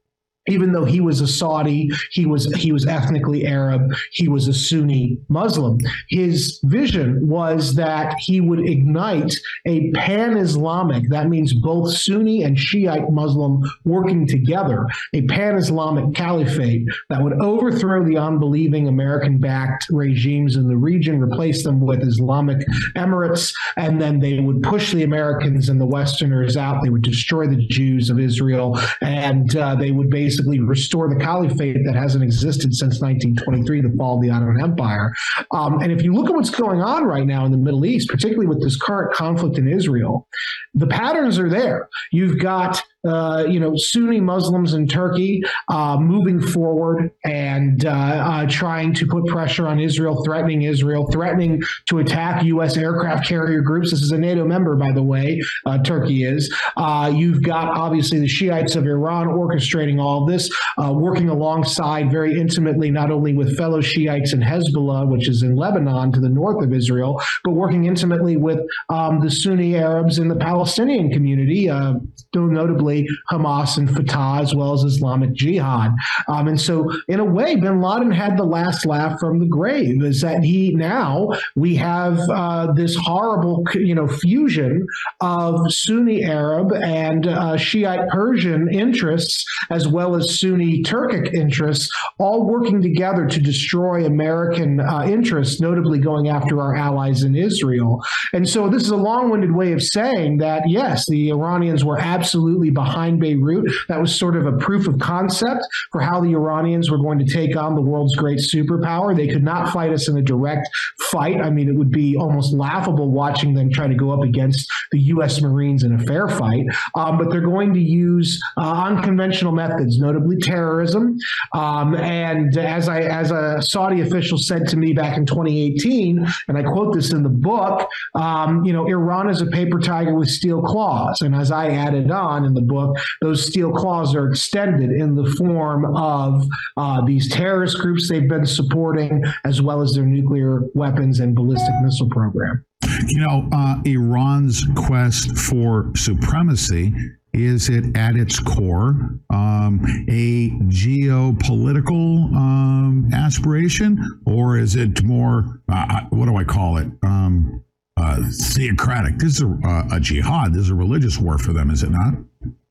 even though he was a Saudi, he was he was ethnically Arab, he was a Sunni Muslim. His vision was that he would ignite a pan-Islamic, that means both Sunni and Shiite Muslim working together, a pan-Islamic caliphate that would overthrow the unbelieving American-backed regimes in the region, replace them with Islamic emirates, and then they would push the Americans and the Westerners out. They would destroy the Jews of Israel, and uh, they would basically basically restore the caliphate that hasn't existed since 1923, the fall of the Ottoman Empire. Um, and if you look at what's going on right now in the Middle East, particularly with this current conflict in Israel, the patterns are there. You've got uh, you know, Sunni Muslims in Turkey uh, moving forward and uh, uh, trying to put pressure on Israel, threatening Israel, threatening to attack U.S. aircraft carrier groups. This is a NATO member, by the way, uh, Turkey is. Uh, you've got obviously the Shiites of Iran orchestrating all this, working alongside very intimately not only with fellow Shiites in Hezbollah, which is in Lebanon to the north of Israel, but working intimately with um, the Sunni Arabs in the Palestinian community, still notably Hamas and Fatah, as well as Islamic Jihad. Um, and so, in a way, bin Laden had the last laugh from the grave, is that he now we have uh, this horrible, you know, fusion of Sunni Arab and uh, Shiite Persian interests, as well as Sunni Turkic interests, all working together to destroy American uh, interests, notably going after our allies in Israel. And so, this is a long winded way of saying that, yes, the Iranians were absolutely behind Beirut. That was sort of a proof of concept for how the Iranians were going to take on the world's great superpower. They could not fight us in a direct fight. I mean, it would be almost laughable watching them try to go up against the U.S. Marines in a fair fight. Um, but they're going to use uh, unconventional methods, notably terrorism. Um, and as I, as a Saudi official said to me back in 2018, and I quote this in the book, um, you know, Iran is a paper tiger with steel claws. And as I added on in the book, those steel claws are extended in the form of uh, these terrorist groups they've been supporting, as well as their nuclear weapons and ballistic missile program. You know, uh, Iran's quest for supremacy is it at its core um, a geopolitical um, aspiration, or is it more, uh, what do I call it? Um, uh, theocratic. This is a, a jihad. This is a religious war for them, is it not?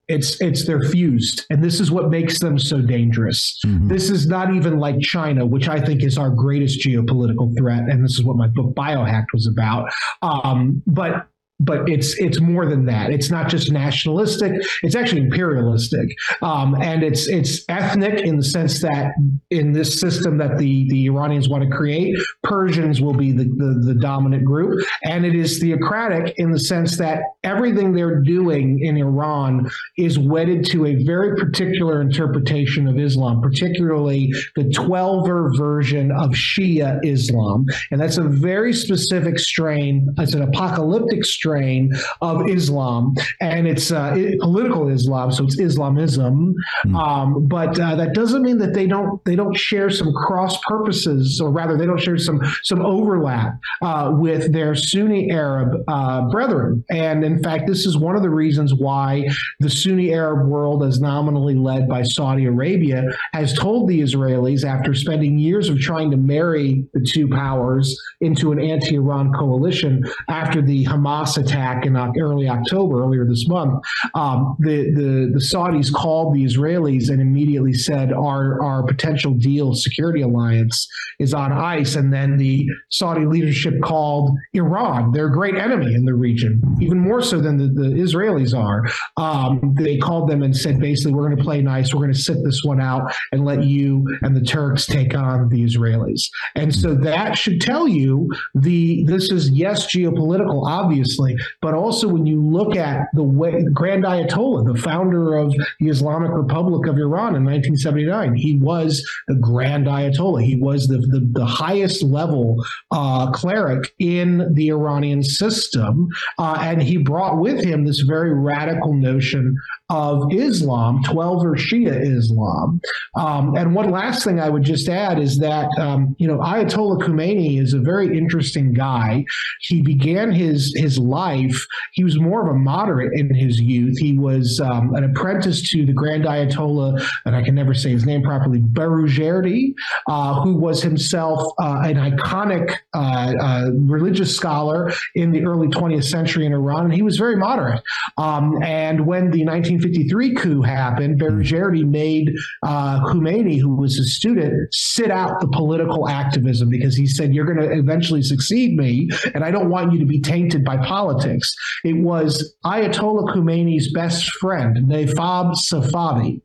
It's it's they're fused, and this is what makes them so dangerous. Mm-hmm. This is not even like China, which I think is our greatest geopolitical threat, and this is what my book Biohacked was about. Um, but but it's it's more than that. It's not just nationalistic; it's actually imperialistic, um, and it's it's ethnic in the sense that in this system that the the Iranians want to create, Persians will be the, the, the dominant group, and it is theocratic in the sense that everything they're doing in Iran is wedded to a very particular interpretation of Islam, particularly the Twelver version of Shia Islam, and that's a very specific strain. It's an apocalyptic strain strain of Islam, and it's uh, political Islam, so it's Islamism. Mm. Um, but uh, that doesn't mean that they don't they don't share some cross purposes, or rather, they don't share some some overlap uh, with their Sunni Arab uh, brethren. And in fact, this is one of the reasons why the Sunni Arab world, as nominally led by Saudi Arabia, has told the Israelis after spending years of trying to marry the two powers into an anti-Iran coalition after the Hamas attack in early October, earlier this month, um, the, the, the Saudis called the Israelis and immediately said our our potential deal security alliance is on ice. And then the Saudi leadership called Iran their great enemy in the region, even more so than the, the Israelis are. Um, they called them and said basically we're going to play nice, we're going to sit this one out and let you and the Turks take on the Israelis. And so that should tell you the this is yes geopolitical, obviously but also when you look at the way Grand Ayatollah, the founder of the Islamic Republic of Iran in 1979, he was the Grand Ayatollah. He was the, the, the highest level uh, cleric in the Iranian system. Uh, and he brought with him this very radical notion of Islam, Twelver Shia Islam. Um, and one last thing I would just add is that, um, you know, Ayatollah Khomeini is a very interesting guy. He began his, his life, he was more of a moderate in his youth. He was um, an apprentice to the Grand Ayatollah, and I can never say his name properly, Borujerdi, uh, who was himself uh, an iconic uh, uh religious scholar in the early 20th century in Iran. And he was very moderate. Um, and when the 1953 coup happened, Borujerdi made uh, Khomeini, who was a student, sit out the political activism because he said, You're going to eventually succeed me, and I don't want you to be tainted by politics politics. It was Ayatollah Khomeini's best friend, Navab Safavi,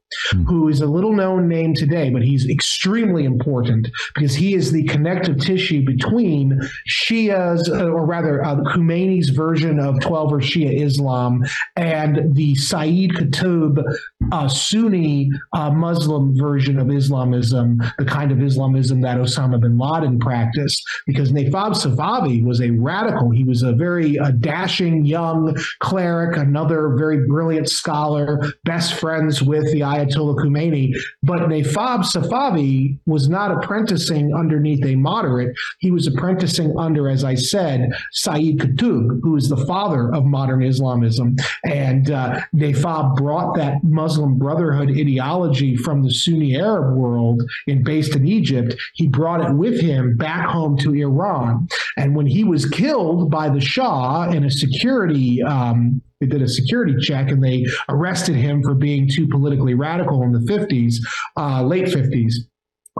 who is a little known name today, but he's extremely important because he is the connective tissue between Shia's, uh, or rather, uh, Khomeini's version of Twelver Shia Islam and the Saeed Qutb uh, Sunni uh, Muslim version of Islamism, the kind of Islamism that Osama bin Laden practiced. Because Navab Safavi was a radical. He was a very uh, dashing young cleric, another very brilliant scholar, best friends with the Ayatollah Khomeini. But Navab Safavi was not apprenticing underneath a moderate. He was apprenticing under, as I said, Saeed Qutb, who is the father of modern Islamism. And uh, Navab brought that Muslim Brotherhood ideology from the Sunni Arab world and based in Egypt. He brought it with him back home to Iran. And when he was killed by the Shah in a security um, they did a security check and they arrested him for being too politically radical in the 50s, uh, late 50s.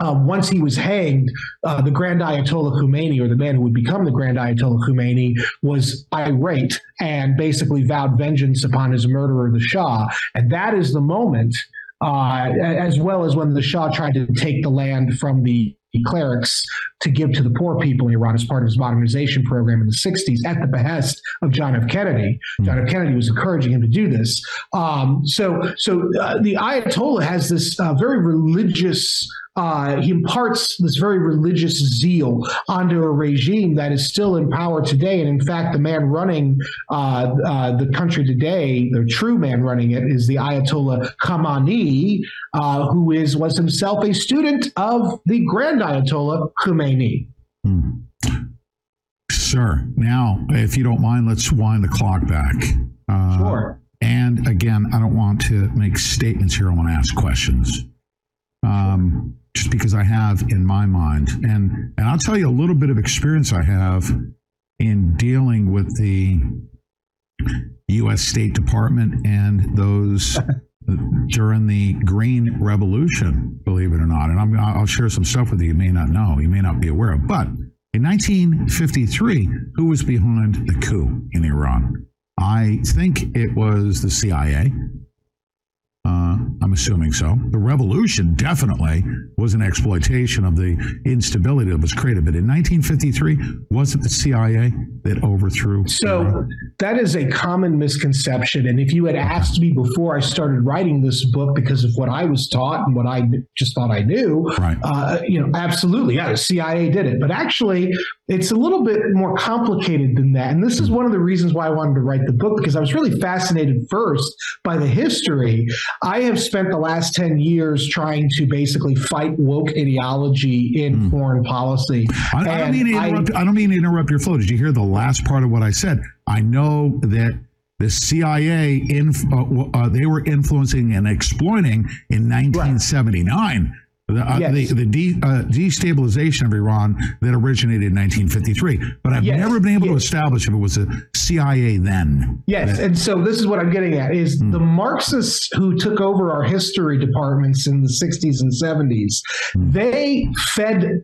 Um, once he was hanged, uh, the Grand Ayatollah Khomeini, or the man who would become the Grand Ayatollah Khomeini, was irate and basically vowed vengeance upon his murderer, the Shah. And that is the moment, uh, as well as when the Shah tried to take the land from the clerics to give to the poor people in Iran as part of his modernization program in the 60s at the behest of John F. Kennedy. John F. Kennedy was encouraging him to do this. Um, so, so uh, the Ayatollah has this uh, very religious. Uh, he imparts this very religious zeal onto a regime that is still in power today. And in fact, the man running uh, uh, the country today, the true man running it, is the Ayatollah Khamenei, uh, who is was himself a student of the Grand Ayatollah Khomeini. Sure. Now, if you don't mind, let's wind the clock back. Uh, Sure. And again, I don't want to make statements here. I want to ask questions. Um, just because I have in my mind, and and I'll tell you a little bit of experience I have in dealing with the U.S. State Department and those during the Green Revolution, believe it or not. And I'm, I'll share some stuff with you you may not know, you may not be aware of. But in 1953, who was behind the coup in Iran? I think it was the CIA. Assuming so. The revolution definitely was an exploitation of the instability that was created. But in 1953, was it the CIA that overthrew? So that is a common misconception. And if you had asked me before I started writing this book because of what I was taught and what I just thought I knew, right. uh, you know, absolutely, yeah, the CIA did it. But actually, it's a little bit more complicated than that. And this is one of the reasons why I wanted to write the book because I was really fascinated first by the history. I have spent the last 10 years trying to basically fight woke ideology in foreign policy. I, I don't mean to interrupt. I, don't mean to interrupt your flow. Did you hear the last part of what I said? I know that the CIA, inf- uh, uh, they were influencing and exploiting in 1979. The, uh, the, the de- uh, destabilization of Iran that originated in 1953, but I've Yes, never been able to establish if it was the CIA then. Yes, and so this is what I'm getting at is the Marxists who took over our history departments in the 60s and 70s, they fed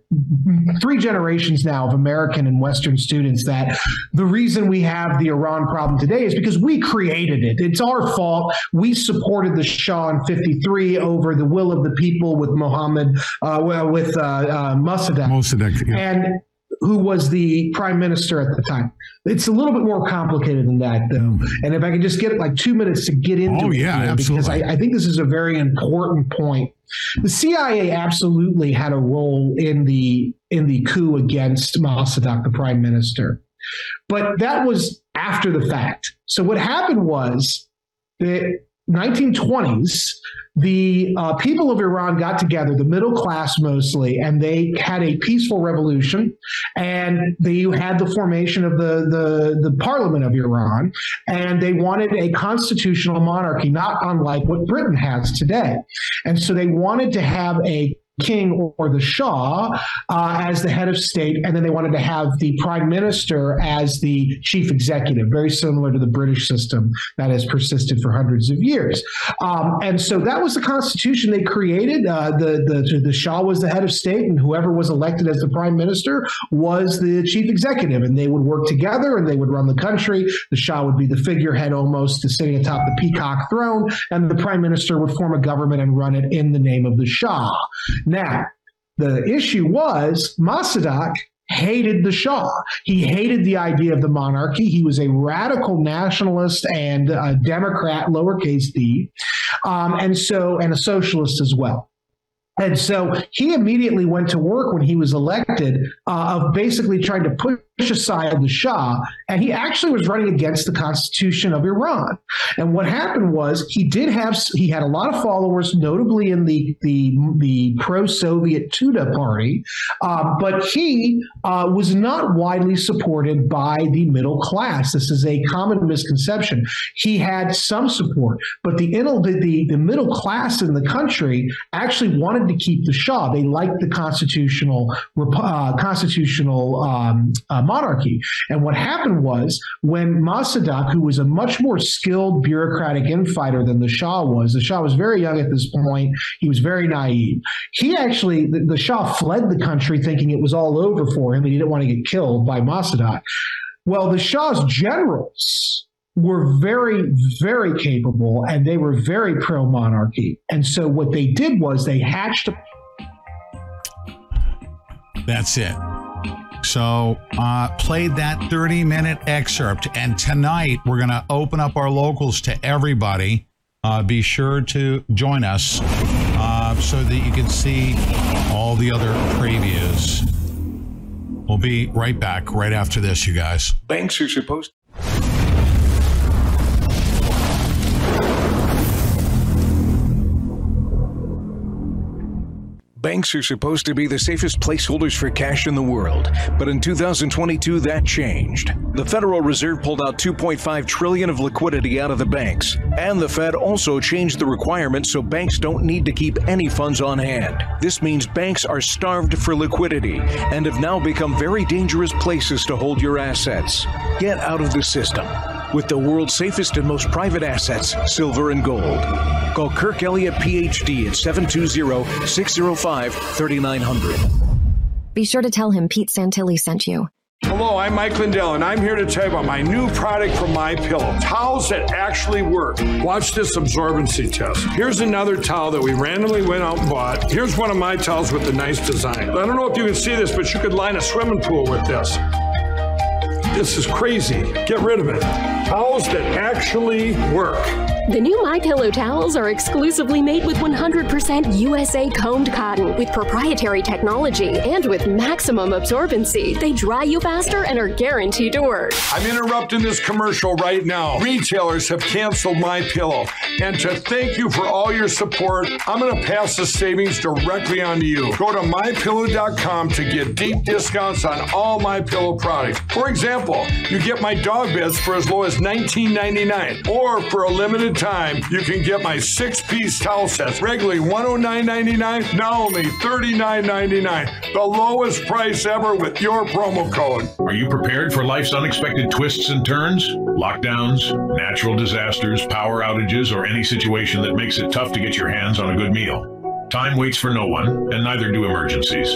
three generations now of American and Western students that the reason we have the Iran problem today is because we created it. It's our fault. We supported the Shah in 53 over the will of the people with Mohammed, uh, well, with uh, uh, Mossadegh. Mossadegh, yeah. And who was the prime minister at the time. It's a little bit more complicated than that, though. And if I could just get like two minutes to get into Oh, it, yeah, here, because I. I think this is a very important point. The CIA absolutely had a role in the in the coup against Mossadegh, the prime minister, but that was after the fact. So what happened was the 1920s, the uh, people of Iran got together, the middle class mostly, and they had a peaceful revolution. And they had the formation of the, the, the parliament of Iran. And they wanted a constitutional monarchy, not unlike what Britain has today. And so they wanted to have a king or the Shah uh, as the head of state, and then they wanted to have the prime minister as the chief executive, very similar to the British system that has persisted for hundreds of years. Um, and so that was the constitution they created. Uh, the, the the Shah was the head of state, and whoever was elected as the prime minister was the chief executive, and they would work together and they would run the country. The Shah would be the figurehead almost sitting atop the peacock throne, and the prime minister would form a government and run it in the name of the Shah. Now, the issue was Mossadegh hated the Shah. He hated the idea of the monarchy. He was a radical nationalist and a Democrat, lowercase d, um, and so and a socialist as well. And so he immediately went to work when he was elected uh, of basically trying to push aside the Shah. And he actually was running against the constitution of Iran. And what happened was he did have, he had a lot of followers, notably in the, the, the pro Soviet Tudeh party, uh, but he uh, was not widely supported by the middle class. This is a common misconception. He had some support, but the, the, the middle class in the country actually wanted to keep the Shah. They liked the constitutional uh, constitutional um, uh, monarchy. And what happened was when Mossadegh, who was a much more skilled bureaucratic infighter than the Shah was, the Shah was very young at this point. He was very naive. He actually, the, the Shah fled the country thinking it was all over for him and he didn't want to get killed by Mossadegh. Well, the Shah's generals were very, very capable and they were very pro monarchy. And so what they did was they hatched a. That's it. So, uh, played that 30 minute excerpt. And tonight, we're going to open up our locals to everybody. Uh, be sure to join us uh, so that you can see all the other previews. We'll be right back right after this, you guys. Banks are supposed Banks are supposed to be the safest placeholders for cash in the world, but in 2022 that changed. The Federal Reserve pulled out 2.5 trillion of liquidity out of the banks, and the Fed also changed the requirements so banks don't need to keep any funds on hand. This means banks are starved for liquidity and have now become very dangerous places to hold your assets. Get out of the system with the world's safest and most private assets, silver and gold. Call Kirk Elliott PhD at 720 605 3900. Be sure to tell him Pete Santilli sent you. Hello, I'm Mike Lindell, and I'm here to tell you about my new product from My Pillow. Towels that actually work. Watch this absorbency test. Here's another towel that we randomly went out and bought. Here's one of my towels with the nice design. I don't know if you can see this, but you could line a swimming pool with this. This is crazy. Get rid of it. Towels that actually work. The new My Pillow towels are exclusively made with 100% USA combed cotton with proprietary technology and with maximum absorbency. They dry you faster and are guaranteed to work. I'm interrupting this commercial right now. Retailers have canceled my pillow. And to thank you for all your support, I'm going to pass the savings directly on to you. Go to mypillow.com to get deep discounts on all my pillow products. For example, you get my dog beds for as low as $19.99 or for a limited time, you can get my six-piece towel sets, regularly $109.99, now only $39.99. The lowest price ever with your promo code. Are you prepared for life's unexpected twists and turns? Lockdowns, natural disasters, power outages, or any situation that makes it tough to get your hands on a good meal? Time waits for no one, and neither do emergencies.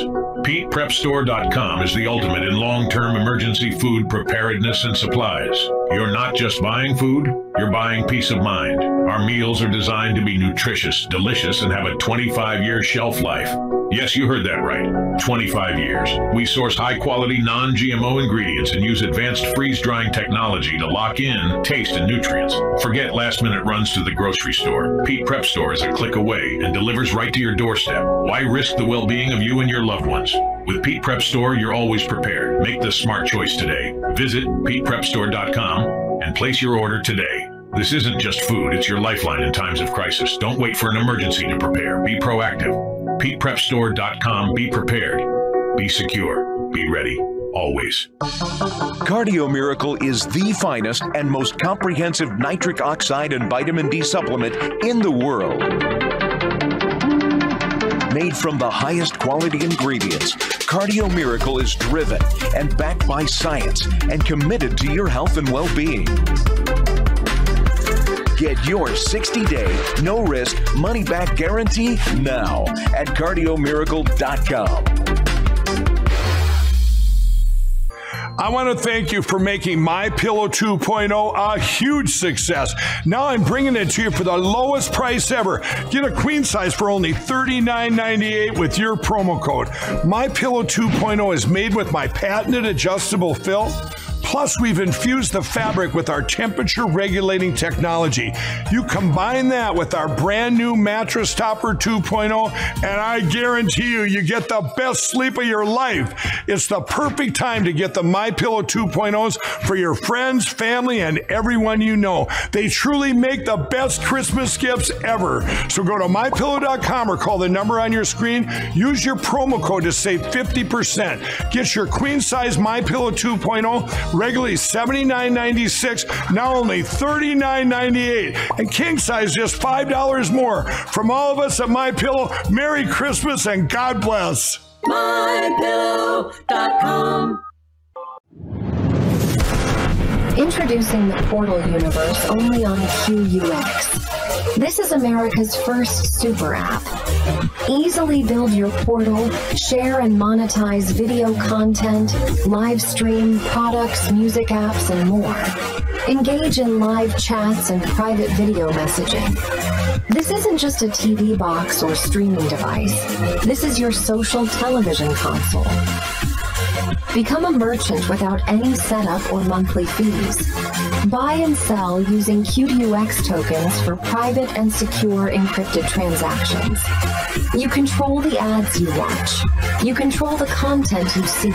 PetePrepStore.com is the ultimate in long term emergency food preparedness and supplies. You're not just buying food, you're buying peace of mind. Our meals are designed to be nutritious, delicious, and have a 25 year shelf life. Yes, you heard that right. 25 years. We source high quality, non GMO ingredients and use advanced freeze drying technology to lock in taste and nutrients. Forget last minute runs to the grocery store. Pete Prep Store is a click away and delivers right to your doorstep. Why risk the well being of you and your loved ones? With Pete Prep Store, you're always prepared. Make the smart choice today. Visit PetePrepStore.com and place your order today. This isn't just food, it's your lifeline in times of crisis. Don't wait for an emergency to prepare. Be proactive. PetePrepStore.com. Be prepared. Be secure. Be ready. Always. Cardio Miracle is the finest and most comprehensive nitric oxide and vitamin D supplement in the world. Made from the highest quality ingredients, Cardio Miracle is driven and backed by science and committed to your health and well being. Get your 60 day, no risk, money back guarantee now at cardiomiracle.com. I want to thank you for making My Pillow 2.0 a huge success. Now I'm bringing it to you for the lowest price ever. Get a queen size for only $39.98 with your promo code. My Pillow 2.0 is made with my patented adjustable fill. Plus, we've infused the fabric with our temperature regulating technology. You combine that with our brand new mattress topper 2.0, and I guarantee you, you get the best sleep of your life. It's the perfect time to get the My Pillow 2.0s for your friends, family, and everyone you know. They truly make the best Christmas gifts ever. So go to mypillow.com or call the number on your screen. Use your promo code to save 50%. Get your queen size My Pillow 2.0 regularly $79.96, now only $39.98. And king size just $5 more. From all of us at My Pillow, Merry Christmas and God bless. MyPillow.com. Introducing the Portal universe only on QUX. This is America's first super app. Easily build your portal, share and monetize video content, live stream products, music apps, and more. Engage in live chats and private video messaging. This isn't just a TV box or streaming device. This is your social television console. Become a merchant without any setup or monthly fees. Buy and sell using QDUX tokens for private and secure encrypted transactions. You control the ads you watch. You control the content you see.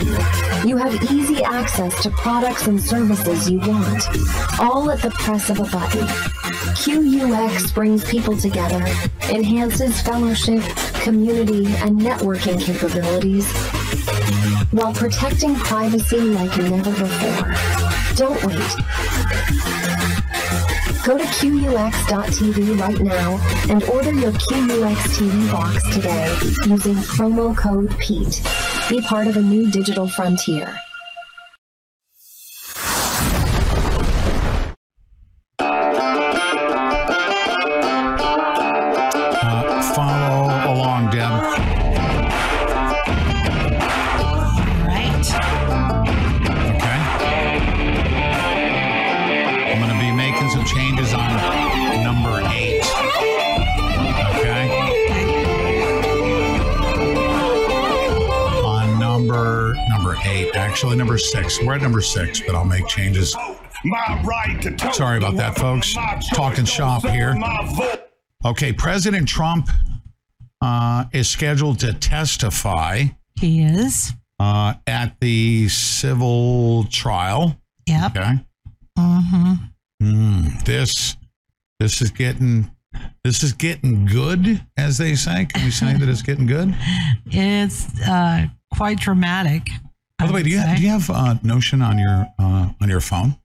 You have easy access to products and services you want, all at the press of a button. QUX brings people together, enhances fellowship, community, and networking capabilities while protecting privacy like never before. Don't wait. Go to QUX.tv right now and order your QUX TV box today using promo code PETE. Be part of a new digital frontier. Eight, number six. We're at number six, but I'll make changes. My right to tote Sorry about that, folks. Talking shop here. Okay, President Trump uh, is scheduled to testify. He is. Uh, at the civil trial. Yep. Okay. Mm-hmm. Mm, this this is getting this is getting good, as they say. Can we say that it's getting good? It's uh, quite dramatic. By the way, do you do you have uh, Notion on your uh, on your phone?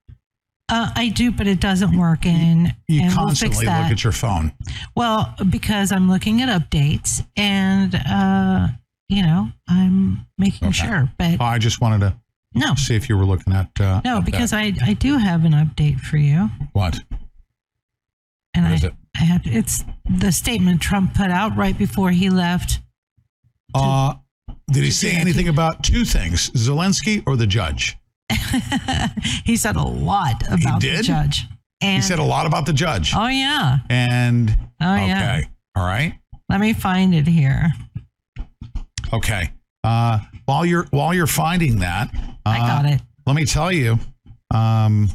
Uh, I do, but it doesn't work, and You and we'll constantly that. look at your phone. Well, because I'm looking at updates, and uh, you know, I'm making sure. But Oh, I just wanted to No. see if you were looking at uh, no, at because that. I I do have an update for you, what and What I is it? I have it's the statement Trump put out right before he left. Uh, did he say anything about two things, Zelensky or the judge? he said a lot about the judge. And he said a lot about the judge. Oh yeah. And Oh yeah. all right, Let me find it here. okay. Uh, while you're while you're finding that, uh, I got it. Let me tell you, um,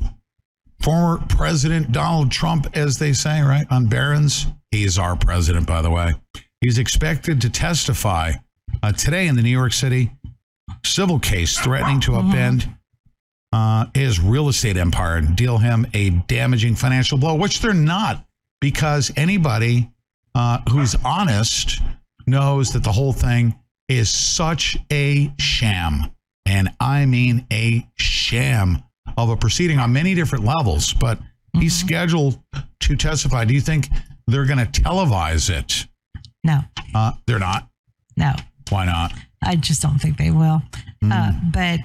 former President Donald Trump, as they say, right on Barron's, he's our president, by the way. He's expected to testify uh, today in the New York City civil case threatening to upend uh, his real estate empire and deal him a damaging financial blow, which they're not, because anybody uh, who's honest knows that the whole thing is such a sham. And I mean a sham of a proceeding on many different levels. But he's scheduled to testify. Do you think they're going to televise it? No. Uh, they're not. No, Why not? I just don't think they will. Uh, but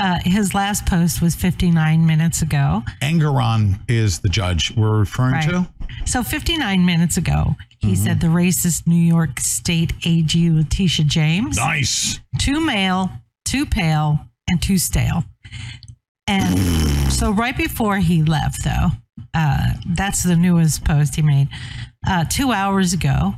uh, his last post was 59 minutes ago. Engoron is the judge we're referring Right. to. So 59 minutes ago, he said the racist New York State AG Letitia James. Nice. Too male, too pale, and too stale. And so right before he left, though, uh, that's the newest post he made. Uh, two hours ago,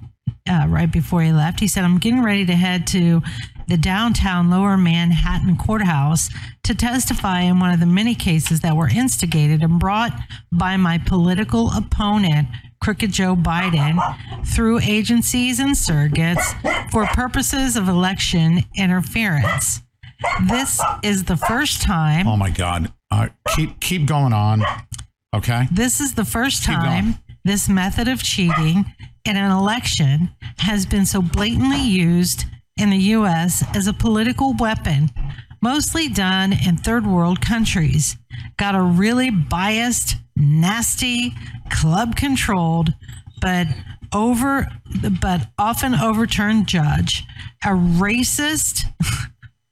uh, right before he left, he said, I'm getting ready to head to the downtown Lower Manhattan courthouse to testify in one of the many cases that were instigated and brought by my political opponent, Crooked Joe Biden, through agencies and surrogates for purposes of election interference. This is the first time. Oh my God. Uh, keep keep going on. Okay. This is the first Keep time this method of cheating in an election has been so blatantly used in the U.S. as a political weapon, mostly done in third world countries. Got a really biased, nasty, club controlled, but over, but often overturned judge, a racist.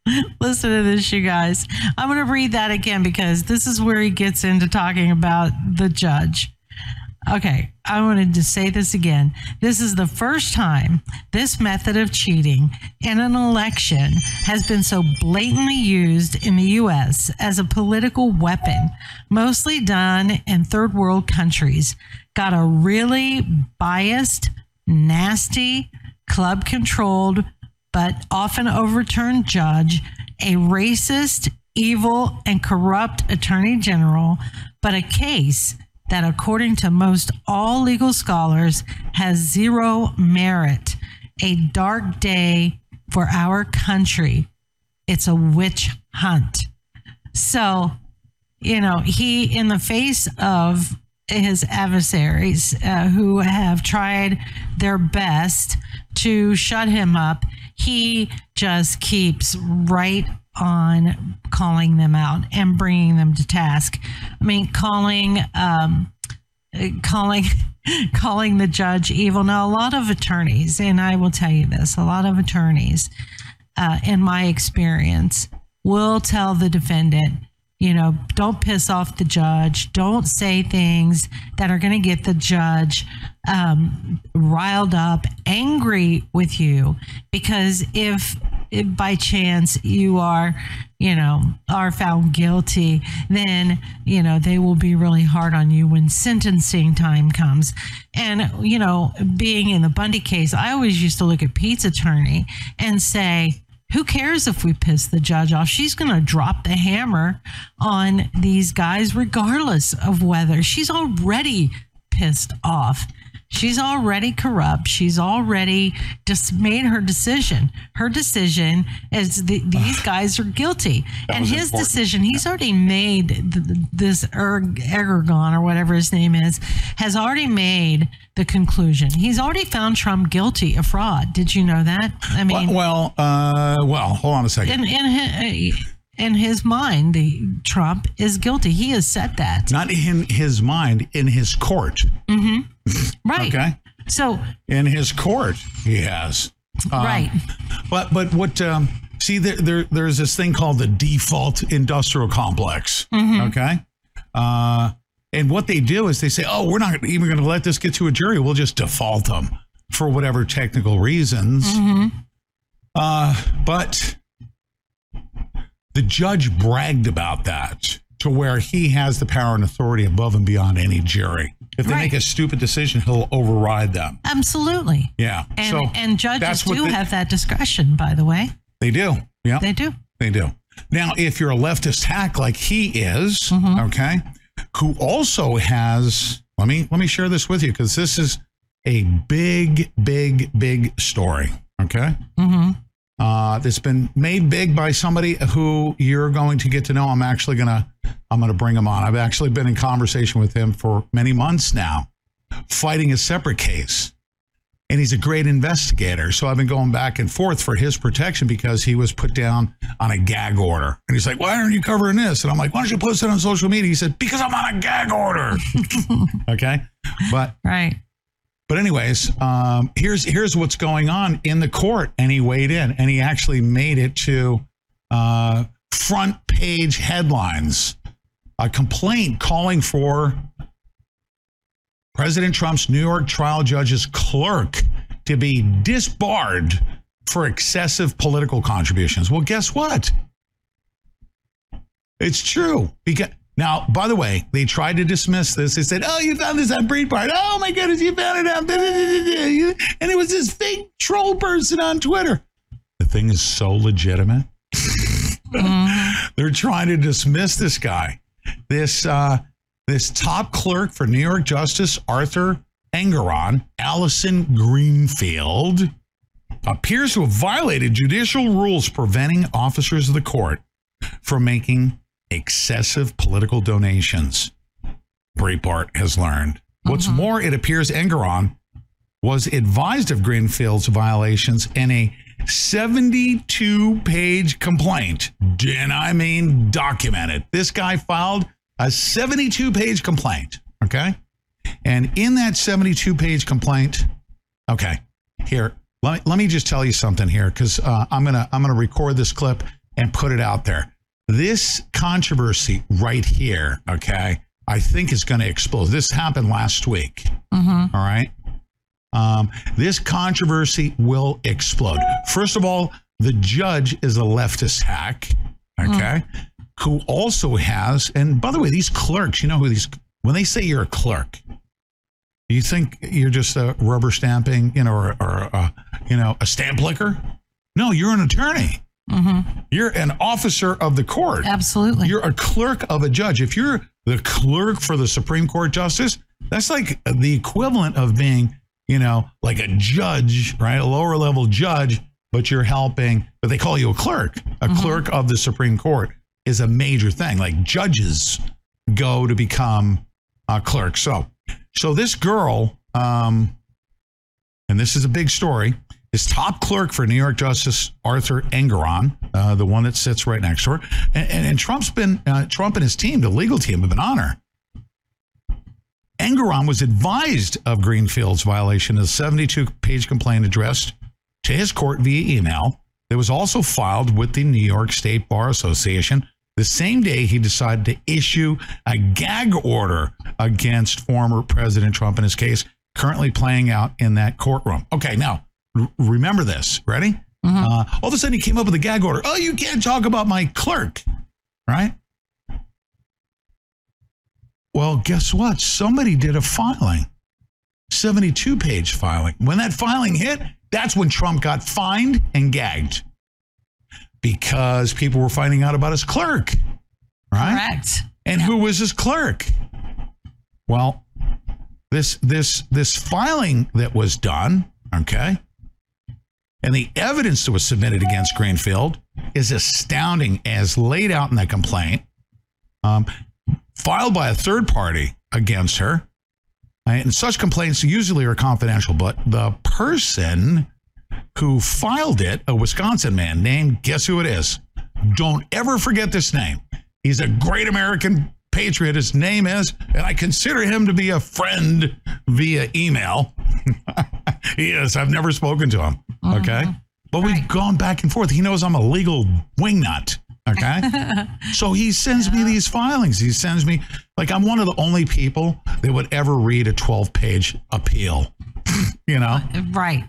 Listen to this, you guys. I'm going to read that again because this is where he gets into talking about the judge. Okay, I wanted to say this again. This is the first time this method of cheating in an election has been so blatantly used in the U.S. as a political weapon, mostly done in third world countries. Got a really biased, nasty, club controlled, but often overturned judge, a racist, evil, and corrupt attorney general, but a case that, according to most all legal scholars, has zero merit. A dark day for our country. It's a witch hunt. So, you know, he, in the face of his adversaries uh, who have tried their best to shut him up, he just keeps right on calling them out and bringing them to task. I mean, calling, um, calling, calling the judge evil. Now, a lot of attorneys, and I will tell you this, a lot of attorneys, uh, in my experience, will tell the defendant, you know, don't piss off the judge. Don't say things that are going to get the judge um, riled up, angry with you. Because if, if by chance you are, you know, are found guilty, then, you know, they will be really hard on you when sentencing time comes. And, you know, being in the Bundy case, I always used to look at Pete's attorney and say, who cares if we piss the judge off? She's going to drop the hammer on these guys, regardless of whether she's already pissed off. She's already corrupt. She's already just made her decision. Her decision is the, these guys are guilty, That and his important. decision. He's already made th- th- this erg- Ergon or whatever his name is has already made the conclusion. He's already found Trump guilty of fraud. Did you know that? I mean, well, uh, well, hold on a second. his, in his mind, the Trump is guilty. He has said that. Not in his mind, in his court. Mm-hmm. Right. Okay. So In his court, he has. Um, Right. But but what? Um, see, there, there there's this thing called the default industrial complex. Mhm. Okay. Uh, and what they do is they say, "Oh, we're not even going to let this get to a jury. We'll just default them for whatever technical reasons." Mm-hmm. Uh, but the judge bragged about that to where he has the power and authority above and beyond any jury. If they make a stupid decision, he'll override them. absolutely. Yeah. And so and judges do they- have that discretion, by the way. They do. Yeah. They do. They do. Now, if you're a leftist hack like he is, Mm-hmm. okay, who also has let me let me share this with you because this is a big, big, big story. Okay. Mm-hmm. Uh, that's been made big by somebody who you're going to get to know. I'm actually gonna I'm gonna bring him on. I've actually been in conversation with him for many months now, fighting a separate case. And he's a great investigator. So I've been going back and forth for his protection because he was put down on a gag order. And he's like, Why aren't you covering this? And I'm like, Why don't you post it on social media? He said, Because I'm on a gag order. okay. But right. But anyways, um, here's here's what's going on in the court, and he weighed in, and he actually made it to uh, front page headlines. A complaint calling for President Trump's New York trial judge's clerk to be disbarred for excessive political contributions. Well, guess what? It's true. Because now, by the way, they tried to dismiss this. They said, "Oh, you found this on Breitbart. Oh my goodness, you found it on." And it was this fake troll person on Twitter. The thing is so legitimate. They're trying to dismiss this guy. This uh, this top clerk for New York Justice Arthur Engoron, Allison Greenfield, appears to have violated judicial rules preventing officers of the court from making excessive political donations. Breitbart has learned. What's more, it appears Engoron was advised of Greenfield's violations in a 72 page complaint. And I mean documented. This guy filed a 72 page complaint. Okay. And in that 72 page complaint, okay, here, let me, let me just tell you something here because uh, I'm going to I'm going to record this clip and put it out there. This controversy right here, okay, I think is going to explode. This happened last week. All right. Um, this controversy will explode. First of all, the judge is a leftist hack, okay, who also has, and by the way, these clerks, you know who these, when they say you're a clerk, you think you're just a rubber stamping, you know, or, or uh, you know, a stamp licker? No, you're an attorney. You're an officer of the court. Absolutely. You're a clerk of a judge. If you're the clerk for the Supreme Court justice, that's like the equivalent of being, you know, like a judge, right? A lower level judge, but you're helping, but they call you a clerk. A clerk of the Supreme Court is a major thing. Like judges go to become a clerk. So, so this girl, um, and this is a big story, is top clerk for New York Justice Arthur Engoron, uh, the one that sits right next to her. And, and, and Trump's been, uh, Trump and his team, the legal team, have been on her. Engoron was advised of Greenfield's violation of the 72 page complaint addressed to his court via email. that was also filed with the New York State Bar Association the same day he decided to issue a gag order against former President Trump in his case, currently playing out in that courtroom. Okay, now remember this. Ready? Uh, all of a sudden, he came up with a gag order. Oh, you can't talk about my clerk, right? Well, guess what? Somebody did a filing, 72 page filing. When that filing hit, that's when Trump got fined and gagged because people were finding out about his clerk, right? Correct. And who was his clerk? Well, this this this filing that was done, okay, and the evidence that was submitted against Greenfield is astounding, as laid out in that complaint, um, filed by a third party against her. And such complaints usually are confidential, but the person who filed it, a Wisconsin man named, guess who it is? Don't ever forget this name. He's a great American patriot. His name is, and I consider him to be a friend via email. he is. I've never spoken to him. Okay. But we've gone back and forth. He knows I'm a legal wingnut. Okay. so he sends me these filings. He sends me, like, I'm one of the only people that would ever read a 12 page appeal, you know? Right.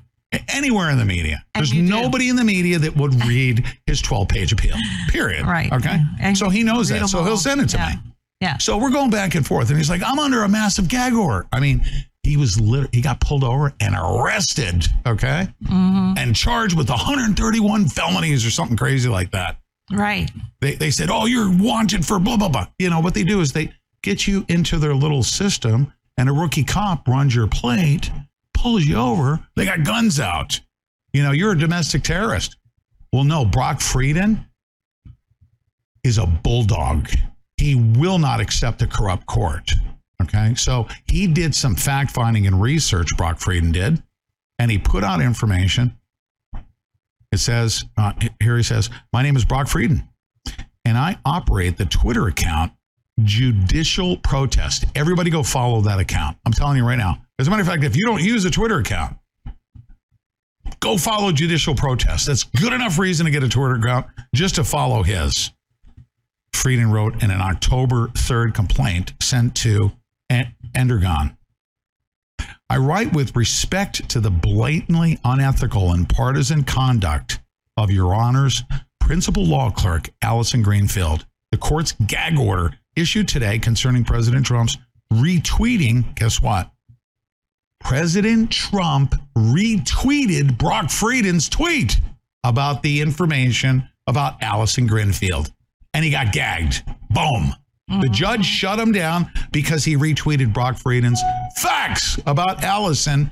Anywhere in the media. There's nobody in the media that would read his 12 page appeal, period. Right. Okay. And so he knows that. So he'll send it to Yeah. me. Yeah. So we're going back and forth. And he's like, I'm under a massive gag order. I mean, he was lit- he got pulled over and arrested, okay? Mm-hmm. And charged with 131 felonies or something crazy like that. Right. They, they said, oh, you're wanted for blah, blah, blah. You know, what they do is they get you into their little system and a rookie cop runs your plate, pulls you over. They got guns out. You know, you're a domestic terrorist. Well, no, Brock Fredin is a bulldog. He will not accept a corrupt court. Okay. So he did some fact finding and research, Brock Fredin did, and he put out information. It says, uh, here he says, My name is Brock Fredin, and I operate the Twitter account judicial protest. Everybody go follow that account. I'm telling you right now. As a matter of fact, if you don't use a Twitter account, go follow judicial protest. That's good enough reason to get a Twitter account just to follow his. Fredin wrote in an October 3rd complaint sent to Engoron. I write with respect to the blatantly unethical and partisan conduct of Your Honor's principal law clerk, Allison Greenfield. The court's gag order issued today concerning President Trump's retweeting, guess what? President Trump retweeted Brock Fredin's tweet about the information about Allison Greenfield. And he got gagged. Boom. The mm-hmm. judge shut him down because he retweeted Brock Fredin's facts about Allison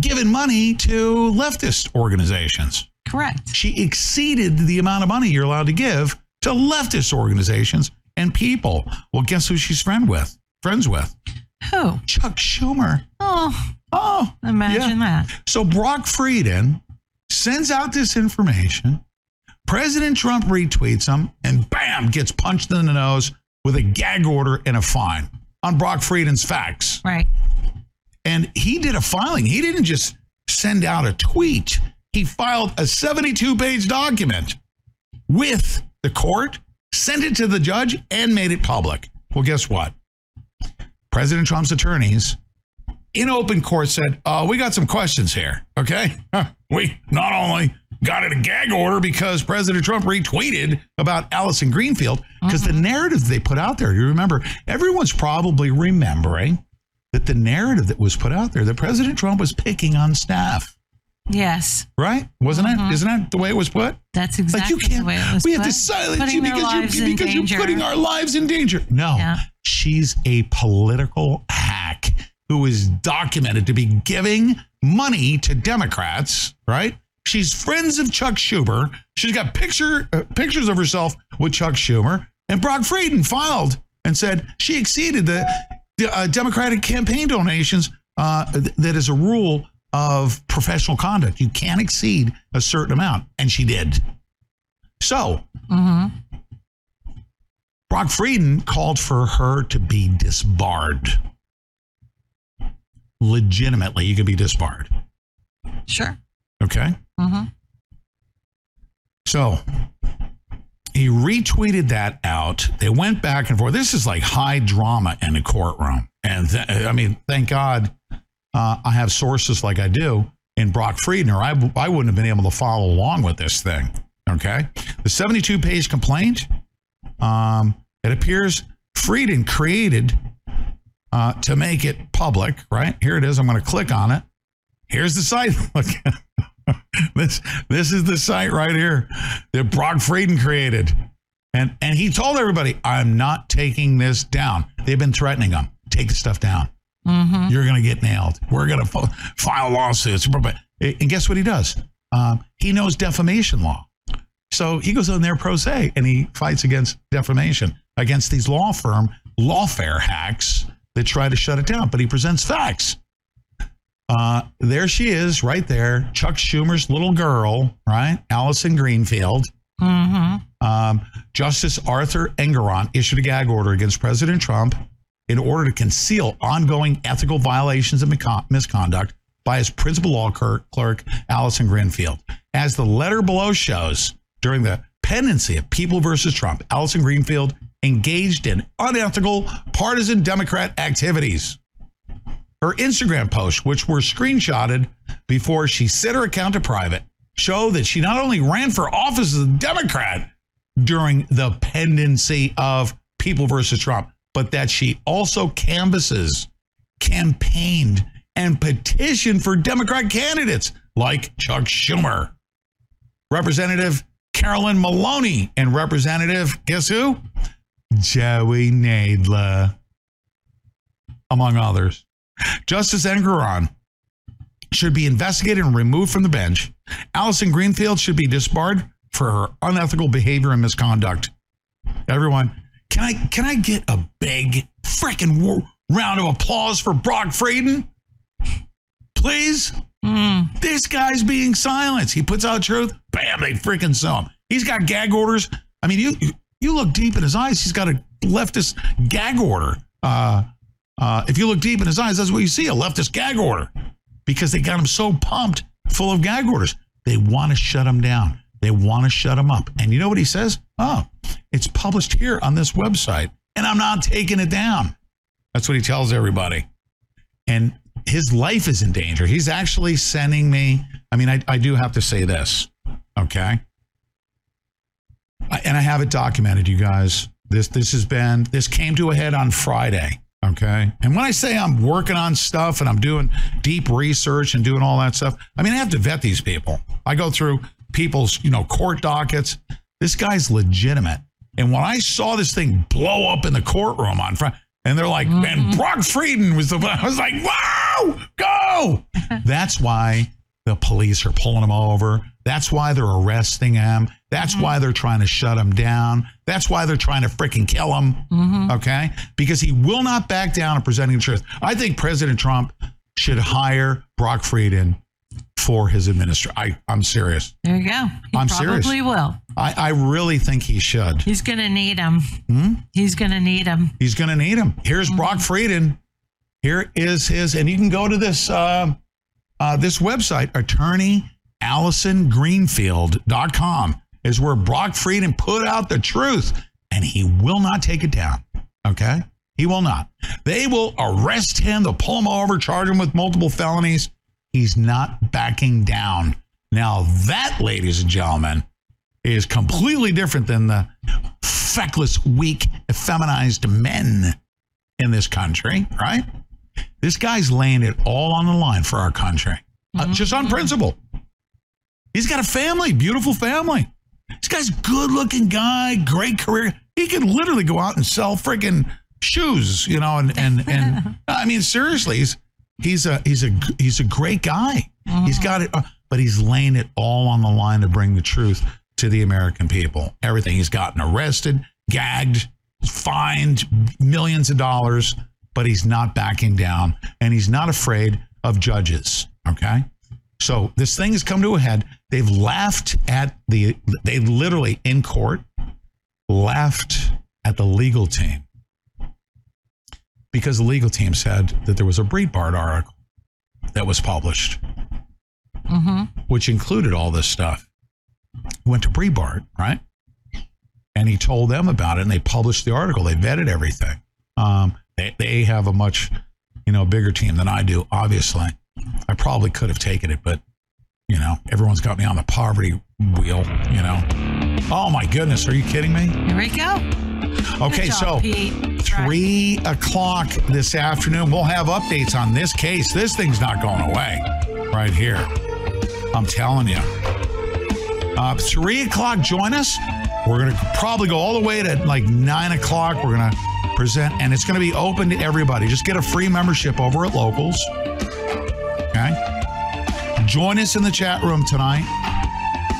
giving money to leftist organizations. Correct. She exceeded the amount of money you're allowed to give to leftist organizations and people. Well, guess who she's friend with? Friends with? Who? Chuck Schumer. Oh, Oh, imagine that. So Brock Fredin sends out this information. President Trump retweets him and bam, gets punched in the nose with a gag order and a fine on Brock Fredin's facts. Right. And he did a filing. He didn't just send out a tweet. He filed a 72 page document with the court, sent it to the judge, and made it public. Well, guess what? President Trump's attorneys in open court said, uh, We got some questions here. Okay. We not only got it a gag order because President Trump retweeted about Allison Greenfield, because the mm-hmm. narrative they put out there, you remember, everyone's probably remembering that the narrative that was put out there that President Trump was picking on staff. Yes. Right? Wasn't it? Mm-hmm. Isn't that the way it was put? That's exactly Like you can't. the way it was we have to silence you because you're because you're putting our lives in danger. No, Yeah. she's a political hack who is documented to be giving money to Democrats. Right? She's friends of Chuck Schumer. She's got picture uh, pictures of herself with Chuck Schumer, and Brock Fredin filed and said she exceeded the, the uh, Democratic campaign donations. Uh, th- that is a rule of professional conduct. You can't exceed a certain amount, and she did. So Mm-hmm. Brock Fredin called for her to be disbarred. Legitimately, you can be disbarred. Sure. Okay. Mm-hmm. So he retweeted that out. They went back and forth. This is like high drama in the courtroom. And th- I mean, thank God uh, I have sources like I do in Brock Fredin, or I, I wouldn't have been able to follow along with this thing. Okay. The 72 page complaint, um, it appears Fredin created uh, to make it public, right? Here it is. I'm going to click on it. Here's the site. Look. this this is the site right here that Brock Fredin created. And and he told everybody, I'm not taking this down. They've been threatening him. Take the stuff down. Mm-hmm. You're going to get nailed. We're going to file lawsuits. And guess what he does? Um, he knows defamation law. So he goes on there pro se and he fights against defamation against these law firm lawfare hacks that try to shut it down. But he presents facts. Uh, there she is, right there. Chuck Schumer's little girl, right? Allison Greenfield. Mm-hmm. Um, Justice Arthur Engoron issued a gag order against President Trump in order to conceal ongoing ethical violations and misconduct by his principal law clerk, clerk, Allison Greenfield. As the letter below shows, during the pendency of People versus Trump, Allison Greenfield engaged in unethical partisan Democrat activities. Her Instagram posts, which were screenshotted before she set her account to private, show that she not only ran for office as a Democrat during the pendency of People versus Trump, but that she also canvasses, campaigned, and petitioned for Democrat candidates like Chuck Schumer, Representative Carolyn Maloney, and Representative, guess who? Joey Nadler, among others. Justice Engoron should be investigated and removed from the bench. Allison Greenfield should be disbarred for her unethical behavior and misconduct. Everyone, can I can I get a big freaking round of applause for Brock Fredin? Please. This guy's being silenced. He puts out truth. Bam! They freaking sue him. He's got gag orders. I mean, you You look deep in his eyes, he's got a leftist gag order. Uh, uh, if you look deep in his eyes, that's what you see a leftist gag order because they got him so pumped full of gag orders. They want to shut him down. They want to shut him up. And you know what he says? Oh, it's published here on this website, and I'm not taking it down. That's what he tells everybody. And his life is in danger. He's actually sending me. I mean, I, I do have to say this, okay? I- and I have it documented, you guys. This this has been this came to a head on Friday. Okay. And when I say I'm working on stuff and I'm doing deep research and doing all that stuff, I mean I have to vet these people. I go through people's, you know, court dockets. This guy's legitimate. And when I saw this thing blow up in the courtroom on Friday, and they're like, mm-hmm. "Man, Brock Fredin was the I was like, wow, go. That's why the police are pulling him over. That's why they're arresting him. That's why they're trying to shut him down. That's why they're trying to freaking kill him. Okay? Because he will not back down on presenting the truth. I think President Trump should hire Brock Fredin for his administration. I I'm serious. There you go. He I'm probably serious. Probably will. I, I really think he should. He's going to need him. Hmm? He's going to need him. He's going to need him. Here's Brock Fredin. Here is his, and you can go to this uh, uh, this website, attorneyallisongreenfield.com, is where Brock Fredin put out the truth, and he will not take it down. Okay, he will not. They will arrest him. They'll pull him over, charge him with multiple felonies. He's not backing down. Now that, ladies and gentlemen, is completely different than the feckless, weak, effeminized men in this country, right? This guy's laying it all on the line for our country, uh, just on principle. He's got a family, beautiful family. This guy's a good looking guy, great career. He could literally go out and sell freaking shoes, you know, and and and I mean seriously, he's he's a he's a he's a great guy. He's got it, uh, but he's laying it all on the line to bring the truth to the American people. Everything he's gotten arrested, gagged, fined millions of dollars, but he's not backing down and he's not afraid of judges. Okay. So this thing has come to a head. They've laughed at the, they literally in court laughed at the legal team because the legal team said that there was a Breitbart article that was published, Mm-hmm. which included all this stuff. Went to Breitbart, right? And he told them about it, and they published the article. They vetted everything. Um, they they have a much you know bigger team than I do. Obviously, I probably could have taken it, but you know everyone's got me on the poverty wheel. You know. Oh my goodness, are you kidding me? Here we go. Okay, job, so Pete. three o'clock this afternoon, we'll have updates on this case. This thing's not going away right here. I'm telling you. Uh, three o'clock, join us. We're going to probably go all the way to like nine o'clock. We're going to present, and it's going to be open to everybody. Just get a free membership over at Locals. Okay. Join us in the chat room tonight.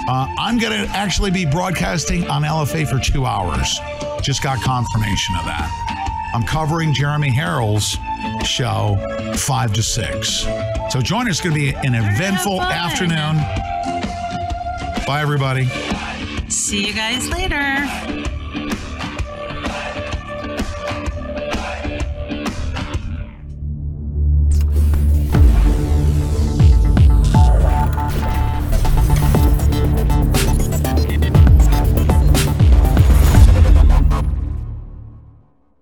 Uh, I'm going to actually be broadcasting on LFA for two hours. Just got confirmation of that. I'm covering Jeremy Harrell's show five to six. So join us. It's going to be an eventful afternoon. Bye, everybody. See you guys later.